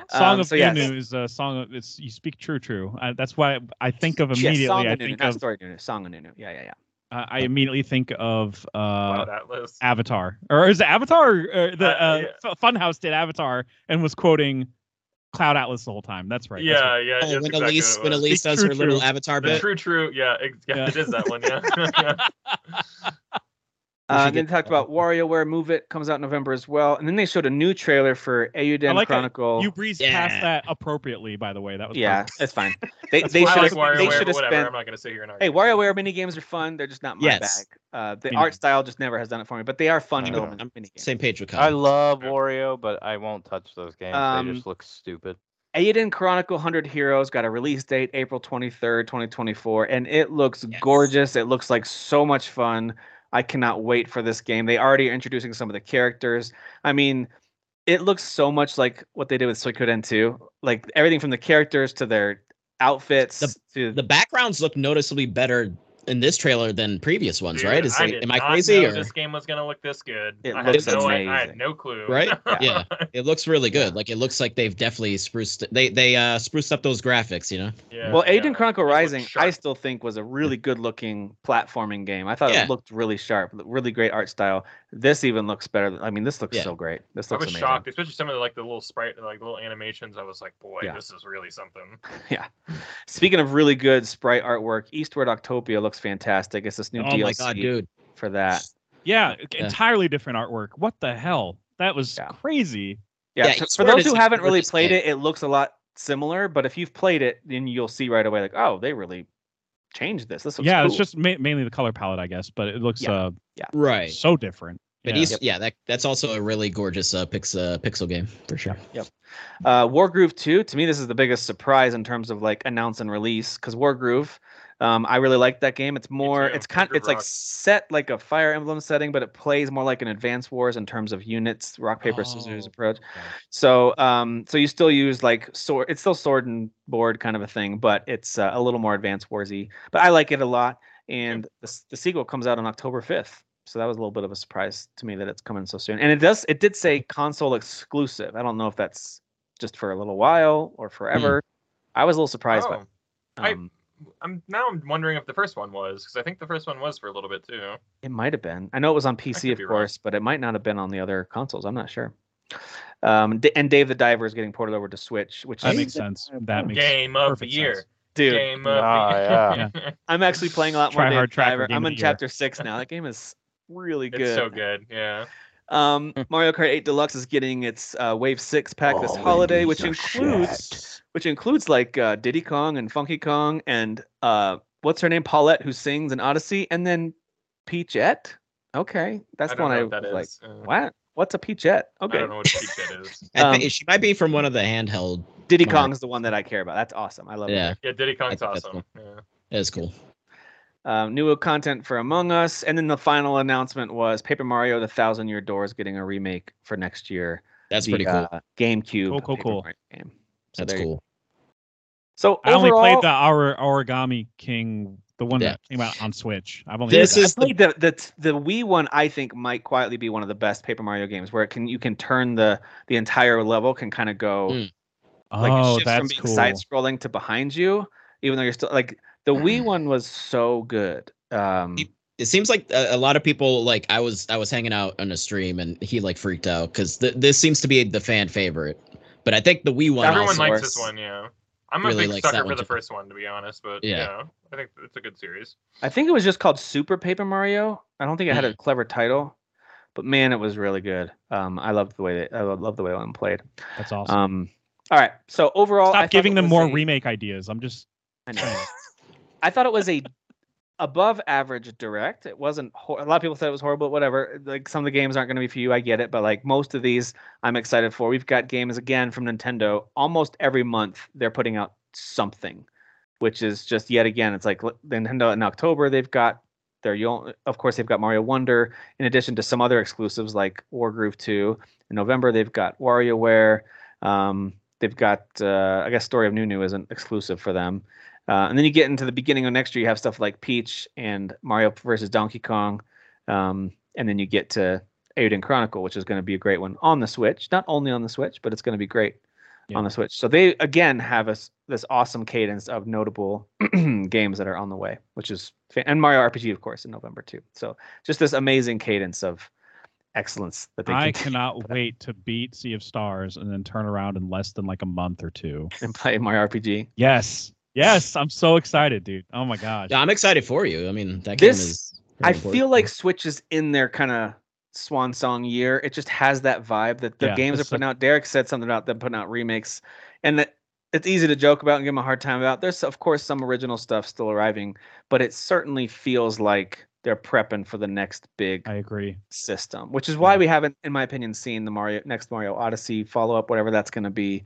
Song Um, of so yes. Nunu is a song. Of, it's you speak true, true. I, that's why I think of Yeah, immediately. Song I of think not of Story Nunu, Song of Nunu. Yeah, yeah, yeah. uh, I immediately think of Wow, uh, that list. Avatar, or is it Avatar? Or, uh, the Uh, uh, yeah. F- Funhouse did Avatar and was quoting Cloud Atlas the whole time. That's right. that's yeah, right. yeah. Oh, when exactly Elise when. Elise Speak does true, her little true. avatar The bit. true, true. Yeah, ex- yeah, Yeah. it is that one. Yeah. [laughs] [laughs] yeah. Uh, should then they talked that about WarioWare Move It comes out in November as well, and then they showed a new trailer for Eiyuden I like that Chronicle. You breezed past Yeah. that appropriately, by the way. That was yeah, perfect. it's fine. They That's they why I should like have WarioWare, they but should have whatever. spent. I'm not gonna sit here and argue. Hey, argue. WarioWare mini games are fun. They're just not my Yes. bag. Uh, the Me art style just never has done it for me, but they are fun Yeah. little I'm mini. Same page with I love Wario, but I won't touch those games. Um, they just look stupid. Eiyuden Chronicle 100 Heroes got a release date April 23rd, 2024, and it looks Yes. gorgeous. It looks like so much fun. I cannot wait for this game. They already are introducing some of the characters. I mean, it looks so much like what they did with Suikoden 2. Like everything from the characters to their outfits The- to The backgrounds look noticeably better in this trailer than previous ones, Dude, right? Is I like, am I crazy or this game was gonna look this good? It I looks had no, I, I had no clue. right? [laughs] Yeah. Yeah, it looks really good. Like it looks like they've definitely spruced they they uh spruced up those graphics, you know. yeah. Well, yeah. Chronicle Rising, I still think was a really good looking platforming game. I thought Yeah. it looked really sharp, really great art style. This even looks better. I mean, this looks Yeah. so great. This looks I was amazing. shocked, especially some of the like the little sprite, like little animations. I was like, boy, Yeah. this is really something. [laughs] Yeah. Speaking of really good sprite artwork, Eastward Octopia looks fantastic. It's this new Oh DLC my god, dude. for that. Yeah, Yeah. entirely different artwork. What the hell? That was Yeah. crazy. Yeah. Yeah, t- for those who haven't really played game. it, it looks a lot similar. But if you've played it, then you'll see right away, like, oh, they really changed this. This looks yeah, it's just ma- mainly the color palette, I guess, but it looks Yeah. uh Right. so different. But yeah. East, yeah, that that's also a really gorgeous uh, pix, uh, pixel game for sure. Yep. Uh, Wargroove 2, to me, this is the biggest surprise in terms of like announce and release because Wargroove, um, I really like that game. It's more, it's kind, Wargroove it's like set like a Fire Emblem setting, but it plays more like an Advance Wars in terms of units, rock paper scissors Oh, approach. okay. So, um, so you still use like sword. It's still sword and board kind of a thing, but it's uh, a little more Advance Warsy. But I like it a lot, and the the sequel comes out on October 5th. So that was a little bit of a surprise to me that it's coming so soon. And it does, it did say console exclusive. I don't know if that's just for a little while or forever. I was a little surprised Oh, by. I- Um, I'm now I'm wondering if the first one was because I think the first one was for a little bit too. It might have been. I know it was on PC, of be wrong. course, but it might not have been on the other consoles. I'm not sure. Um, and Dave the Diver is getting ported over to Switch, which That is makes sense. That makes Game of the year. sense. dude. Game of Ah, the year. [laughs] I'm actually playing a lot more Try Dave Hard the Diver. I'm in the Year. chapter six now. That game is really good. It's so good. Yeah. Um, Mario Kart 8 Deluxe is getting its uh, Wave Six pack this holiday, which includes which includes like uh, Diddy Kong and Funky Kong and uh, what's her name, Paulette, who sings in Odyssey, and then Peachette. Okay, that's I the don't one I know was that like. is. Uh, What? What's a Peachette? Okay, I don't know what a peach that is. [laughs] I Um, think she might be from one of the handheld. Diddy Mario. Kong's the one that I care about. That's awesome. I love it. Yeah, Yeah, Diddy Kong's think that's awesome. Yeah. it's cool. Um, new content for Among Us, and then the final announcement was Paper Mario: The Thousand Year Door is getting a remake for next year. That's the, pretty cool. Uh, GameCube. Cool, cool, Paper cool. Mario game. So That's there cool. So I only played the our origami king, the one Yeah. that came out on Switch. I've only This is I played the, the the Wii one. I think might quietly be one of the best Paper Mario games, where it can you can turn the the entire level can kind of go Mm. that. like it oh, shifts from that's being cool. side scrolling to behind you, even though you're still like the Wii [clears throat] one was so good. Um, It- It seems like a, a lot of people like I was I was hanging out on a stream and he like freaked out because th- this seems to be the fan favorite. But I think the Wii one Everyone also, likes this one. Yeah. I'm Really a big sucker for the too. first one, to be honest. But Yeah. yeah, I think it's a good series. I think it was just called Super Paper Mario. I don't think it had a clever title, but man, it was really good. Um, I loved the way that I love the way that one played. That's awesome. Um, All right. So overall, Stop thought giving them more a- remake ideas. I'm just I know. [laughs] I thought it was a above average direct. It wasn't. A lot of people said it was horrible. But whatever. Like some of the games aren't going to be for you. I get it. But like most of these, I'm excited for. We've got games again from Nintendo. Almost every month they're putting out something, which is just yet again. It's like Nintendo in October they've got their. Of course they've got Mario Wonder in addition to some other exclusives like Wargroove 2. In November they've got WarioWare. Um, they've got uh, I guess Story of Nunu isn't exclusive for them. Uh, and then you get into the beginning of next year, you have stuff like Peach and Mario versus Donkey Kong. Um, and then you get to Eiyuden Chronicle, which is going to be a great one on the Switch. Not only on the Switch, but it's going to be great Yeah. on the Switch. So they, again, have us this awesome cadence of notable [clears throat] games that are on the way, which is, and Mario RPG, of course, in November too. So just this amazing cadence of excellence that they I cannot wait to beat Sea of Stars and then turn around in less than like a month or two. and play my RPG. Yes. Yes, I'm so excited, dude. Oh my gosh. Yeah, I'm excited for you. I mean, that game This- is. I pretty feel like Switch is in their kind of swan song year. It just has that vibe that the Yeah, games are it's a- putting out. Derek said something about them putting out remakes, and that it's easy to joke about and give them a hard time about. There's of course some original stuff still arriving, but it certainly feels like they're prepping for the next big I agree. system, which is why Yeah. we haven't, in my opinion, seen the Mario next Mario Odyssey follow up, whatever that's going to be.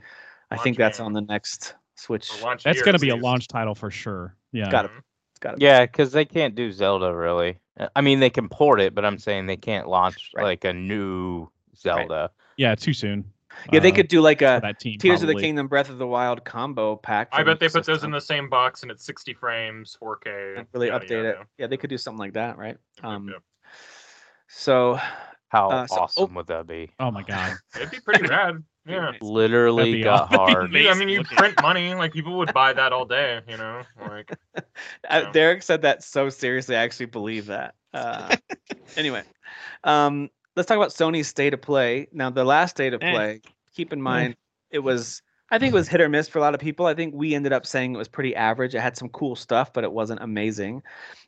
I Launch think that's game. on the next Switch. Launch That's going to be a launch title for sure. Yeah. Got it. It's got to Yeah, because they can't do Zelda really. Uh, I mean, they can port it, but I'm saying they can't launch Right. like a new Zelda. Yeah, too soon. Yeah, they uh, could do like a that team. Tears of the. Kingdom, Breath of the Wild combo pack. I bet they put those in the same box and it's 60 frames, 4K. and really yada, update it. yada. Yeah, they could do something like that, right? Yep, yep, Um, yep. So How Uh, so- awesome would that be? Oh my god. [laughs] It'd be pretty [laughs] rad. Yeah. Literally got awesome. [laughs] hard. You- I mean, you print money, like people would buy that all day, you know? Like, [laughs] uh, Yeah. Derek said that so seriously, I actually believe that. Uh, [laughs] anyway, um, let's talk about Sony's state of play. Now, the last state of Eh. play, keep in mind, it was. I think it was hit or miss for a lot of people. I think we ended up saying it was pretty average. It had some cool stuff, but it wasn't amazing.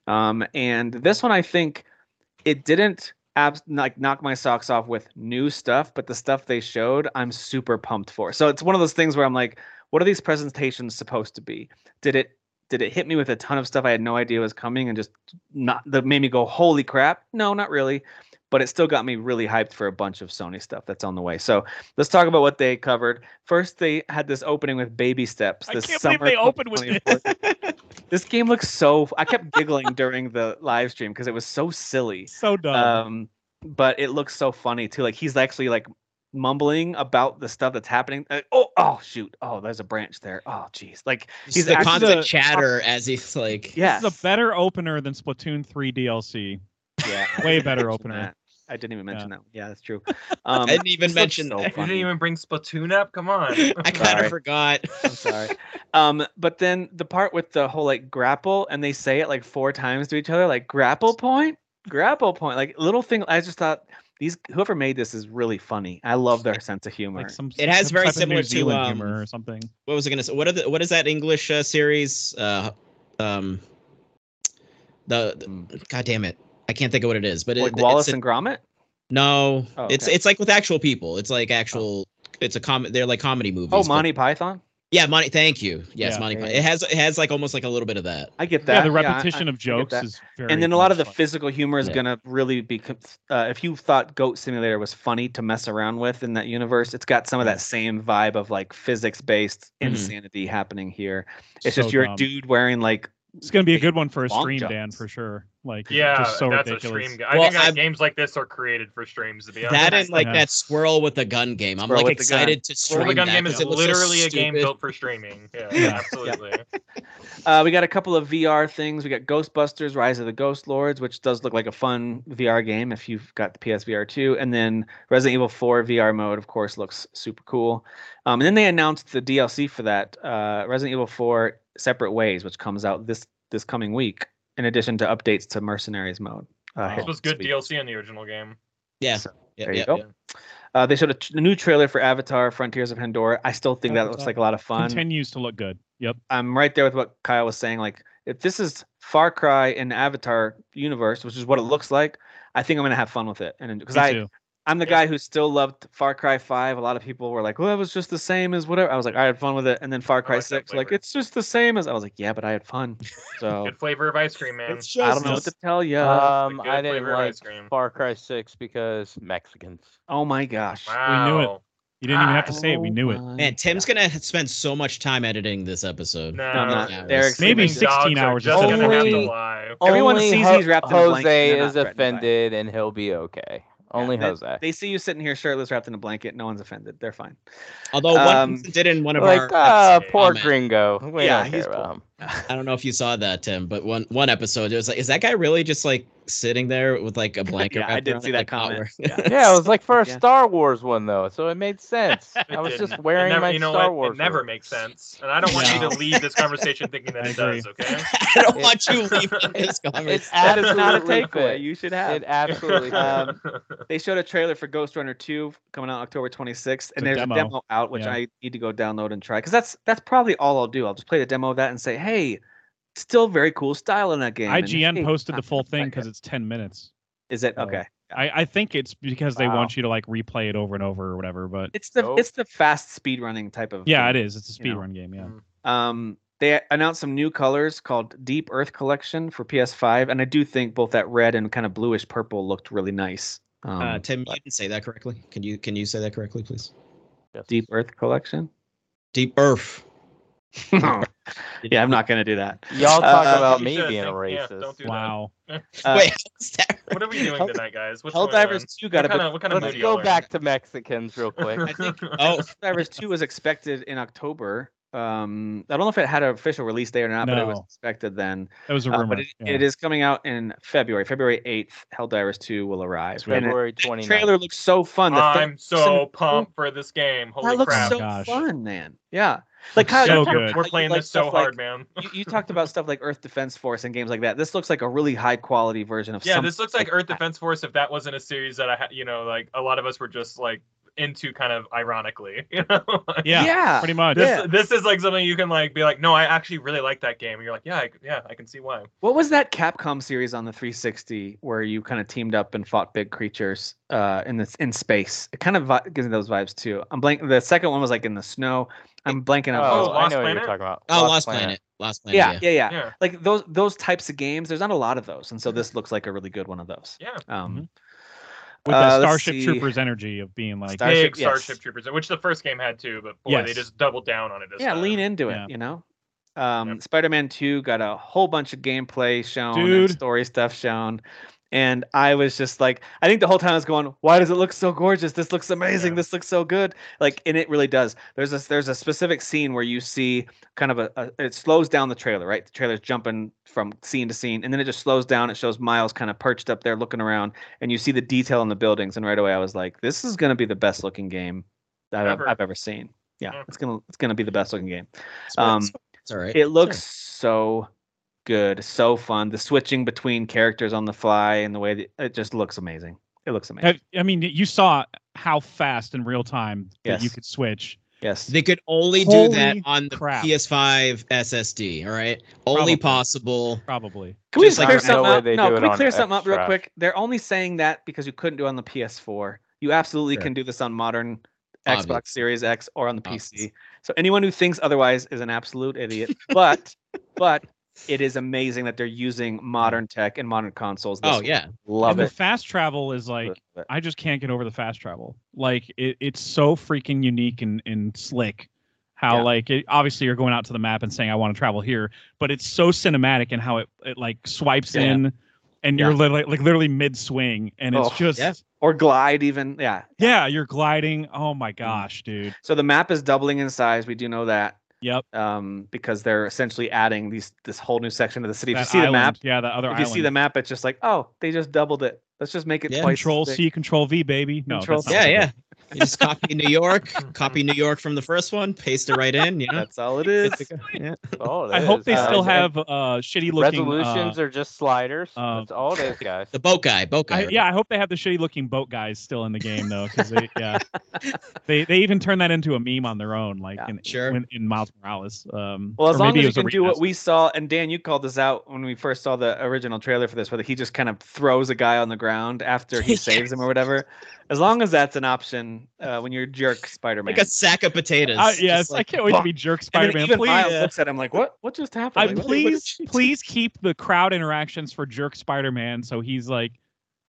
Um, and this one, I think, it didn't abs- like knock my socks off with new stuff, but the stuff they showed, I'm super pumped for. So it's one of those things where I'm like, what are these presentations supposed to be? Did it did it hit me with a ton of stuff I had no idea was coming and just not that made me go holy crap? No, not really. But it still got me really hyped for a bunch of Sony stuff that's on the way. So let's talk about what they covered. First, they had this opening with Baby Steps. I This can't summer believe they opened with 2024. [laughs] This game looks so. I kept giggling during the live stream because it was so silly. So dumb. Um, but it looks so funny too. Like he's actually like mumbling about the stuff that's happening. Uh, oh, oh shoot! Oh, there's a branch there. Oh, jeez. Like He's he's the actually constant the- chatter as he's like. yeah, This is a better opener than Splatoon 3 DLC. yeah. Way better [laughs] mention opener. That. I didn't even mention that. Yeah, that's true. [laughs] Um, I didn't even mention so that. you didn't even bring Splatoon up? Come on. [laughs] I kind of forgot. [laughs] I'm sorry. Um, but then the part with the whole like grapple, and they say it like four times to each other, like grapple point, grapple point, like little thing. I just thought these whoever made this is really funny. I love their sense of humor. Like some, It has some very similar to, um, humor or something. What was I gonna say? What are the, What is that English uh, series? Uh, um, the, the Mm. God damn it, I can't think of what it is. But like it, Wallace it's a- and Gromit. no, Oh, it's okay. it's like with actual people. It's like actual. It's a com. They're like comedy movies. Oh, but- Monty Python. Yeah, Monty. Thank you. Yes, Yeah. Monty. Yeah, Python. It has it has like almost like a little bit of that. I get that. yeah, the I- repetition I- of jokes that. is very. and then a lot of the fun. physical humor is Yeah. gonna really be. Uh, if you thought Goat Simulator was funny to mess around with in that universe, it's got some of that same vibe of like physics-based Mhm. insanity happening here. It's So just you're a dumb. dude wearing like. It's gonna be a good one for a long stream, Dan, for sure. Like, yeah, just so that's ridiculous. a stream. ga- I Well, think I've- games like this are created for streams, to be honest. That and like Yeah. that squirrel with the gun game. I'm Squirrel like with the gun. excited to stream Roll the Gun game is it so literally a game built for streaming. Yeah, Yeah. absolutely. [laughs] Uh, we got a couple of VR things. We got Ghostbusters: Rise of the Ghost Lords, which does look like a fun VR game if you've got the PSVR 2, and then Resident Evil 4 VR mode, of course, looks super cool. Um, and then they announced the DLC for that uh, Resident Evil 4 Separate Ways, which comes out this this coming week, in addition to updates to Mercenaries mode. Uh, This was good this. DLC in the original game. Yeah. So, yeah, there you yeah, go. yeah. Uh, they showed a, t- a new trailer for Avatar: Frontiers of Pandora. I still think that looks like a lot of fun. Continues to look good. Yep. I'm right there with what Kyle was saying. Like, if this is Far Cry in Avatar universe, which is what it looks like, I think I'm gonna have fun with it. And because I too. I'm the Yeah. guy who still loved Far Cry 5. A lot of people were like, "Well, it was just the same as whatever." I was like, "I had fun with it." And then Far Cry like 6, like, it's just the same as. I was like, "Yeah, but I had fun." [laughs] So Good flavor of ice cream, man. It's I don't know what to tell you. Um, I didn't like ice cream. Far Cry Six because Mexicans. oh my gosh. Wow. knew it. You didn't even have to say it. We knew it. my Man, Tim's gonna spend so much time editing this episode. No, No, I'm not. Yeah, Derek's Maybe 16 hours just is gonna have to only- lie. Everyone Only sees Ho- he's wrapped in a blanket, Jose is threatened by it. offended, and he'll be okay. Only they, Jose. They see you sitting here shirtless, wrapped in a blanket. No one's offended. They're fine. Although one Um, did in one of like, our episodes poor comment. gringo. We Yeah, don't he's care about him. [laughs] I don't know if you saw that, Tim, but one one episode it was like, is that guy really just like sitting there with like a [laughs] blanket? Yeah, I did around see it, that like, comment. [laughs] Yeah. Yeah, it was like for a Yeah. Star Wars one though, so it made sense. [laughs] It I was didn't. just wearing never- my you know Star what? Wars. It never makes sense, and I don't want you to leave this conversation thinking that it does. Okay. I don't It- want you leaving this It's conversation. That is not a absolutely takeaway. You should have. It absolutely. Um, they showed a trailer for Ghost Runner 2 coming out October 26th, and a there's demo. a demo out which Yeah. I need to go download and try because that's that's probably all I'll do. I'll just play the demo of that and say, hey, still very cool style in that game. and, IGN hey, posted the full thing because it's 10 minutes. is it so- okay? I, I think it's because they Wow. want you to like replay it over and over or whatever. But It's the Nope. it's the fast speed running type of yeah, game. it is. It's a you know. game. Yeah. Um, they announced some new colors called Deep Earth Collection for PS5, and I do think both that red and kind of bluish purple looked really nice. Um, Uh, Tim, but you didn't say that correctly. Can you can you say that correctly, please? Yes. Deep Earth Collection. Deep Earth. [laughs] [laughs] yeah, I'm not gonna do that. Y'all talk Uh, about me should being a think- yeah, racist. don't do that. Wow. [laughs] Uh, Wait. What are we doing Hell- tonight, guys? What's going Helldivers on? 2 got what a kind bit. of what kind of Let's mood go y'all back to Mexicans real quick. I think- oh, Helldivers 2 was expected in October. Um, I don't know if it had an official release date or not, but it was expected then. That was a Uh, rumor. but it, yeah. it is coming out in February. February 8th, Helldivers 2 will arrive. It's And it- February the 29th. trailer looks so fun. The I'm so pumped for this game. Holy that looks crap! so Gosh. fun, man. Yeah. Like Kyle, so good. about We're how playing like this so stuff like- hard, man. you, you talked about stuff like Earth Defense Force and games like that. This looks like a really high quality version of Yeah, some- this looks like Earth. Defense Force if that wasn't a series that I had, you know, like a lot of us were just like into kind of ironically, [laughs] you know. Like, yeah, yeah. pretty much. This Yeah. this is like something you can like be like, no, I actually really like that game. And you're like, yeah, I, yeah, I can see why. What was that Capcom series on the 360 where you kind of teamed up and fought big creatures uh, in this in space? It kind of vi- gives me those vibes too. I'm blank. The second one was like in the snow. I'm blanking out. Oh, Oh, I Lost know what Planet? you're talking about. oh, Lost Planet. Lost Planet. yeah, Yeah. yeah, yeah, Yeah, Like those those types of games. There's not a lot of those, and so this looks like a really good one of those. yeah. Um, With Uh, the Starship. Troopers energy of being like, Starship- Big yes. Starship Troopers, which the first game had too, but boy, they just doubled down on it. This yeah, time. lean into it. Yeah. You know. Um, Yep. Spider-Man 2 got a whole bunch of gameplay shown and story stuff shown. And I was just like, I think the whole time I was going, why does it look so gorgeous? This looks amazing. Yeah. This looks so good. Like, and it really does. There's a there's a specific scene where you see kind of a, a it slows down the trailer, right? The trailer's jumping from scene to scene, and then it just slows down. It shows Miles kind of perched up there looking around, and you see the detail in the buildings. And right away, I was like, this is gonna be the best looking game that I've, Ever. I've ever seen. Yeah, it's gonna it's gonna be the best looking game. It's, Um, it's, all right. It looks so good, so fun. The switching between characters on the fly and the way that it just looks amazing. It looks amazing. Have- I mean, you saw how fast in real time that you could switch. yes. They could only do that on the crap. PS5 SSD. All right, only possible. Probably. Can we just just like clear something no up? No, can we clear something up real quick? They're only saying that because you couldn't do it on the PS4. You absolutely Sure. can do this on modern Obviously. Xbox Series X or on the PC. So anyone who thinks otherwise is an absolute idiot. But but it is amazing that they're using modern tech and modern consoles. Oh This- yeah, love and it. the fast travel is like I just can't get over the fast travel. Like it, it's so freaking unique and, and slick. How Yeah. like it, obviously you're going out to the map and saying I want to travel here, but it's so cinematic and how it, it like swipes Yeah. in, and you're literally like literally mid swing, and it's Oh, just yeah. Or glide even. Yeah. yeah, you're gliding. Oh Mm. my gosh, dude. So the map is doubling in size. We do know that. Yep. Um, because they're essentially adding these this whole new section of the city. If you That see the map, yeah, the other if you island. see the map, it's just like, oh, they just doubled it. Let's just make it Yeah. twice. Control. C, Control V, baby. No, Control that's yeah, yeah. Is. You just copy New York, [laughs] copy New York from the first one, paste it right in. Yeah, That's all it is. Good. Yeah. All it I hope they Uh, still have uh, shitty looking resolutions uh, are just sliders. uh, That's all it is, guys. The boat guy, boat guy. I, right? yeah, I hope they have the shitty looking boat guys still in the game though, because they yeah [laughs] they they even turn that into a meme on their own, like Yeah. in Sure. when, in Miles Morales. Um, Well, as long as it you can do what we saw, and Dan, you called this out when we first saw the original trailer for this, where he just kind of throws a guy on the ground after he [laughs] saves him or whatever. As long as that's an option uh, when you're jerk Spider-Man. Like a sack of potatoes. Uh, yes, like, I can't wait to be jerk And then Spider-Man. even Please, Miles Yeah. looks at him like, "What? What just happened?" I Like, what- [laughs] what please, please keep the crowd interactions for jerk Spider-Man. So he's like,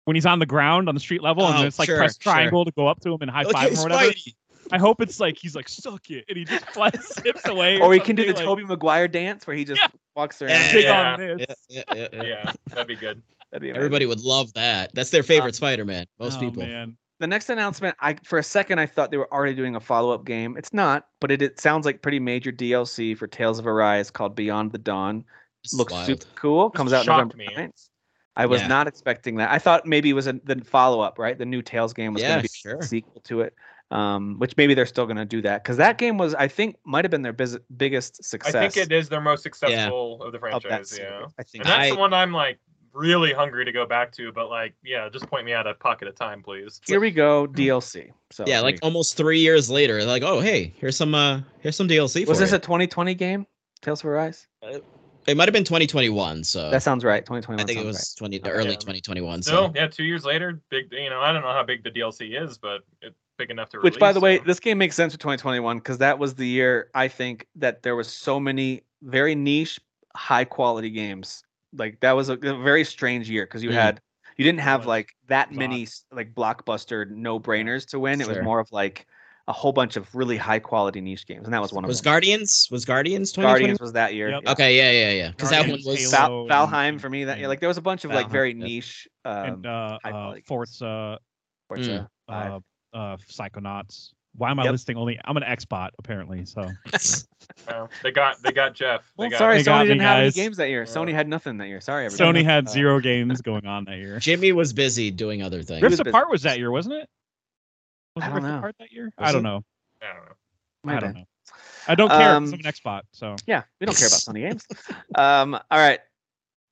when he's on the ground on the street level, and Oh, then it's like sure, press sure. triangle to go up to him and high Okay, five him or whatever. Spidey. I hope it's like he's like suck it, and he just [laughs] flies, zips away. Or we can do the something, like, Tobey Maguire dance where he just Yeah. walks around. Yeah, Yeah. Yeah, yeah, yeah, yeah. Yeah, that'd be good. That'd be. Everybody would love that. That's their favorite Spider-Man. Most Oh, people. Man. The next announcement, I for a second I thought they were already doing a follow-up game. It's not, but it, it sounds like pretty major DLC for Tales of Arise called Beyond the Dawn. This is Looks wild. super cool. Comes out shocked November me. 9th. I was Yeah. not expecting that. I thought maybe it was a, the follow-up, right? The new Tales game was Yeah, going to be sure. a sequel to it. Um, which maybe they're still going to do that because that game was, I think, might have been their biz- biggest success. I think it is their most successful of the franchise. Yeah, I think and that's I- the one I'm like really hungry to go back to. But like, yeah, just point me out a pocket of time, please. here we go DLC. So Yeah, like we almost three years later, like, oh hey, here's some uh here's some DLC for was this you. a 2020 game? Tales of Arise. it might have been 2021, so That sounds right. 2021. I think it sounds was 20 Okay. early Yeah. 2021. So Still, yeah, two years later, big. You know, I don't know how big the DLC is, but it's big enough to. Which, by the release, way, this game makes sense for 2021 because that was the year I think that there was so many very niche, high quality games. Like that was a, a very strange year because you Mm. had you didn't have like that It many like blockbuster no brainers to win. It was more of like a whole bunch of really high quality niche games, and that was one of was them. Guardians was Guardians 2020? Guardians was that year. Yep. yeah. Okay, yeah, yeah, yeah. Because that one was Val, and- Valheim for me that year. Like there was a bunch of like Valheim, very yeah. niche. Um, and uh, high uh. Forza, Forza five. uh, uh, Psychonauts. Why am I Yep. listing only? I'm an Xbot apparently. So [laughs] Well, they got they got Jeff. They Well, got sorry, They Sony me, didn't have any games that year. Yeah. Sony had nothing that year. Sorry, everybody. Sony had Uh, zero [laughs] games going on that year. Jimmy was busy doing other things. was Rift busy. Apart was that year, wasn't it? Was I it don't Rift know. Apart that year? Was I don't it? know. I don't know. might I don't been. know. I don't care. 'cause Um, I'm an Xbot. So Yeah, we don't care about [laughs] Sony games. Um, all right.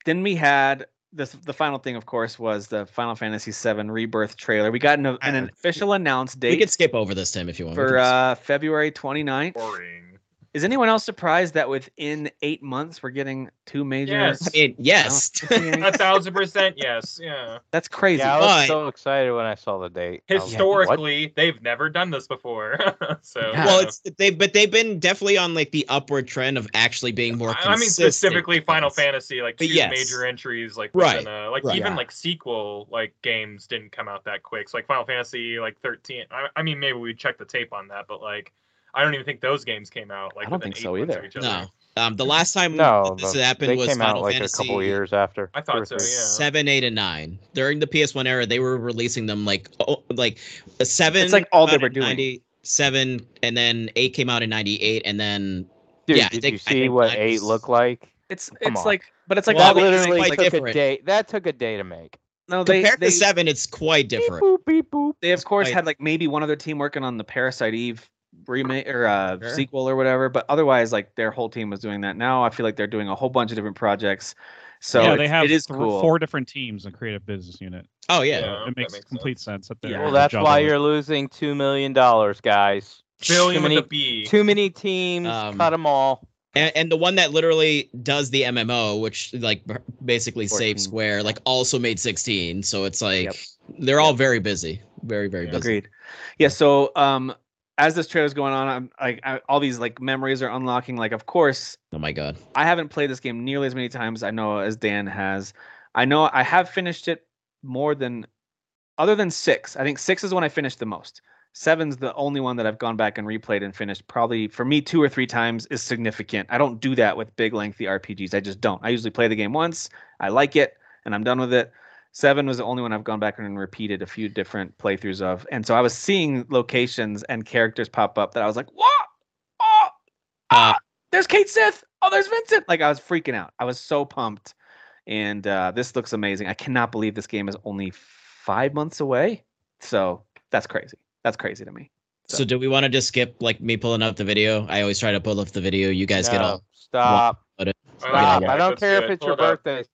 Then we had this. The final thing, of course, was the Final Fantasy VII Rebirth trailer. We got an, an official announced date. we date could skip over this, Tim, if you want. For can just- uh, February 29th. Boring. Is anyone else surprised that within eight months we're getting two major? Yes. I mean, yes. A thousand percent, yes. Yeah. That's crazy. Yeah, I was But- so excited when I saw the date. I was like. Historically, they've never done this before. [laughs] so Yeah. well, it's they, but they've been definitely on like the upward trend of actually being more. I I mean specifically Final. Fantasy, like two yes. major entries, like Right, within, uh, like right. even Yeah. like sequel like games didn't come out that quick. So like Final Fantasy like 13. I, I mean maybe we check the tape on that, but like I don't even think those games came out like I don't think so eight months of either. No, um, the last time No, this the- happened they was came Final out like Fantasy a couple years after. I two thought so, yeah. seven, eight, and nine. During the PS1 era, they were releasing them like oh, like a seven. It's like all they came were in doing. 97, and then eight came out in '98, and then Dude, Yeah, did think- you I see think what mine eight was- looked like? It's Come it's on. like, but it's like Well, that literally quite took different. a day. That took a day to make. no, they compared they, to seven, it's quite Beep different. boop beep boop. they of course quite- had like maybe one other team working on the Parasite Eve remake or uh, Sure. sequel or whatever, but otherwise like their whole team was doing that. Now I feel like they're doing a whole bunch of different projects. So yeah, they have it is th- cool. four different teams in creative business unit. Oh yeah, Yeah. it makes, makes complete sense. that they're Yeah. Well, that's why you're losing two million dollars, guys. Billion Too many- a B. Too many teams. Um, cut them all. and, and the one that literally does the MMO, which like basically 14. Save Square, like also made 16. So it's like Yep. they're all very busy, very very Yeah. busy. Agreed. Yeah. So um, as this trailer's going on, I'm like I, all these like memories are unlocking. Like of course Oh my god. I haven't played this game nearly as many times I know as Dan has. I know I have finished it more than other than six. I think six is when I finished the most. Seven's the only one that I've gone back and replayed and finished probably for me two or three times is significant. I don't do that with big lengthy RPGs. I just don't. I usually play the game once, I like it, and I'm done with it. Seven was the only one I've gone back and repeated a few different playthroughs of. And so I was seeing locations and characters pop up that I was like, what? Oh, ah, there's Cait Sith. Oh, there's Vincent. Like I was freaking out. I was so pumped. And uh, this looks amazing. I cannot believe this game is only five months away. So that's crazy. That's crazy to me. So do we want to just skip like me pulling up the video? I always try to pull up the video. You guys get No, all. stop. Stop. yeah, I don't let's care if it's your birthday. up.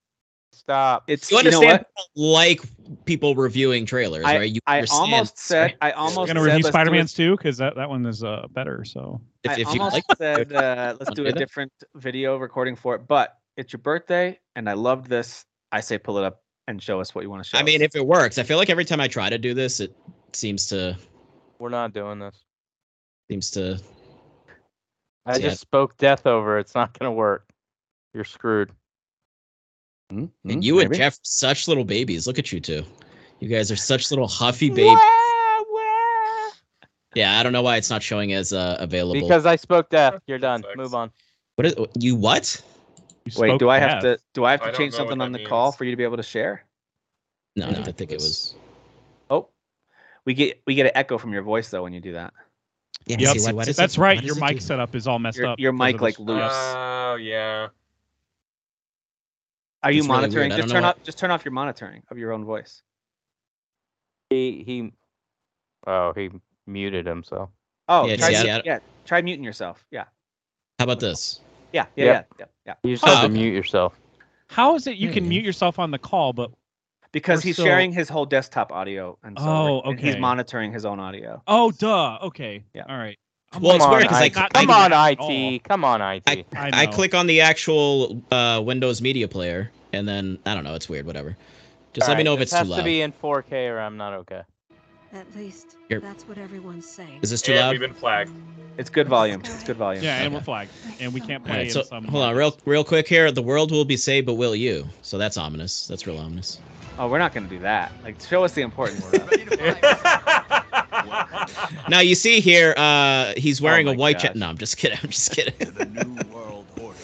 Birthday. Stop. It's You you know understand? what? like people reviewing trailers, I, right? You I almost said right? I We're almost gonna review Spider Man's too because that, that one is uh better. So if, I if you almost like. said uh, let's do do a that? different video recording for it, but it's your birthday and I loved this. I say pull it up and show us what you want to show. I mean, us. if it works, I feel like every time I try to do this, it seems to We're not doing this. seems to. I Yeah. just spoke death over. It's not gonna work. You're screwed. Hmm? And Hmm? you and Maybe. Jeff, such little babies. Look at you two. You guys are such little huffy babies. Yeah, I don't know why it's not showing as uh, available. Because I spoke death. You're done. Move on. what is you what? You Wait, do I have death. to do I have to don't change something on the call for you to be able to share? No, no, I think it was. Oh, we get we get an echo from your voice though when you do that. Yeah, Yep, see, why does that's it- right. why Your does it do mic setup is all messed Your, up. your mic like this- loose. Oh yeah. Are you It's monitoring? weird. I Just turn know off just turn off your monitoring of your own voice. He he. Oh, he muted himself. Oh, Yeah, try, see, mute- I- yeah, try muting yourself. Yeah, How about this? yeah, yeah, Yep. yeah, yeah, yeah. You just Oh, have to okay. mute yourself. How is it you can Hmm. mute yourself on the call, but Because he's still- sharing his whole desktop audio, and so Oh, and he's monitoring his own audio. oh, duh. Okay. Yeah. All right. I'm Well, it's Come weird on, 'cause I- IT. Come doing on, that. IT. Come on, IT. I, I, I click on the actual uh, Windows Media Player, and then I don't know. It's weird. Whatever. Just let me know if it's too loud. It has to be in 4K or I'm not okay. At least Here. that's what everyone's saying. Is this too And loud? we've been flagged. It's good volume. It's good volume. Yeah, and we're flagged, and we can't play. right, in so some hold on, real real quick here. The world will be saved, but will you? So that's ominous. That's real ominous. Oh, we're not going to do that. Like, show us the important [laughs] stuff. [laughs] Now you see here, uh, he's wearing a Oh my white. gosh. Cha- no, I'm just kidding. I'm just kidding. [laughs] the new world order.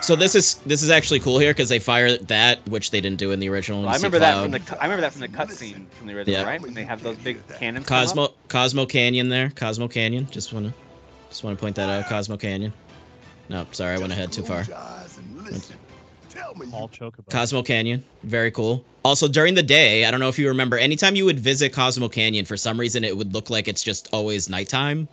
So this is this is actually cool here because they fire that, which they didn't do in the original. Well, I You see remember that from the cu- I remember that from the cutscene from the original, Yeah. right? When they have those big cannons. come up. Cosmo Cosmo Canyon there. Cosmo Canyon. Just wanna just wanna point that out. Cosmo Canyon. No, sorry, I went ahead too far. All chocobo. Cosmo Canyon, very cool. Also, during the day, I don't know if you remember, anytime you would visit Cosmo Canyon, for some reason, it would look like it's just always nighttime.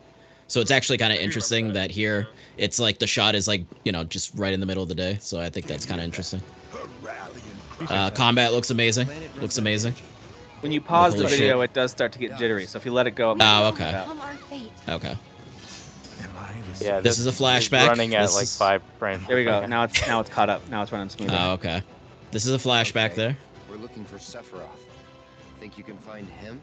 So it's actually kind of I do remember interesting that, that here, it's like the shot is like you know just right in the middle of the day. So I think that's kind of interesting. Uh, combat looks amazing. Looks amazing. When you pause the Holy shit. video, it does start to get jittery. So if you let it go, it Oh, okay. out. Become our fate. Okay. Yeah, This is a flashback. running at This like is- five frames. There we go. Now it's now it's caught up. Now it's running smoothly. Oh, okay. This is a flashback Okay. there. We're looking for Sephiroth. Think you can find him?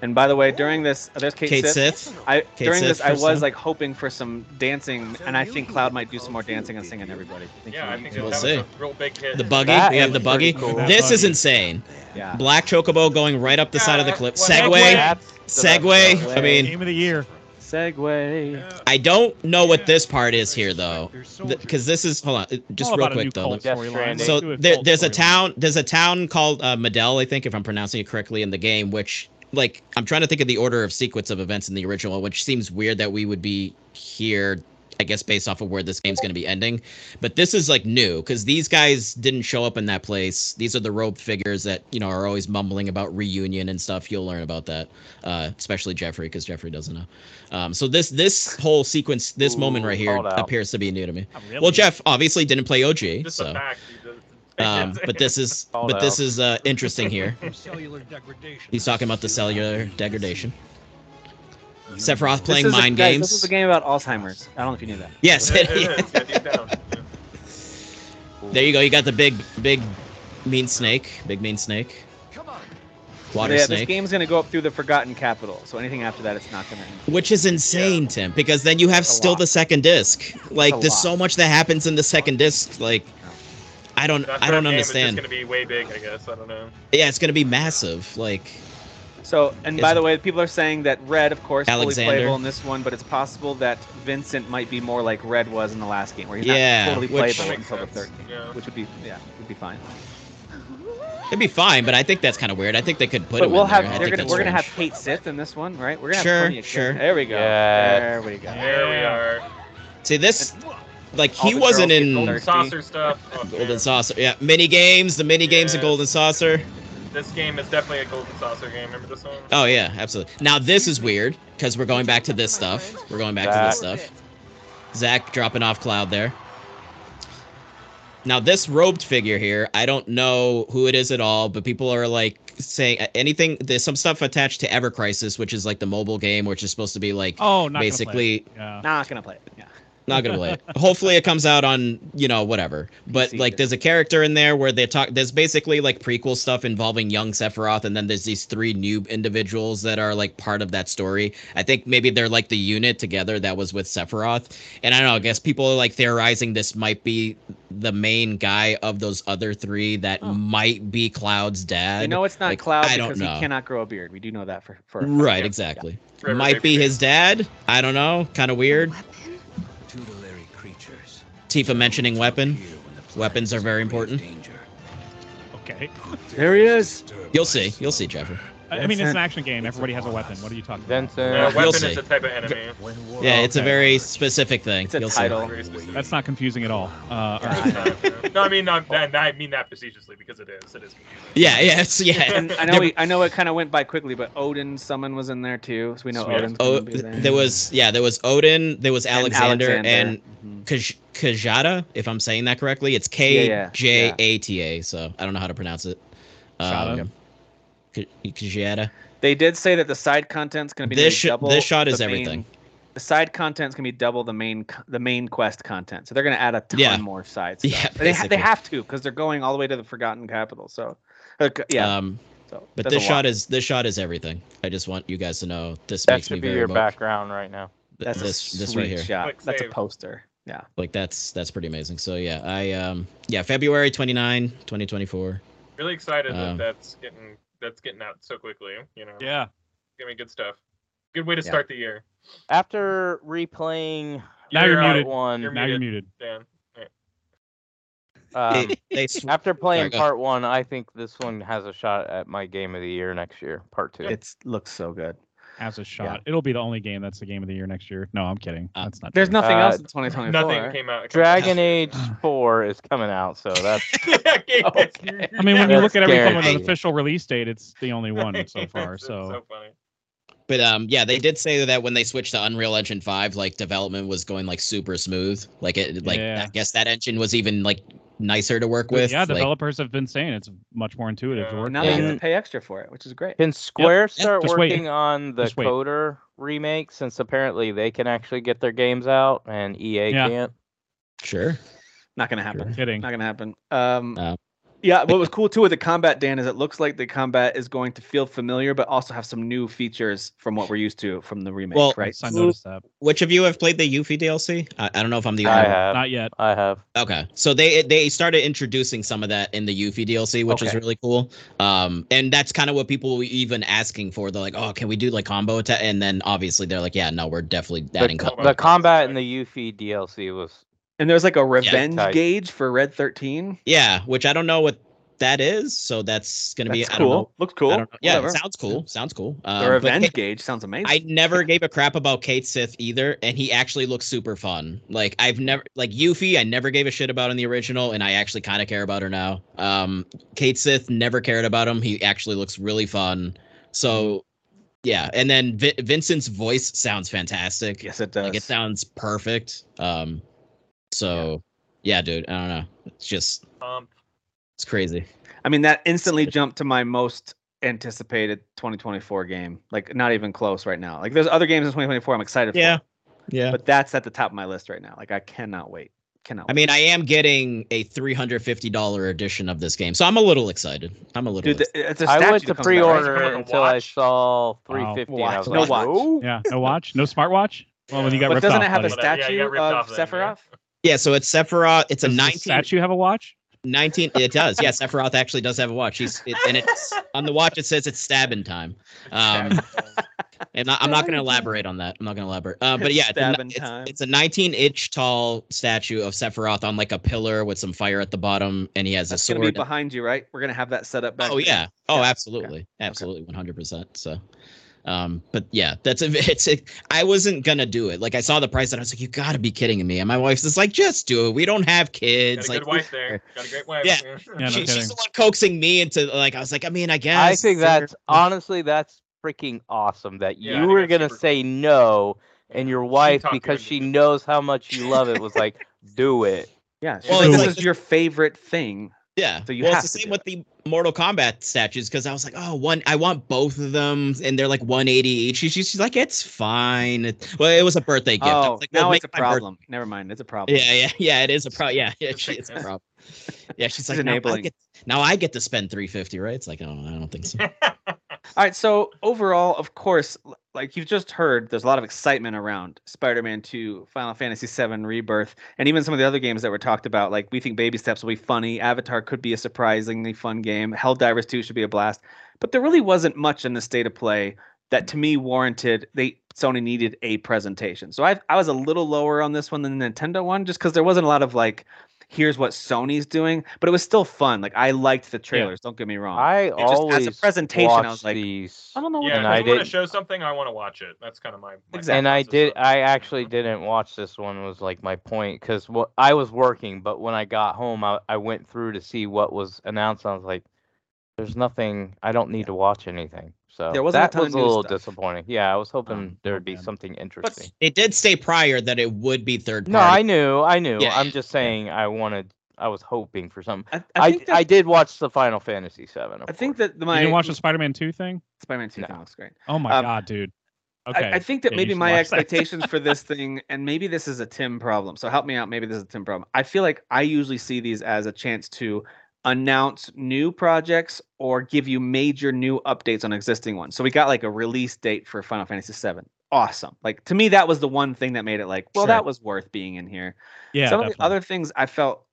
and by the way, during this, uh, there's Cait, Cait Sith. Sith. I Cait during Sith this, I was some- like hoping for some dancing, and I think Cloud might do some more dancing and singing. Everybody. think Yeah, he- I think We'll see. a real big hit. The buggy. That we have the buggy. cool. This is insane. Yeah. Black Chocobo going right up the side of the Yeah, cliff. Segway. That's the best Segway. I mean, Game of the year. Segway. I don't know what this part is here though, because this is hold on, just real about a new quick though. cult Death storyline. Stranding. So there, cult there's a town, there's a town called uh, Medell, I think, if I'm pronouncing it correctly in the game. Which, like, I'm trying to think of the order of sequence of events in the original, which seems weird that we would be here. I guess based off of where this game's going to be ending, but this is like new because these guys didn't show up in that place. These are the robed figures that you know are always mumbling about reunion and stuff. You'll learn about that, uh, especially Jeffrey because Jeffrey doesn't know. Um, so this this whole sequence, this moment right here, appears to be new to me. Really. Well, Jeff obviously didn't play OG, Just so a fact. he does- um, but this is Called but this is uh, interesting here. [laughs] He's talking about the cellular degradation. Sephiroth This playing is a- mind guys, games. This is a game about Alzheimer's. I don't know if you knew that. Yes, It is, [laughs] yeah, deep down, yeah. there you go. You got the big, big, mean snake. Big mean snake. Come on. Water yeah, snake. this game's gonna go up through the Forgotten Capital. So anything after that, it's not gonna. End. Which is insane, Tim, because then you have That's a still the second disc. Like, a there's lot. so much that happens in the second disc. Like, I don't, That I don't game is understand. just gonna be way big, I guess. I don't know. Yeah, it's gonna be massive. Like, So, and by the way, people are saying that Red, of course, Alexander. fully playable in this one, but it's possible that Vincent might be more like Red was in the last game, where he's Yeah, not totally playable Makes until the third game, yeah. which would be yeah, would be fine. it'd be fine, but I think that's kind of weird. I think they could put it. but him we'll in have there. I they're gonna we're gonna have. Cait Sith in this one, right? We're gonna Sure, have plenty of sure. Cait- There we go. Yes. There we go. There we are. See this, like All he wasn't in golden Golden saucer stuff. Golden. Saucer. Yeah, mini games, the mini games of Golden Saucer. This game is definitely a golden saucer game. Remember this one? Oh yeah, absolutely. Now this is weird because we're going back to this stuff. We're going back to this stuff. Zack dropping off Cloud there. Now this robed figure here, I don't know who it is at all, but people are like saying uh, anything. There's some stuff attached to Ever Crisis, which is like the mobile game, which is supposed to be like Oh, not basically. Gonna play. it. Yeah. Not gonna play it. Yeah. Not gonna play it. Hopefully, it comes out on you know whatever. But like, there's a character in there where they talk. There's basically like prequel stuff involving young Sephiroth, and then there's these three new individuals that are like part of that story. I think maybe they're like the unit together that was with Sephiroth. And I don't know. I guess people are like theorizing this might be the main guy of those other three that Oh. might be Cloud's dad. You know it's not like, Cloud I don't because know. he cannot grow a beard. We do know that for for a fact. right, Yeah. exactly. Forever Might be baby. his dad. I don't know. Kind of weird. Weapon? Tutelary creatures. Tifa mentioning weapon. appear when the planet Weapons are very important. Okay. There he is. You'll see. You'll see, Trevor. I I mean, it's an action game. Everybody has a weapon. What are you talking about? Vincent. Yeah, You'll weapon see. is a type of enemy. Yeah, it's a very specific thing. It's a You'll title. Very. That's not confusing at all. Uh, all right. I no, I mean not that. I mean that facetiously because it is. It is. confusing. Yeah, yeah, it's, yeah. And I know we, I know it kind of went by quickly, but Odin summon was in there too, so we know Odin. Odin's Oh, there. there was yeah, there was Odin, there was And Alexander, and Mhm. Kaj- Kajata, if I'm saying that correctly. It's Yeah, K yeah, J A T A. So I don't know how to pronounce it. Shada? Um, K- They did say that the side content's gonna be This nearly sh- double. this shot is the main- everything. The side content's gonna be double the main the main quest content, so they're gonna add a ton Yeah. more sides. Yeah, they, ha- they have to because they're going all the way to the Forgotten Capital. So, yeah. Um, so but this shot is this shot is everything. I just want you guys to know this That makes me should be very your emo- background right now. that's this a this right here. shot. Quick That's a poster. Yeah. Like that's that's pretty amazing. So yeah, I um yeah, February 29, 2024. Really excited Um, that that's getting that's getting out so quickly. You know, Yeah. Give me good stuff. Good way to Yeah. start the year. After replaying Now you're muted. one, You're Now you're muted. Dan. um, They- they after playing part one, I think this one has a shot at my game of the year next year, part two. It looks so good. Has a shot. It'll be the only game that's the game of the year next year. No, I'm kidding. Uh, That's not. There's true. nothing Uh, else in 2024. Nothing came out. Dragon Age 4 is coming out, so [laughs] that's [laughs] okay. [laughs] Okay. I mean, when you look at everything with an official release date, it's the only one so far. So, so funny. But um, yeah, they did say that when they switched to Unreal Engine five, like development was going like super smooth. Like it, like Yeah. I guess that engine was even like nicer to work with. yeah, like, developers have been saying it's much more intuitive to work. And now with. they get And- to pay extra for it, which is great. Can Square Yeah, start just wait. working on the KOTOR remake since apparently they can actually get their games out and EA Yeah. can't? sure. Not gonna happen. Kidding. Not gonna happen. Um, yeah, what was cool too with the combat, Dan, is it looks like the combat is going to feel familiar, but also have some new features from what we're used to from the remake, Well, right? I noticed that. Which of you have played the Yuffie DLC? I, I don't know if I'm the I only one. have. Not yet. I have. Okay, so they they started introducing some of that in the Yuffie DLC, which is really cool. Um, and that's kind of what people were even asking for. They're like, "Oh, can we do like combo attack?" And then obviously they're like, "Yeah, no, we're definitely The, adding co- combo." the combat in the Yuffie DLC was And there's like a revenge tight. gauge for Red 13. Yeah, which I don't know what that is. So that's gonna be That's don't know. cool. Looks cool. I don't know. Yeah, Whatever. it sounds cool. Sounds cool. Um, the revenge Kate- gauge sounds amazing. I never gave a crap about Cait Sith either, and he actually looks super fun. Like I've never like Yuffie, I never gave a shit about in the original, and I actually kind of care about her now. Um, Cait Sith never cared about him. He actually looks really fun. So yeah, and then Vi- Vincent's voice sounds fantastic. yes, it does. Like it sounds perfect. Um, so yeah, dude, I don't know. It's just Um, it's crazy. I mean, that instantly jumped to my most anticipated 2024 game. Like, not even close right now. Like, there's other games in 2024 I'm excited Yeah, for. yeah. Yeah. But that's at the top of my list right now. Like, I cannot wait. Cannot. I wait. mean, I am getting a three hundred fifty dollar edition of this game, so I'm a little excited. I'm a little. dude, excited. the- it's a I went to that comes out, right? pre-order it coming with a until I saw 350 and I Watch. was No like, watch. "Ooh." Yeah, no watch, no smartwatch. Well, when you got But ripped doesn't off, it have a buddy. Whatever. Yeah, statue got ripped of off then, yeah. Sephiroth? Yeah, so it's Sephiroth. It's a Does the 19, statue have a watch? 19 It does. Yeah, Sephiroth actually does have a watch. He's it, and it's on the watch. It says it's stabbing time. Um, and I, I'm not going to elaborate on that. I'm not going to elaborate. Uh, but yeah, it's a, it's, time. it's a 19 inch tall statue of Sephiroth on like a pillar with some fire at the bottom, and he has That's a gonna be sword. behind you, right? We're gonna have that set up back. Oh there. yeah. Oh, Yeah. absolutely, absolutely, 100. percent So. Um, but yeah, that's a, [laughs] it's a, I wasn't gonna do it. Like I saw the price and I was like, you gotta be kidding me. And my wife's just like, just do it. We don't have Got kids. a Like good wife there. Got a great wife. Yeah. [laughs] Yeah, no she, she's the one coaxing me into like I was like, I mean, I guess I think they're- that's honestly that's freaking awesome that Yeah, you were gonna super say no and your wife talked because she knows how much you love it was like do it. [laughs] Yeah. Well, like, this like- is your favorite thing. Yeah. So you well, have it's the to same do with the Mortal Kombat statues because I was like, oh, one, I want both of them, and they're like 180 each. She's, she's like, it's fine. Well, it was a birthday gift. I Oh, was like, well, now it's a it my birth- problem. Never mind, it's a problem. Yeah, yeah, yeah. It is a problem. Yeah, yeah, [laughs] she, it's a problem. Yeah, she's She's like, now I, enabling. get, now I get to spend 350, right? It's like, oh, I don't think so. [laughs] All right, so overall, of course, like you've just heard, there's a lot of excitement around Spider-Man 2, Final Fantasy 7 Rebirth, and even some of the other games that were talked about. Like we think Baby Steps will be funny, Avatar could be a surprisingly fun game, Helldivers 2 should be a blast. But there really wasn't much in the state of play that to me warranted they Sony needed a presentation. So I I was a little lower on this one than the Nintendo one just cuz there wasn't a lot of like here's what Sony's doing, but it was still fun. Like I liked the trailers, don't get me wrong. I just as a always presentation, I was like, these, I don't know what yeah, if I want to show something, I want to watch it. That's kind of my, my Exactly. and I did. I actually didn't watch this one. Was like my point because what I was working, but when I got home, I, I went through to see what was announced. I was like, "There's nothing. I don't need to watch anything." So There wasn't a that ton of was a little stuff. disappointing. Yeah, I was hoping Um, there oh, would be man. something interesting. It did say prior that it would be third No, I knew, I knew. Yeah, I'm just saying, I wanted, I was hoping for something. I, I I that, I did watch the Final Fantasy Seven. I think that you my didn't watch the Spider-Man 2 thing? Spider-Man 2 No. thing looks great. Oh my Um, god, dude. I- Okay. I, think that Yeah, maybe my expectations for this [laughs] thing, and maybe this is a Tim problem. So help me out. Maybe this is a Tim problem. I feel like I usually see these as a chance to announce new projects or give you major new updates on existing ones. So we got like a release date for Final Fantasy VII. Awesome. Like to me, that was the one thing that made it like, well, Sure. that was worth being in here. yeah, Some of the other things I felt,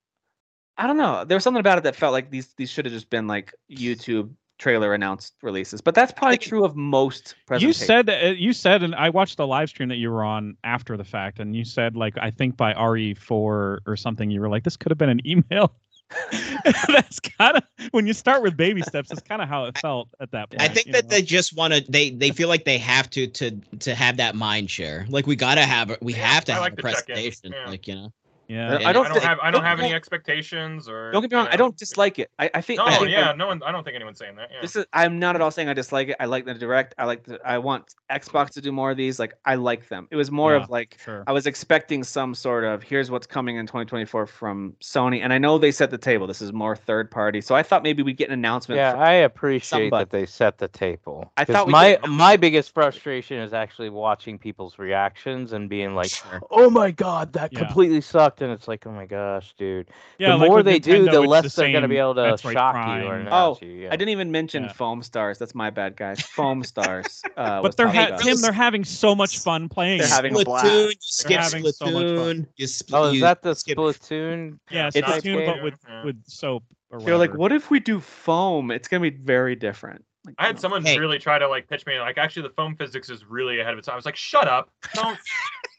I don't know. There was something about it that felt like these these should have just been like YouTube trailer announced releases. But that's probably true of most you said uh, you said and i watched the live stream that you were on after the fact and you said like i think by re4 or something you were like this could have been an [laughs] email [laughs] that's kind of when you start with baby steps that's kind of how it felt at that point I think that know? they just want to. They they feel like they have to to to have that mind share. Like we gotta have. We Yeah, have to I have like a presentation. yeah. Like you know. Yeah I don't I don't thi- have I don't have any don't- expectations or. Don't get me wrong. you I don't dislike it. I, I think. No, I think yeah, like, no one. I don't think anyone's saying that. Yeah. This is. I'm not at all saying I dislike it. I like the direct. I like. The, I want Xbox to do more of these. Like I like them. It was more Yeah. of like sure I was expecting some sort of here's what's coming in 2024 from Sony, and I know they set the table. This is more third party, so I thought maybe we'd get an announcement. Yeah, I appreciate somebody. that they set the table. I thought my did. my biggest frustration is actually watching people's reactions and being like, Sure. "Oh my god, that Yeah. completely sucked," and it's like, "Oh my gosh, dude." yeah the like more with they do, the it's less they're gonna be able to Metroid shock Prime. you or Oh, you. Yeah. I didn't even mention Yeah. Foam Stars. That's my bad, guys. Foam Stars. Uh, [laughs] but they're ha- Tim, they're having so much fun playing. They're it. having a blast. Splatoon, you skip having so much fun. Splatoon. You sp- Oh, is that the skip- Splatoon? yeah, It's Splatoon, but with with soap. Or They're like, what if we do foam? It's gonna be very different. Like, I had someone Hey. really try to like pitch me like actually the foam physics is really ahead of its time. I was like, shut up. Don't [laughs]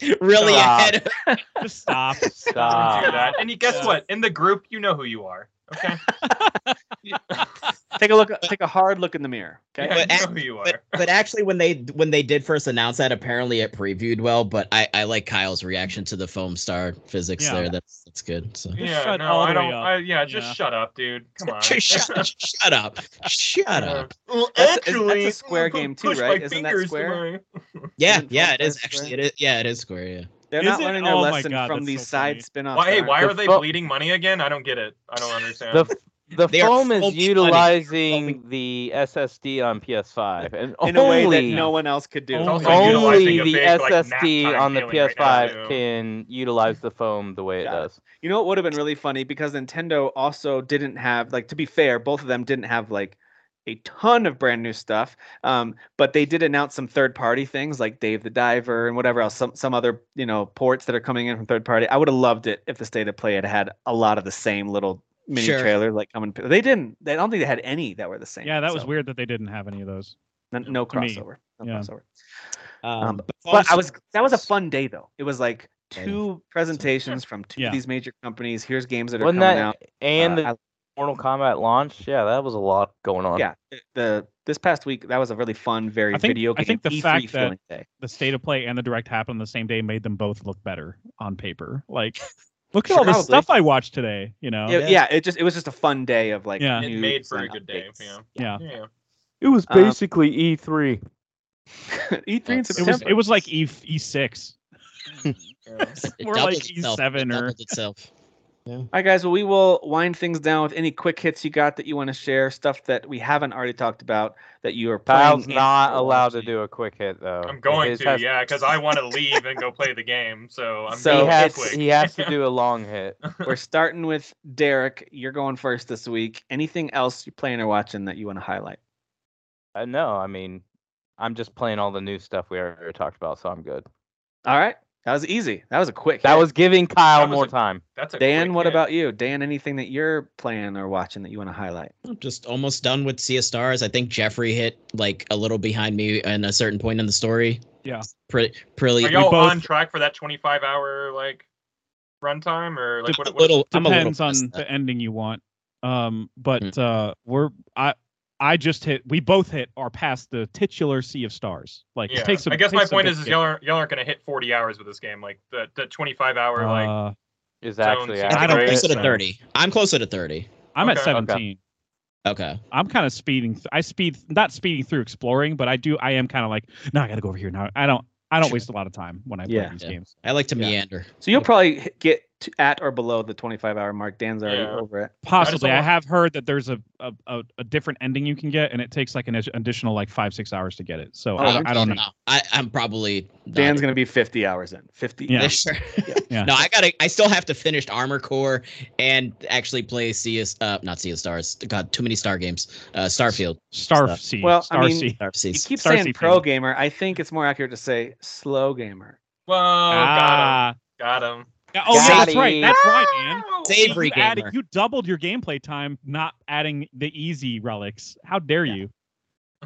[laughs] really Stop. ahead. Of, Just stop. [laughs] Stop. do that. And you guess Yeah. what? In the group, you know who you are. Okay. [laughs] Take a look. Take a hard look in the mirror. Okay. Yeah, But you act- know who you are. but, but actually, when they when they did first announce that, apparently it previewed well. But I I like Kyle's reaction to the foam star physics Yeah. there. That's that's good. So. yeah, shut no, I don't. I, yeah, just Yeah. shut up, dude. Come on. [laughs] Shut, shut, [laughs] shut up! Shut up! Well, That's a- that's a square game too, right? Isn't that square? Yeah, yeah, it is actually. It is. Yeah, it is square. Yeah. They're Is not it? learning their Oh lesson God, from these so funny. side spin-offs. Why, hey, why The are they fo- bleeding money again? I don't get it. I don't understand. The the foam is foaming money. utilizing the SSD on PS5, and in a way that no one else could do. Only the big, SSD time on the feeling right now, PS5 too. can utilize the foam the way it Got it. does. You know what would have been really funny because Nintendo also didn't have like to be fair, both of them didn't have like a ton of brand new stuff. Um, but they did announce some third party things like Dave the Diver and whatever else, some some other you know ports that are coming in from third party. I would have loved it if the state of play had had a lot of the same little mini Sure. trailers like coming. They didn't. They I don't think they had any that were the same. Yeah, that was weird that they didn't have any of those. No, no crossover. No Yeah. crossover. Um, Um, but, But I was that was a fun day though. It was like two presentations from two Yeah. of these major companies. Here's games that are Wasn't coming that out. and Uh, the I- Mortal Kombat launch? Yeah, that was a lot going on. yeah the this past week that was a really fun very I think- video I think the E3 fact that- day The state of play and the direct happened on the same day made them both look better on paper. Like, [laughs] look at all the stuff I watched today. You know. yeah, yeah. yeah it just it was just a fun day of like Yeah. It made for a and good day. updates. Yeah. Yeah. Yeah. It was Um, basically E3. [laughs] E3 in It was- It was it was like E E six. [laughs] Yeah. it more like E7 or- doubled itself. All right, guys. Well, we will wind things down with any quick hits you got that you want to share, stuff that we haven't already talked about that you are playing. Kyle's not allowed to do a quick hit though. I'm going His to, has- yeah, because I want to leave and go play the game. So I'm So he has quick. he has to do a long hit. [laughs] We're starting with Derek. You're going first this week. Anything else you're playing or watching that you want to highlight? Uh, no, I mean, I'm just playing all the new stuff we already talked about, so I'm good. All right, that was easy. That was a quick. That hit. was giving Kyle was more a- time. That's a Dan. What hit. about you, Dan? Anything that you're playing or watching that you want to highlight? I'm just almost done with Sea of Stars. I think Jeffrey hit like a little behind me in a certain point in the story. Yeah. Pretty, pretty. Are y'all both- on track for that 25 hour like runtime or like what? a what little. I'm a little depends on the ending you want. Um, but Hmm. uh, we're I I just hit. We both hit or past the titular sea of stars. Like yeah, it takes. I guess my takes a point is, is y'all aren't y'all aren't gonna hit 40 hours with this game. Like the the 25 hour like Uh, Is actually I accurate. don't I'm think closer to 30. I'm closer to 30. I'm at Okay. Okay. 17. Okay. I'm kind of speeding. Th- I speed not speeding through exploring, but I do. I am kind of like, no, I got to go over here now. I don't. I don't waste a lot of time when I Yeah. play these Yeah. games. I like to Yeah. meander. So you'll probably get to, at or below the 25 hour mark. Dan's already Yeah. over it. Possibly, I, want- have heard that there's a, a a a different ending you can get, and it takes like an additional like five six hours to get it. So Oh, I, don't, I don't know. No, I, I'm probably. Dan's gonna be 50 hours in. 50. Yeah. [laughs] Yeah, sure. Yeah. No, I gotta. I still have to finish Armored Core and actually play Sea of, uh, not Sea of Stars. God, too many Star games. Uh, Starfield. Star Stuff. Sea. Well, I Star mean, Sea. Star You keep Star saying Sea pro gamer. I think it's more accurate to say slow gamer. Whoa, ah. got him, got him. Yeah, Oh, yeah, that's right. him. That's right, man. Savory you, added, gamer. you doubled your gameplay time, not adding the easy relics. How dare Yeah. you?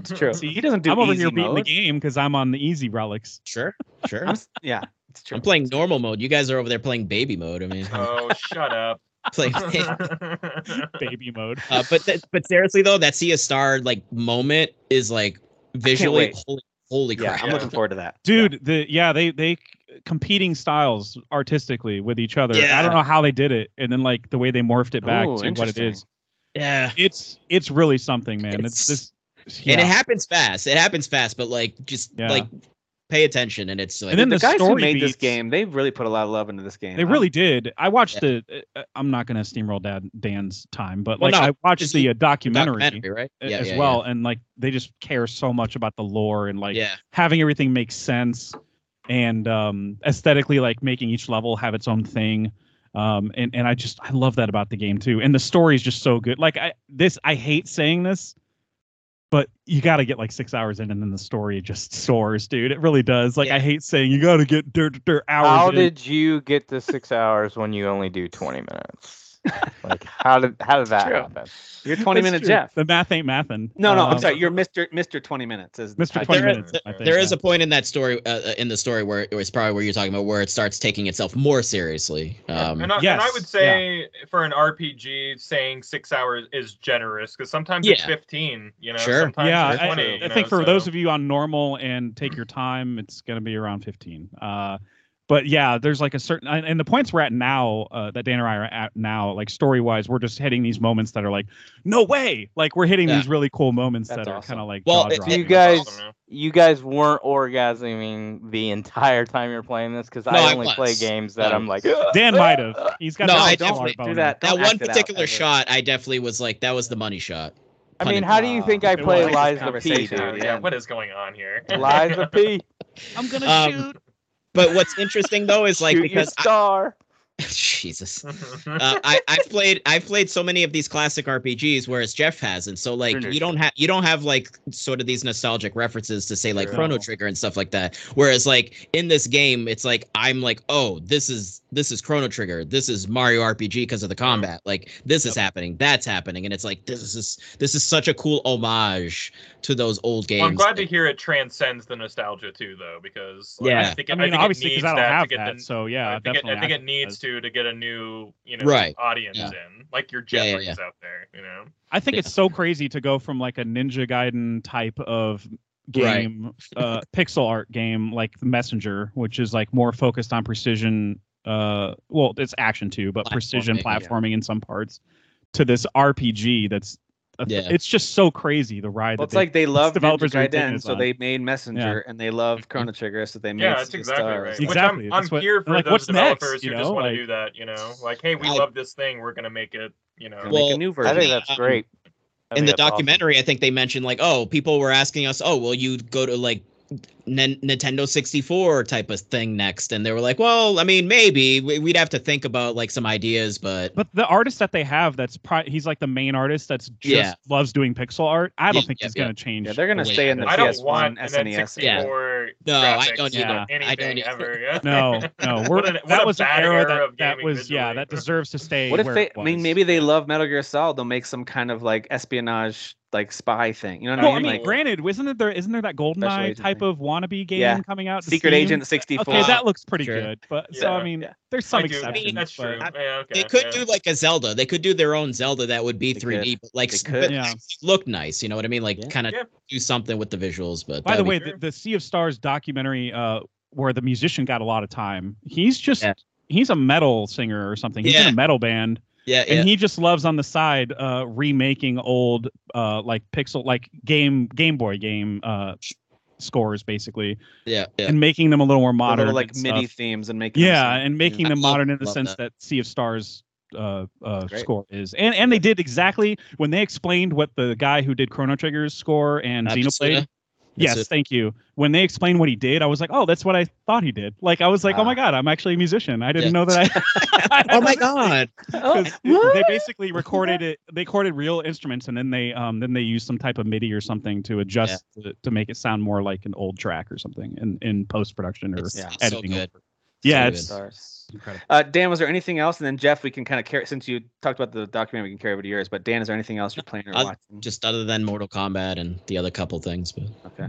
It's true. See, he doesn't do I'm over easy here beating the game because I'm on the easy relics. Sure, [laughs] sure. I'm, yeah, it's true. I'm playing normal mode. You guys are over there playing baby mode. I mean, [laughs] Oh, shut up. playing. [laughs] Baby mode. uh, but th- but seriously though, that Sea of Star like moment is like visually wait. holy, holy Yeah, crap. I'm looking forward to that. Dude, the yeah, they they competing styles artistically with each other. Yeah. I don't know how they did it, and then like the way they morphed it back Ooh, to what it interesting. is. Yeah. It's it's really something, man. It's, It's- this. And it happens fast. It happens fast, but like just Yeah. like pay attention and it's like And then the, the guys who story made this game, they really put a lot of love into this game. They I'm- really did. I watched the. Uh, I'm not going to steamroll Dad Dan's time, but Well, like no, I watched the the uh, documentary, documentary, right? a- as well, and like they just care so much about the lore and like yeah. having everything make sense and um aesthetically like making each level have its own thing. Um and and I just I love that about the game too. And the story is just so good. Like I this I hate saying this, but you got to get like 6 hours in and then the story just soars, dude. It really does. Like Yeah. I hate saying you got to get dirt dirt hours How in. did you get the six hours when you only do 20 minutes? [laughs] Like, how did how did that True. happen? You're 20 That's minute true. Jeff. The math ain't mathin'. No, no, I'm Um, sorry. You're Mr. Mr. 20 minutes. Is Mr. 20 There is- minutes. I think, There is a point in that story, uh, in the story where, where it's probably where you're talking about, where it starts taking itself more seriously. Um, and, I, and I would say for an RPG, saying six hours is generous because sometimes it's 15. You know, Sure. sometimes yeah, it's I, 20. I you think know, for those of you on normal and take your [clears throat] time, it's going to be around 15. Uh, but yeah, there's like a certain, and and the points we're at now, uh, that Dan and I are at now, like story wise, we're just hitting these moments that are like, no way. Like we're hitting Yeah. these really cool moments That's that are kind of like, Well, jaw it- you guys- Awesome. You guys weren't orgasming the entire time you're playing this because No, I I only play games that No. I'm like. [laughs] Dan might have. He's got No, the I dollar definitely do that. that one act out particular shot, I definitely was like, that was the money shot. I mean, how do you think I play was. Lies of P, dude? dude. yeah, what is going on here? Lies of P, [laughs] I'm going to Um, shoot. But what's interesting though is like shoot your because I, star. [laughs] Jesus. [laughs] uh, I, I've played I've played so many of these classic RPGs, whereas Jeff has, and So like Finish you don't have you don't have like sort of these nostalgic references to say like Chrono Trigger and stuff like that. Whereas like in this game, it's like I'm like, oh, this is this is Chrono Trigger, this is Mario RPG because of the combat. Like this is happening, that's happening, and it's like this is this is such a cool homage to those old games. Well, I'm glad to hear it transcends the nostalgia too, though, because like, Yeah. I think, I it- mean, think obviously, needs because I don't that have to get that. the, so yeah, I think, it. I think it needs to to get a new, you know, Right. audience Yeah. in, like your Yeah, yeah, Jeffries out there, you know. I think Yeah. it's so crazy to go from like a Ninja Gaiden type of Right. game, uh, pixel art game like Messenger, which is like more focused on precision. Uh, well, it's action too, but precision Platforming, yeah. in some parts. To this RPG that's a- Yeah. it's just so crazy the ride. Well, that it's like they love developers are Gaiden, so on. they made Messenger, and they love [laughs] Chrono Trigger, so they made. Yeah, that's exactly Stars. right. Exactly, Which I'm, I'm that's what- here for like, those what's next, developers you who just want Like- to do that. You know, like, hey, we I- love this thing. We're gonna make it. You know. Well, make a new version. I version. think that's Um, great. I in the that's awesome. documentary, I think they mentioned like, oh, people were asking us, oh, will you go to like N- Nintendo 64 type of thing next? And they were like, well, I mean, maybe We- we'd have to think about like some ideas, but But the artist that they have, that's pri- he's like the main artist that's just Yeah. loves doing pixel art. I don't Yeah, think yeah, he's yeah. gonna change. yeah, they're gonna stay in the I don't PS1, want SNES. Yeah. N64 No, I don't either. or I don't anything either. ever. Yeah. No, no, [laughs] we're, What a- what that was an era, era that, of that gaming was yeah that deserves to stay. What if where they? it I mean, maybe they love Metal Gear Solid. They'll make some kind of like espionage, like spy thing. You know what Well, I I mean? mean, Like granted, isn't there isn't there that GoldenEye agent type thing. of wannabe game Yeah. coming out? Secret Steam? Agent 64. Okay, that looks pretty Sure. good. But so I mean, Yeah. there's some I do. exceptions. That's true. but- Yeah, okay. they could yeah. do like a Zelda. They could do their own Zelda that would be They 3D, could. but like could. but Yeah. look nice. You know what I mean? Like Yeah. kind of Yeah. do something with the visuals. But By the way, Sure. the, the Sea of Stars documentary, uh, where the musician got a lot of time, he's just Yeah. he's a metal singer or something. He's in a metal band, yeah, and yeah, he just loves on the side uh, remaking old uh, like pixel like game Game Boy game uh, scores basically, yeah, yeah. and making them a little more modern, little like and MIDI stuff. themes and making. them Yeah, sound- and making I them love- modern in the sense that. that. Sea of Stars uh, uh, score is, and and they did exactly when they explained what the guy who did Chrono Trigger's score and Xenoblade. Mitsuda? Yes, Mitsuda. thank you. When they explained what he did, I was like, "Oh, that's what I thought he did." Like, I was like, "Oh my god, I'm actually a musician. I didn't Yeah. know that I." [laughs] [laughs] oh my god! [laughs] 'Cause they basically recorded it. They recorded real instruments, and then they um then they used some type of MIDI or something to adjust to, to make it sound more like an old track or something in in post production or It's, Yeah. so editing. good. Yeah, it's Stars. incredible. Uh, Dan, was there anything else? And then Jeff, we can kind of carry since you talked about the documentary, we can carry over to yours. But Dan, is there anything else you're playing or I'll- watching? Just other than Mortal Kombat and the other couple things, but Okay.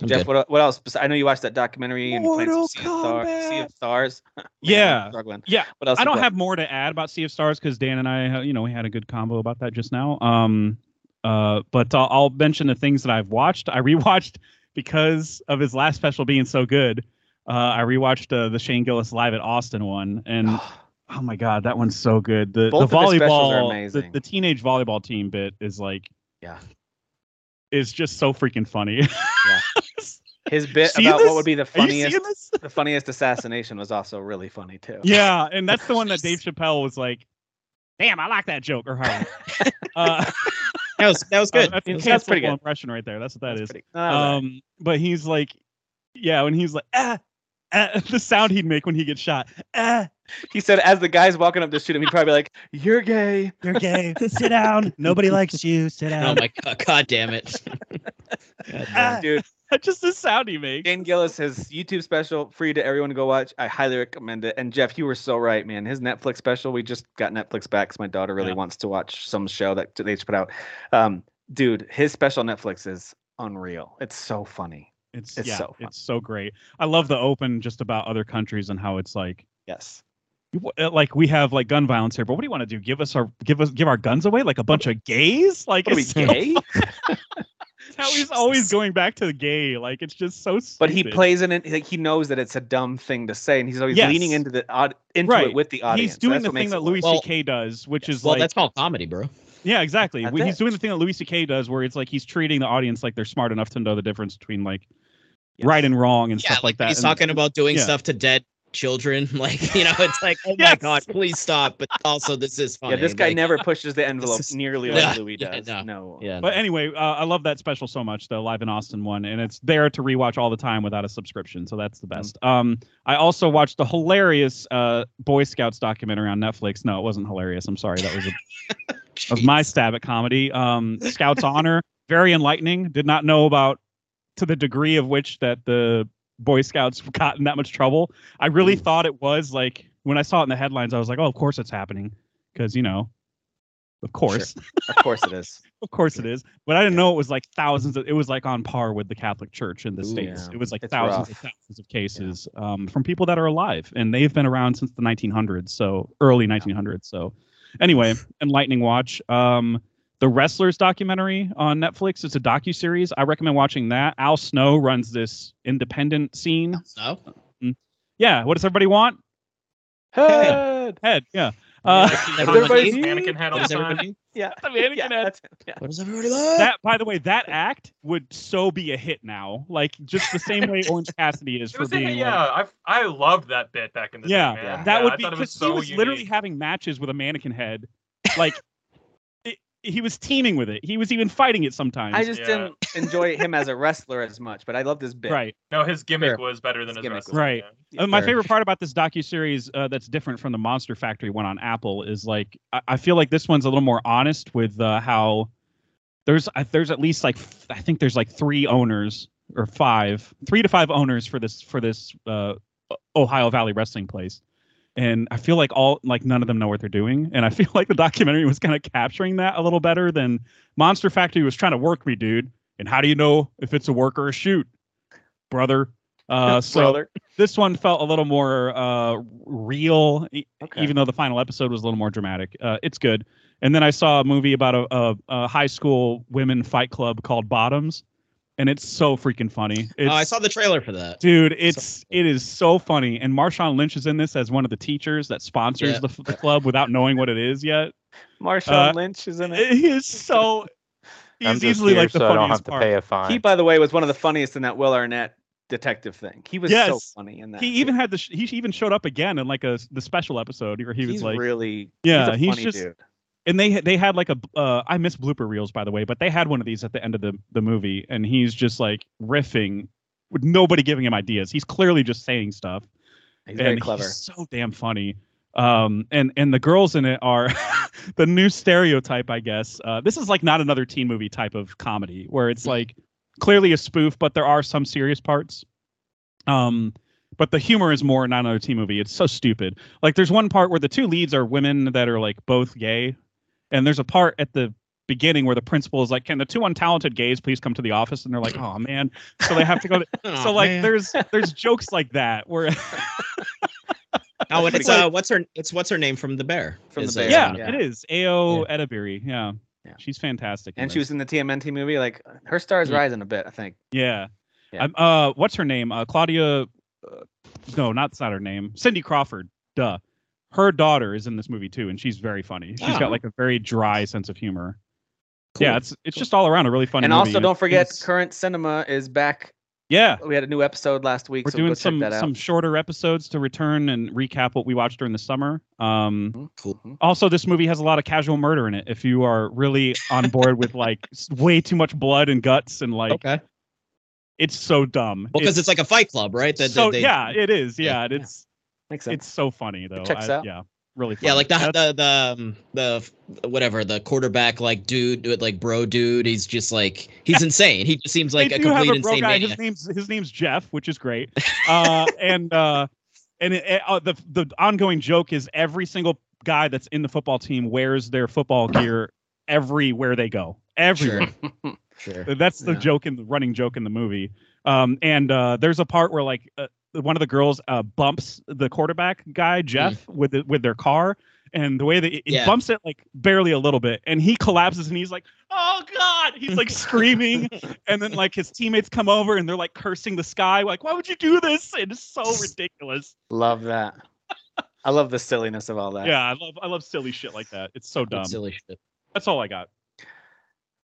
I'm Jeff, good. what, what else? I know you watched that documentary and you played some Mortal sea of, Star- sea of Stars. [laughs] Man, Yeah. struggling. Yeah, What else? I don't played? have more to add about Sea of Stars because Dan and I, uh, you know, we had a good combo about that just now. Um, uh, but I'll, I'll mention the things that I've watched. I rewatched because of his last special being so good. Uh, I rewatched uh, the Shane Gillis live at Austin one, and [sighs] oh my god, that one's so good. The the of his specials are volleyball, the, the teenage volleyball team bit is like, Yeah. is just so freaking funny. [laughs] His bit See about this? what would be the Are you seeing funniest, the funniest assassination was also really funny too. [laughs] Yeah, and that's the one that Dave [laughs] Chappelle was like, "Damn, I like that joke." Or Harvey. uh, that was that was Uh, good. that's That's pretty good. impression right there. That's what that That's is. pretty- no, that was. Um, but he's like, yeah, when he's like, ah, ah, [laughs] the sound he'd make when he gets shot. Ah, he said as the guy's walking up to shoot him, he'd probably be like, "You're gay." you're gay. [laughs] Sit down. Nobody likes you. Sit down." Oh my god! God damn it! God [laughs] Ah. damn. Dude, Just the sound he makes. Shane Gillis, his YouTube special, free to everyone to go watch. I highly recommend it. And Jeff, you were so right, man. His Netflix special, we just got Netflix back because my daughter really Yeah. wants to watch some show that they just put out. Um, dude, his special Netflix is unreal. It's so funny. It's, It's yeah, so fun. it's so great. I love the open just about other countries and how it's like. Yes. uh, Like we have like gun violence here, but what do you want to do? Give us our give us give our guns away like a bunch of gays? Like What are we it's so- gay? [laughs] how he's always going back to the gay. Like it's just so. but he plays in it. Like he knows that it's a dumb thing to say, and he's always Yes. leaning into the odd into Right. it with the audience. He's doing That's the thing that Louis work. Well- C.K. does, which is well, like that's called comedy, bro. Yeah, exactly. That's he's it. doing the thing that Louis C.K. does, where it's like he's treating the audience like they're smart enough to know the difference between like Yes. right and wrong and Yeah, stuff like that. He's And- talking about doing yeah. stuff to dead children. [laughs] Like you know, it's like, oh my god, please stop. But also, this is funny. Yeah, this guy like, never [laughs] pushes the envelope is- nearly [laughs] Yeah, like Louis yeah, does. no, no. Yeah. But anyway, uh, I love that special so much, the live in Austin one, and it's there to rewatch all the time without a subscription, so that's the best. Um, I also watched the hilarious uh, Boy Scouts documentary on Netflix. No, it wasn't hilarious. I'm sorry, that was a of my stab at comedy. Um, Scouts [laughs] Honor, very enlightening. Did not know about to the degree of which that the Boy Scouts got in that much trouble. I really thought it was like when I saw it in the headlines, I was like, oh, of course it's happening, because you know, of course, Of course it is. [laughs] of course it is. But I didn't know it was like thousands. Of, it was like on par with the Catholic Church in the Ooh, states. yeah. It was like It's thousands rough. and thousands of cases um, from people that are alive, and they've been around since the 1900s, so early 1900s. So, anyway, enlightening watch. Um, the Wrestlers documentary on Netflix. It's a docu series. I recommend watching that. Al Snow runs this independent scene. No, Yeah. What does everybody want? Head. Head. Yeah. Uh, Like, [laughs] he everybody- mannequin head all What the does time. everybody? Yeah. the mannequin Yeah, head. Yeah. What does everybody like? That, by the way, that act would so be a hit now. Like just the same way [laughs] Orange Cassidy is for was in- being. yeah, like- I I loved that bit back in the yeah, day, man. that Yeah, would I be was because so he was literally having matches with a mannequin head. [laughs] Like it, he was teaming with it. He was even fighting it sometimes. I just Yeah. didn't enjoy him as a wrestler as much, but I loved his bit. right. No, his gimmick Sure. was better than His his, gimmick wrestling. Right. yeah. Uh, my favorite part about this docu series uh, that's different from the Monster Factory one on Apple is like I, I feel like this one's a little more honest with uh, how there's I, there's at least like f- I think there's like three owners or five, three to five owners for this for this uh, Ohio Valley wrestling place, and I feel like all like none of them know what they're doing, and I [laughs] feel like the documentary was kind of capturing that a little better than Monster Factory was trying to work me, dude. And how do you know if it's a work or a shoot, brother? [laughs] Uh, so Brother. this one felt a little more uh real Okay. even though the final episode was a little more dramatic uh it's good and then i saw a movie about a, a, a high school women fight club called bottoms and it's so freaking funny it's, Oh, I saw the trailer for that. dude it's it is so funny and marshawn lynch is in this as one of the teachers that sponsors Yeah. the, the club without knowing what it is yet Marshawn uh, Lynch is in it. [laughs] he is so he's easily here like the so I don't funniest have to part pay a fine. He, by the way, was one of the funniest in that Will Arnett detective thing. He was so funny in that. he even had the sh- he even showed up again in like a the special episode where he was he's like really Yeah, he's, a he's funny just- dude. And they they had like a uh, I miss blooper reels by the way, but they had one of these at the end of the the movie, and he's just like riffing with nobody giving him ideas. He's clearly just saying stuff. He's very clever. He's so damn funny. Um, and and the girls in it are [laughs] the new stereotype, I guess. Uh, this is like not another teen movie type of comedy where it's like clearly a spoof, but there are some serious parts. Um, but the humor is more not another teen movie. It's so stupid. Like there's one part where the two leads are women that are like both gay, and there's a part at the beginning where the principal is like, "Can the two untalented gays please come to the office?" And they're like, "Oh man," so they have to go. To, [laughs] so like man. there's there's jokes like that where [laughs] oh, and Pretty it's uh, what's her it's what's her name from the Bear? From The Bear, yeah, Yeah. it is Ayo Edebiri. Yeah. Yeah. she's fantastic. and she was in the TMNT movie. Like her star is Yeah. rising a bit. I think. Yeah. Yeah. Um, uh, what's her name? Uh, Claudia. Uh, no, not that's not her name. Cindy Crawford. Duh. Her daughter is in this movie too, and she's very funny. She's Oh. got like a very dry sense of humor. Cool. Yeah, it's it's just all around a really funny. and movie, also, don't forget, it's- current cinema is back. yeah, We had a new episode last week. we're so doing go check some that out. some shorter episodes to return and recap what we watched during the summer. Um, Cool. also, this movie has a lot of casual murder in it. If you are really on board with like way too much blood and guts and like Okay. it's so dumb. Well, because it's, like a Fight Club, right? That so they, yeah, it is. Yeah, Yeah, and yeah. it's Makes sense. it's so funny though. checks I- out. Yeah, really. Funny. Yeah, like the That's- the the um, the whatever the quarterback like dude like bro dude. He's just like he's [laughs] insane. He just seems like a complete a insane guy. maniac. His name's his name's Jeff, which is great. [laughs] Uh, and uh, and it, it- uh, the the ongoing joke is every single guy that's in the football team wears their football gear everywhere they go. Everywhere. Sure. That's the Yeah. joke in the running joke in the movie. Um, and uh, there's a part where like uh, one of the girls uh, bumps the quarterback guy Jeff with the, with their car, and the way that he he Yeah. bumps it like barely a little bit, and he collapses and he's like, "Oh God!" He's like [laughs] screaming, and then like his teammates come over and they're like cursing the sky, like, "Why would you do this?" It's so [laughs] ridiculous. Love that. [laughs] I love the silliness of all that. Yeah, I love I love silly shit like that. It's so dumb. Silly shit. That's all I got.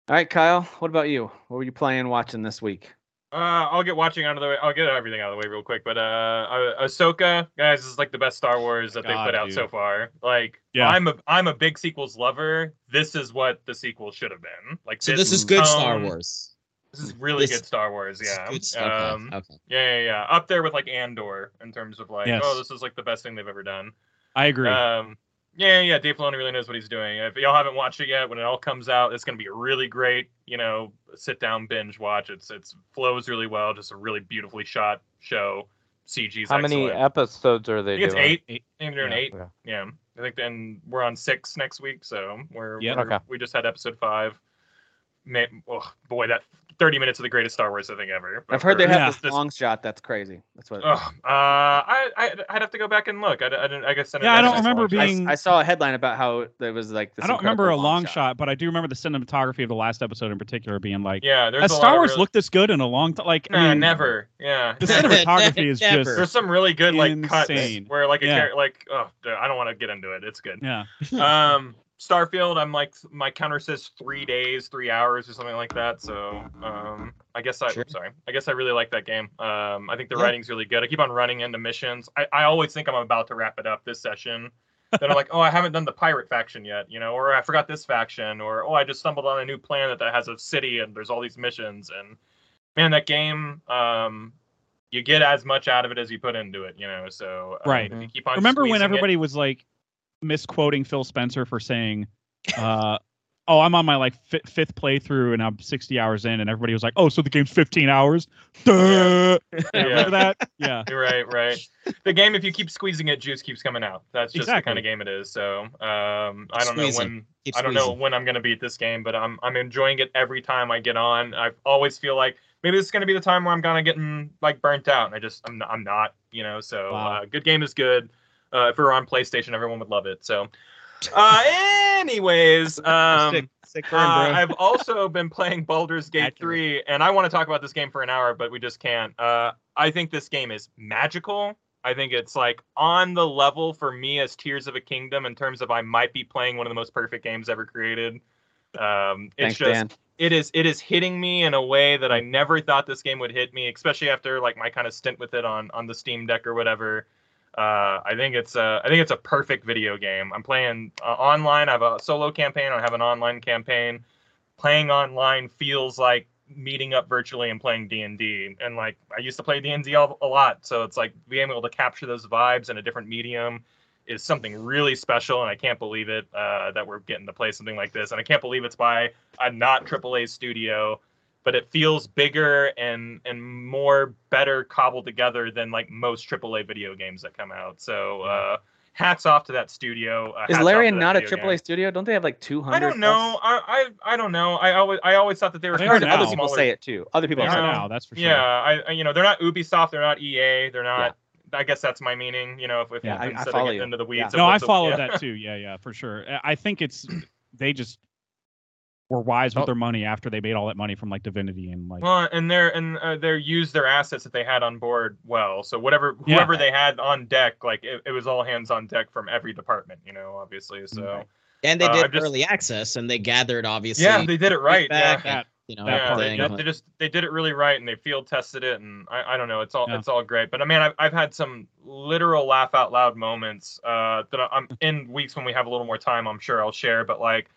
All right, Kyle. What about you? What were you playing, watching this week? Uh, I'll get watching out of the way. I'll get everything out of the way real quick. But uh, uh Ahsoka, guys, this is like the best Star Wars that they God, put out dude. so far. Like, Yeah. I'm a I'm a big sequels lover. This is what the sequel should have been. Like, So this is good Star Wars. This is really This- good Star Wars. Yeah. good. Um, Okay. okay. yeah, yeah, yeah. Up there with like Andor in terms of like, Yes. oh, this is like the best thing they've ever done. I agree. Um, yeah, yeah, Dave Filoni really knows what he's doing. If y'all haven't watched it yet, when it all comes out, it's gonna be a really great, you know, sit down binge watch. It's it's flows really well, just a really beautifully shot show. CG's How many episodes are I they think it's doing? eight. Eight. I think they're doing Yeah. eight. Yeah. Yeah, I think then we're on six next week, so we're, Yep. we're- Okay. we just had episode five. Man, oh boy, that 30 minutes of the greatest Star Wars thing ever. I've heard they have Yeah. this long shot. That's crazy. That's what. Ugh, uh, I, I I'd have to go back and look. I, I, didn't- I guess Yeah, I don't remember watch it. I, being- I saw a headline about how there was like this. I don't remember a incredible long shot. but I do remember the cinematography of the last episode in particular being like, Yeah, there's has a Star of Wars really- looked this good in a long time? Like, Nah, I mean, never. Yeah, The [laughs] cinematography is just There's some really good like cuts Insane. where like a Yeah. char- like oh dude, I don't want to get into it. It's good. yeah. um Starfield, I'm like my counter says three days, three hours or something like that. So um I guess I Sure. sorry. I guess I really like that game. Um I think the Yeah. writing's really good. I keep on running into missions. I, I always think I'm about to wrap it up this session. [laughs] then I'm like, oh, I haven't done the pirate faction yet, you know, or I forgot this faction, or oh, I just stumbled on a new planet that has a city and there's all these missions. And man, that game, um, you get as much out of it as you put into it, you know. So um, Right. if you keep on Remember when squeezing it- everybody was like misquoting Phil Spencer for saying, uh, [laughs] "Oh, I'm on my like fi- fifth playthrough and I'm 60 hours in," and everybody was like, "Oh, so the game's 15 hours?" Duh. Yeah, [laughs] Yeah. Remember that? Yeah. [laughs] right, right. The game, if you keep squeezing it, juice keeps coming out. That's just the kind of game it is. So um, I don't Squeezing. know when Keep I don't know squeezing. when I'm gonna beat this game, but I'm I'm enjoying it every time I get on. I always feel like maybe this is gonna be the time where I'm gonna getting like burnt out, and I just I'm not, I'm not, you know. So Wow. uh, good game is good. Uh, if it were on PlayStation, everyone would love it. So, [laughs] uh, anyways, um, sick, sick uh, burn, bro. I've also [laughs] been playing Baldur's Gate Accurate. 3, and I want to talk about this game for an hour, but we just can't. Uh, I think this game is magical. I think it's like on the level for me as Tears of a Kingdom in terms of I might be playing one of the most perfect games ever created. Um, it's Thanks, just Dan. it is it is hitting me in a way that I never thought this game would hit me, especially after like my kind of stint with it on on the Steam Deck or whatever. Uh, I think it's a I think it's a perfect video game. I'm playing uh, online. I have a solo campaign. I have an online campaign. Playing online feels like meeting up virtually and playing D and D. And like I used to play D and D a lot, so it's like being able to capture those vibes in a different medium is something really special. And I can't believe it uh, that we're getting to play something like this. And I can't believe it's by a not AAA studio but it feels bigger and and more better cobbled together than like most AAA video games that come out. So uh, hats off to that studio. Uh, Is hats off Larian not a AAA game. studio? Don't they have like 200? I don't know. I, I I don't know. I always I always thought that they were I've heard other now. people smaller- say it too. Other people They have are said it. Yeah. now, that's for sure. Yeah, I I- you know they're not Ubisoft. They're not EA. They're not. I guess that's my meaning. You know, if, if Yeah, I- I instead of follow getting you. into the weeds. Yeah. No, I what's the- followed yeah. that too. Yeah, yeah, for sure. I- I think it's they just were wise with Oh. their money after they made all that money from like Divinity and like Well, and they're and uh, they're used their assets that they had on board well. So whatever Yeah. whoever they had on deck, like it, it was all hands on deck from every department. You know, obviously. So Right. And they Uh, did I've just- early access, and they gathered obviously. yeah, they did it right. Yeah. feedback that. You know, yeah, they, everything. they- they just they did it really right, and they field tested it, and I, I don't know, it's all Yeah. it's all great. But I mean, I've, I've had some literal laugh out loud moments uh, that I'm in weeks when we have a little more time. I'm sure I'll share, but like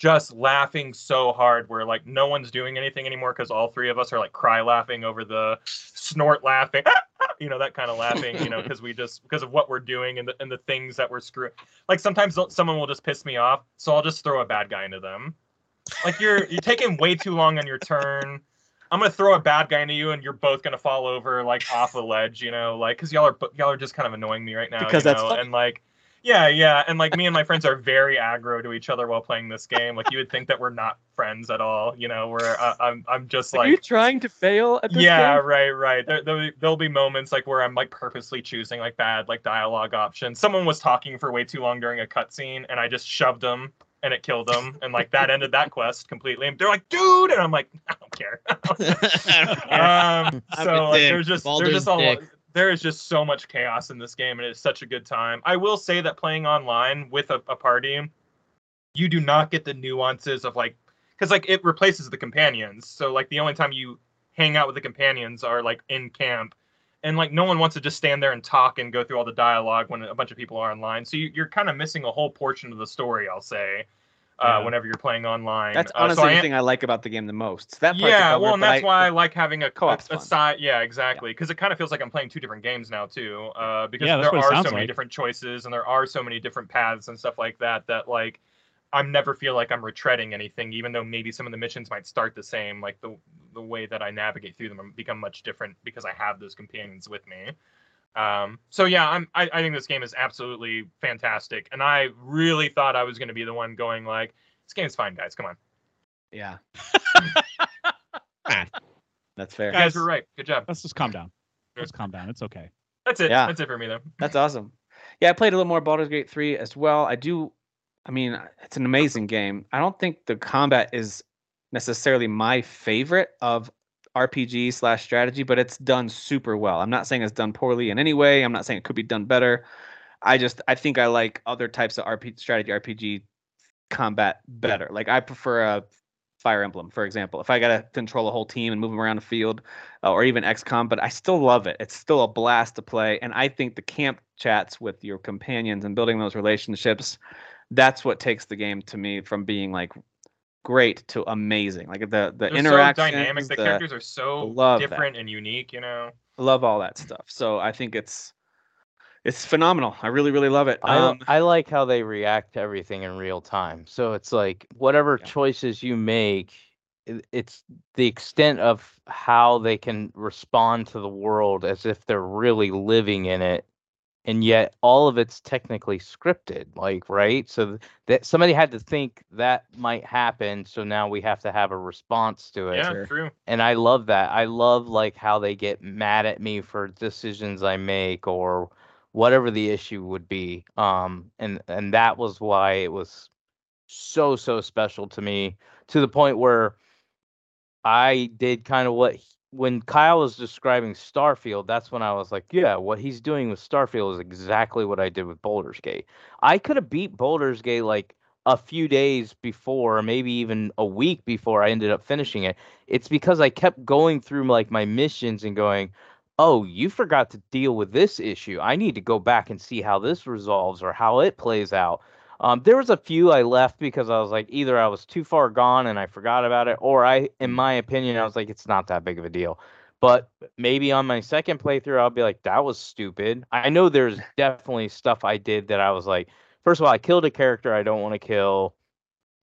just laughing so hard where like no one's doing anything anymore because all three of us are like cry laughing over the snort laughing, [laughs] you know that kind of laughing, you know, because we just because of what we're doing and the and the things that we're screwing. Like sometimes someone will just piss me off, so I'll just throw a bad guy into them. Like you're you're taking way too long on your turn. I'm gonna throw a bad guy into you, and you're both gonna fall over like off a ledge, you know, like because y'all are y'all are just kind of annoying me right now, Because you that's funny. and like. Yeah, yeah, and like me and my friends are very aggro to each other while playing this game. Like you would think that we're not friends at all, you know. Where uh, I'm, I'm just like. Are you like, trying to fail at this yeah, game? right, right. There, there'll, be, there'll be moments like where I'm like purposely choosing like bad like dialogue options. Someone was talking for way too long during a cutscene, and I just shoved them, and it killed them, and like that ended that quest completely. And they're like, dude, and I'm like, I don't care. [laughs] [laughs] um, I'm so a like, there's just Baldur's there's just a dick. There is just so much chaos in this game, and it's such a good time. I will say that playing online with a, a party, you do not get the nuances of like because like it replaces the companions. So like the only time you hang out with the companions are like in camp. And like no one wants to just stand there and talk and go through all the dialogue when a bunch of people are online. So you, you're kind of missing a whole portion of the story, I'll say, uh, Yeah. whenever you're playing online. That's Uh, so honestly I the am- thing I like about the game the most. That yeah, covered, well, and that's why I like having a co-op's a, a fun. side. Yeah, exactly. Because it kind of feels like I'm playing two different games now too. Uh, because Yeah, there are so many like. different choices and there are so many different paths and stuff like that. That like, I'm never feel like I'm retreading anything, even though maybe some of the missions might start the same. Like the the way that I navigate through them become much different because I have those companions with me. Um, so yeah, I'm. I, I think this game is absolutely fantastic, and I really thought I was going to be the one going like, "This game's fine, guys. Come on." yeah. [laughs] Ah, That's fair. You guys were right. Good job. Let's just calm down. Let's calm down. It's okay. That's it. Yeah. That's it for me though. That's awesome. Yeah, I played a little more Baldur's Gate 3 as well. I do I mean, it's an amazing game. I don't think the combat is necessarily my favorite of RPG slash strategy, but it's done super well. I'm not saying it's done poorly in any way. I'm not saying it could be done better. I just I think I like other types of RPG strategy RPG combat better. Like I prefer a Fire Emblem, for example. If I gotta control a whole team and move them around the field, uh, or even XCOM, but I still love it. It's still a blast to play, and I think the camp chats with your companions and building those relationships, that's what takes the game to me from being like great to amazing. Like the the They're so dynamic. The, characters are so love that. different and unique. You know. love all that stuff. So I think it's it's phenomenal. I really really love it. I, Um, I like how they react to everything in real time. So it's like whatever Yeah. choices you make, i- it's the extent of how they can respond to the world as if they're really living in it. And yet all of it's technically scripted, like, right? So that somebody had to think that might happen. So now we have to have a response to it Yeah, Sure. true. and I love that. I love like how they get mad at me for decisions I make or whatever the issue would be. Um, and and that was why it was so so special to me to the point where I did kind of what when Kyle was describing Starfield, that's when I was like, yeah, what he's doing with Starfield is exactly what I did with Baldur's Gate. I could have beat Baldur's Gate like a few days before, maybe even a week before I ended up finishing it. It's because I kept going through like my missions and going, "Oh, you forgot to deal with this issue. I need to go back and see how this resolves or how it plays out." Um, there was a few I left because I was like, either I was too far gone and I forgot about it, or I, in my opinion, I was like, it's not that big of a deal. But maybe on my second playthrough, I'll be like, that was stupid. I know there's [laughs] definitely stuff I did that I was like, first of all, I killed a character I don't want to kill.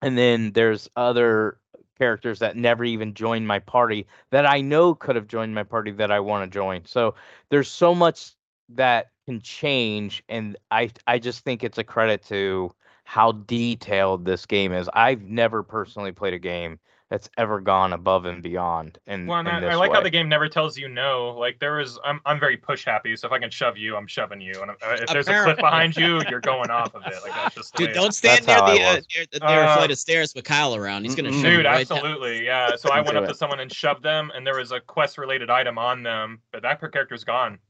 And then there's other characters that never even joined my party that I know could have joined my party that I want to join. So there's so much that can change and I I just think it's a credit to how detailed this game is. I've never personally played a game that's ever gone above and beyond in, Well, and in I, this I like how the game never tells you no. Like there is, I'm I'm very push happy. So if I can shove you, I'm shoving you. And uh, if there's a cliff behind you, you're going off of it. Like that's just the Dude, way don't stand That's near the, uh, was. near the near Uh, flight of stairs with Kyle around. He's gonna shoot Dude, you right down. absolutely, yeah. So I went up it. to someone and shoved them, and there was a quest-related item on them, but that per character's gone.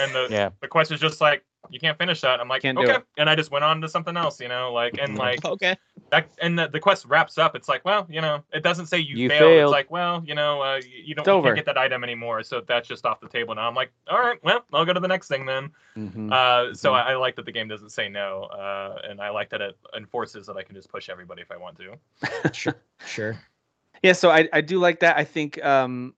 And the Yeah. the quest is just like you can't finish that. I'm like, Can't okay, and I just went on to something else, you know, like and Mhm. like Okay. that, and the, the quest wraps up. It's like, well, you know, it doesn't say you, You failed. failed. It's like, well, you know, uh, you you don't you can't get that item anymore, so that's just off the table now. I'm like, all right, well, I'll go to the next thing then. mhm. Uh, so Mhm. I, I like that the game doesn't say no, uh, and I like that it enforces that I can just push everybody if I want to. [laughs] Sure. Sure. Yeah, so I, I do like that. I think um,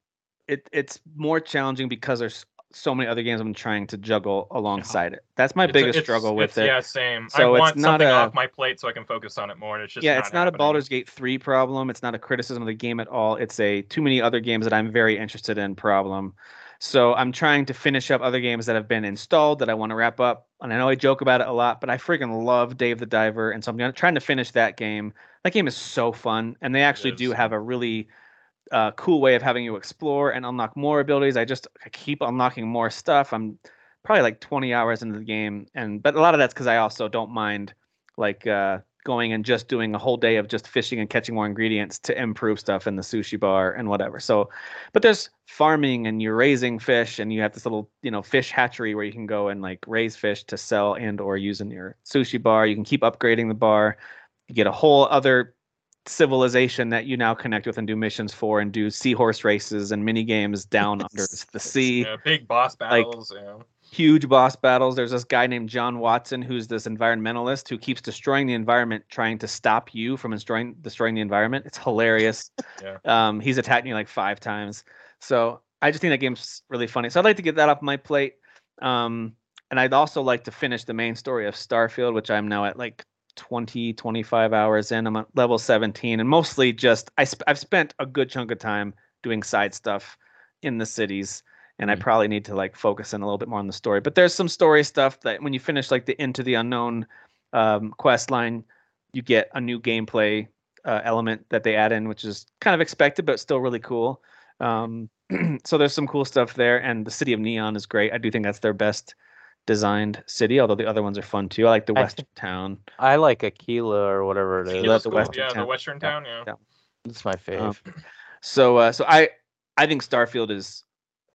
it it's more challenging because there's so many other games I'm trying to juggle alongside it. That's my It's a- biggest it's- struggle with it's- it. Yeah, same. So I it's want not something a- off my plate so I can focus on it more. And it's just yeah, not it's not a happening. Baldur's Gate 3 problem. It's not a criticism of the game at all. It's a too many other games that I'm very interested in problem. So I'm trying to finish up other games that have been installed that I want to wrap up. And I know I joke about it a lot, but I freaking love Dave the Diver, and so I'm gonna- trying to finish that game. That game is so fun, and they actually do have a really uh, cool way of having you explore and unlock more abilities. I just I keep unlocking more stuff. I'm probably like 20 hours into the game, and but a lot of that's because I also don't mind like uh, going and just doing a whole day of just fishing and catching more ingredients to improve stuff in the sushi bar and whatever. So, but there's farming and you're raising fish and you have this little you know fish hatchery where you can go and like raise fish to sell and or use in your sushi bar. You can keep upgrading the bar. You get a whole other civilization that you now connect with and do missions for and do seahorse races and mini games down [laughs] under the sea Yeah, big boss battles. yeah. huge boss battles. There's this guy named John Watson who's this environmentalist who keeps destroying the environment, trying to stop you from destroying destroying the environment. It's hilarious. [laughs] Yeah. Um, he's attacked me like five times. So I just think that game's really funny. So I'd like to get that off my plate. Um, and I'd also like to finish the main story of Starfield, which I'm now at like 20, 25 hours in. I'm at level 17, and mostly just I sp- I've spent a good chunk of time doing side stuff in the cities and I Mhm. probably need to like focus in a little bit more on the story. But there's some story stuff that when you finish like the Into the Unknown um, quest line, you get a new gameplay uh, element that they add in, which is kind of expected, but still really cool. Um, [clears throat] so there's some cool stuff there, and the city of Neon is great. I do think that's their best designed city, although the other ones are fun too. I like the I Western town. I like Akila or whatever it is. Akila. That's the cool. Western yeah, the. Western town. Yeah. yeah. It's my fave. Um, So uh, so I I think Starfield is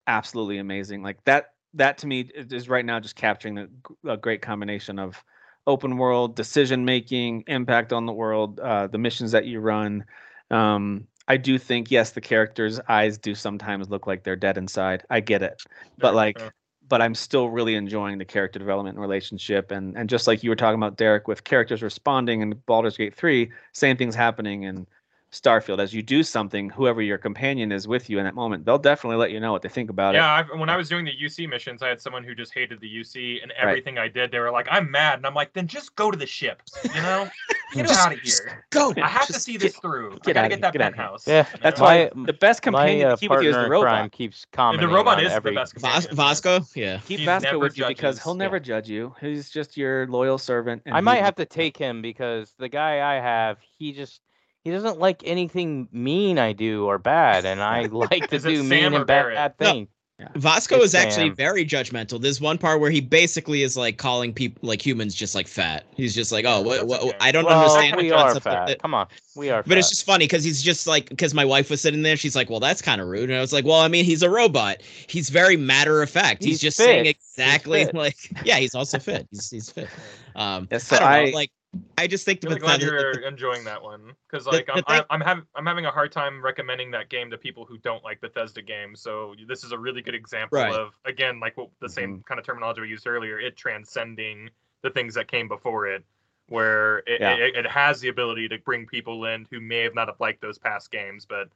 absolutely amazing. Like that that to me is is right now just capturing the, g- a great combination of open world decision making, impact on the world, uh, the missions that you run. Um, I do think yes, the characters' eyes do sometimes look like they're dead inside. I get it, but Yeah, like yeah. But I'm still really enjoying the character development and relationship. And and just like you were talking about, Derek, with characters responding in Baldur's Gate 3, same thing's happening in Starfield. As you do something, whoever your companion is with you in that moment, they'll definitely let you know what they think about it. Yeah, when I was doing the UC missions, I had someone who just hated the UC and everything I did. They were like, "I'm mad," and I'm like, "Then just go to the ship, you know, [laughs] get Just- out of here. Go. I have to Just see get- this through. I gotta outta get here, that get penthouse." Yeah, you That's why My- the best my companion uh, to keep with you is partner the in crime robot. keeps And the robot on is every. the best. Vas- companion. Vasco, yeah. Keep He Vasco with you because he'll never judge you. He's just your loyal servant. and I might have to take him because the guy I have, he just he doesn't like anything mean I do or bad, and I [laughs] like to Is do mean or and bad, Barrett? No. things. Vasco It's is actually Sam. very judgmental. There's one part where he basically is like calling people like humans just like fat. He's just like, oh, what, That's what, okay. I don't Well, understand. we the are concept of fat. it." Come on, we are. But it's just funny because he's just like because my wife was sitting there. She's like, "Well, that's kind of rude," and I was like, "Well, I mean, he's a robot. He's very matter of fact. He's, He's just fit. saying exactly like, [laughs] yeah, he's also fit. He's he's fit. [laughs] Um, Yeah, so I don't I- know. Like, I just think Really glad you're the- enjoying that one because like the I'm, thing- I'm having I'm having a hard time recommending that game to people who don't like Bethesda games. So this is a really good example Right. of again like what the same Mm-hmm. kind of terminology we used earlier. It transcending the things that came before it, where it, Yeah. it, it has the ability to bring people in who may have not have liked those past games, but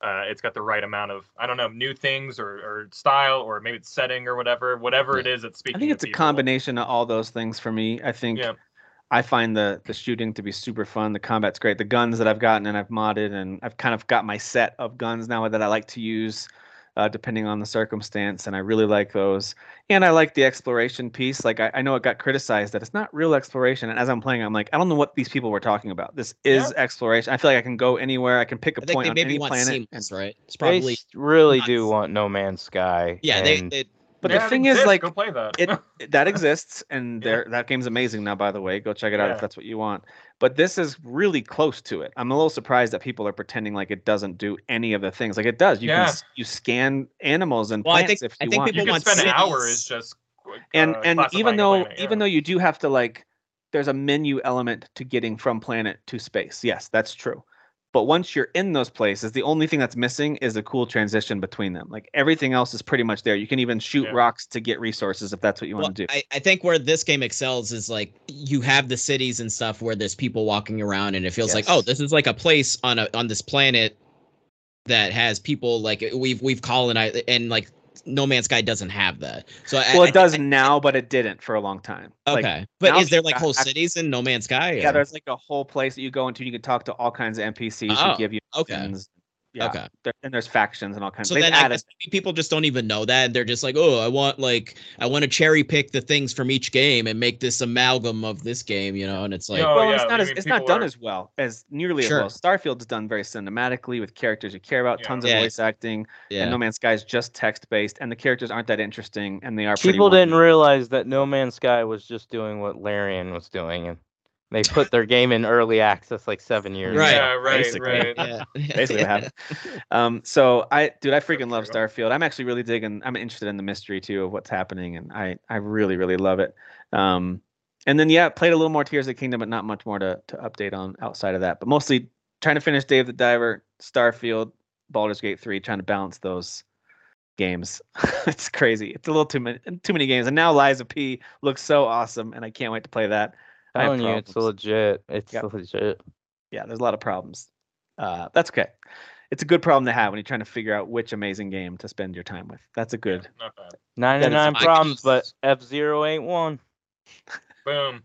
uh, it's got the right amount of I don't know new things or, or style or maybe it's setting or whatever whatever it is it's speaking. I think it's a people. combination of all those things for me. I think Yeah. I find the the shooting to be super fun. The combat's great. The guns that I've gotten and I've modded and I've kind of got my set of guns now that I like to use, uh, depending on the circumstance, and I really like those. And I like the exploration piece. Like I, I know it got criticized that it's not real exploration, and as I'm playing, I'm like, I don't know what these people were talking about. This is exploration. I feel like I can go anywhere. I can pick a I think point they on maybe any want planet. seamless, right? It's probably s- really not- do want No Man's Sky. yeah. They, they but Yeah, the it thing is, like, go play that. it [laughs] that exists and Yeah. there that game's amazing now by the way go check it out Yeah. if that's what you want but this is really close to it i'm a little surprised that people are pretending like it doesn't do any of the things like it does you Yeah. can you scan animals and Well, I plants think- if I think want people you can want spend cities. hours just and uh, and even though planet, even yeah. though you do have to like there's a menu element to getting from planet to space yes that's true but once you're in those places the only thing that's missing is a cool transition between them. Like everything else is pretty much there. You can even shoot Yeah. rocks to get resources if that's what you Well, want to do. I, I think where this game excels is like you have the cities and stuff where there's people walking around and it feels like oh this is like a place on a on this planet that has people like we've we've colonized and like No Man's Sky doesn't have that. So well I it does think- now but it didn't for a long time Like, okay, but is there like whole cities in No Man's Sky? Yeah, or- there's like a whole place that you go into. You can talk to all kinds of NPCs Oh, who give you okay. Missions. Yeah, Okay. there- and there's factions and all kinds. So They've then I guess maybe people just don't even know that. They're just like, oh, I want like I want to cherry pick the things from each game and make this amalgam of this game, you know. And it's like, Yo, well, yeah, it's not as it's not done are- as well as nearly Sure. as well. Starfield's done very cinematically with characters you care about, Yeah. tons of Yeah. voice acting, yeah, and No Man's Sky is just text based, and the characters aren't that interesting, and they are pretty people didn't realize that No Man's Sky was just doing what Larian was doing, and they put their game in early access like seven years Right. ago. Yeah, right, basically. right. yeah. [laughs] basically what happened. [laughs] Um, so I, dude, I freaking love. Starfield. I'm actually really digging. I'm interested in the mystery too of what's happening, and I, I really, really love it. Um, and then yeah, played a little more Tears of the Kingdom, but not much more to to update on outside of that. But mostly trying to finish Dave the Diver, Starfield, Baldur's Gate 3, trying to balance those games. [laughs] it's crazy. It's a little too many too many games. And now Lies of P looks so awesome, and I can't wait to play that. I have telling you, it's legit. It's Yep. legit. yeah, there's a lot of problems. Uh, that's okay. It's a good problem to have when you're trying to figure out which amazing game to spend your time with. That's a good. Not bad. 99 problems, guess- but F Zero ain't one. Boom.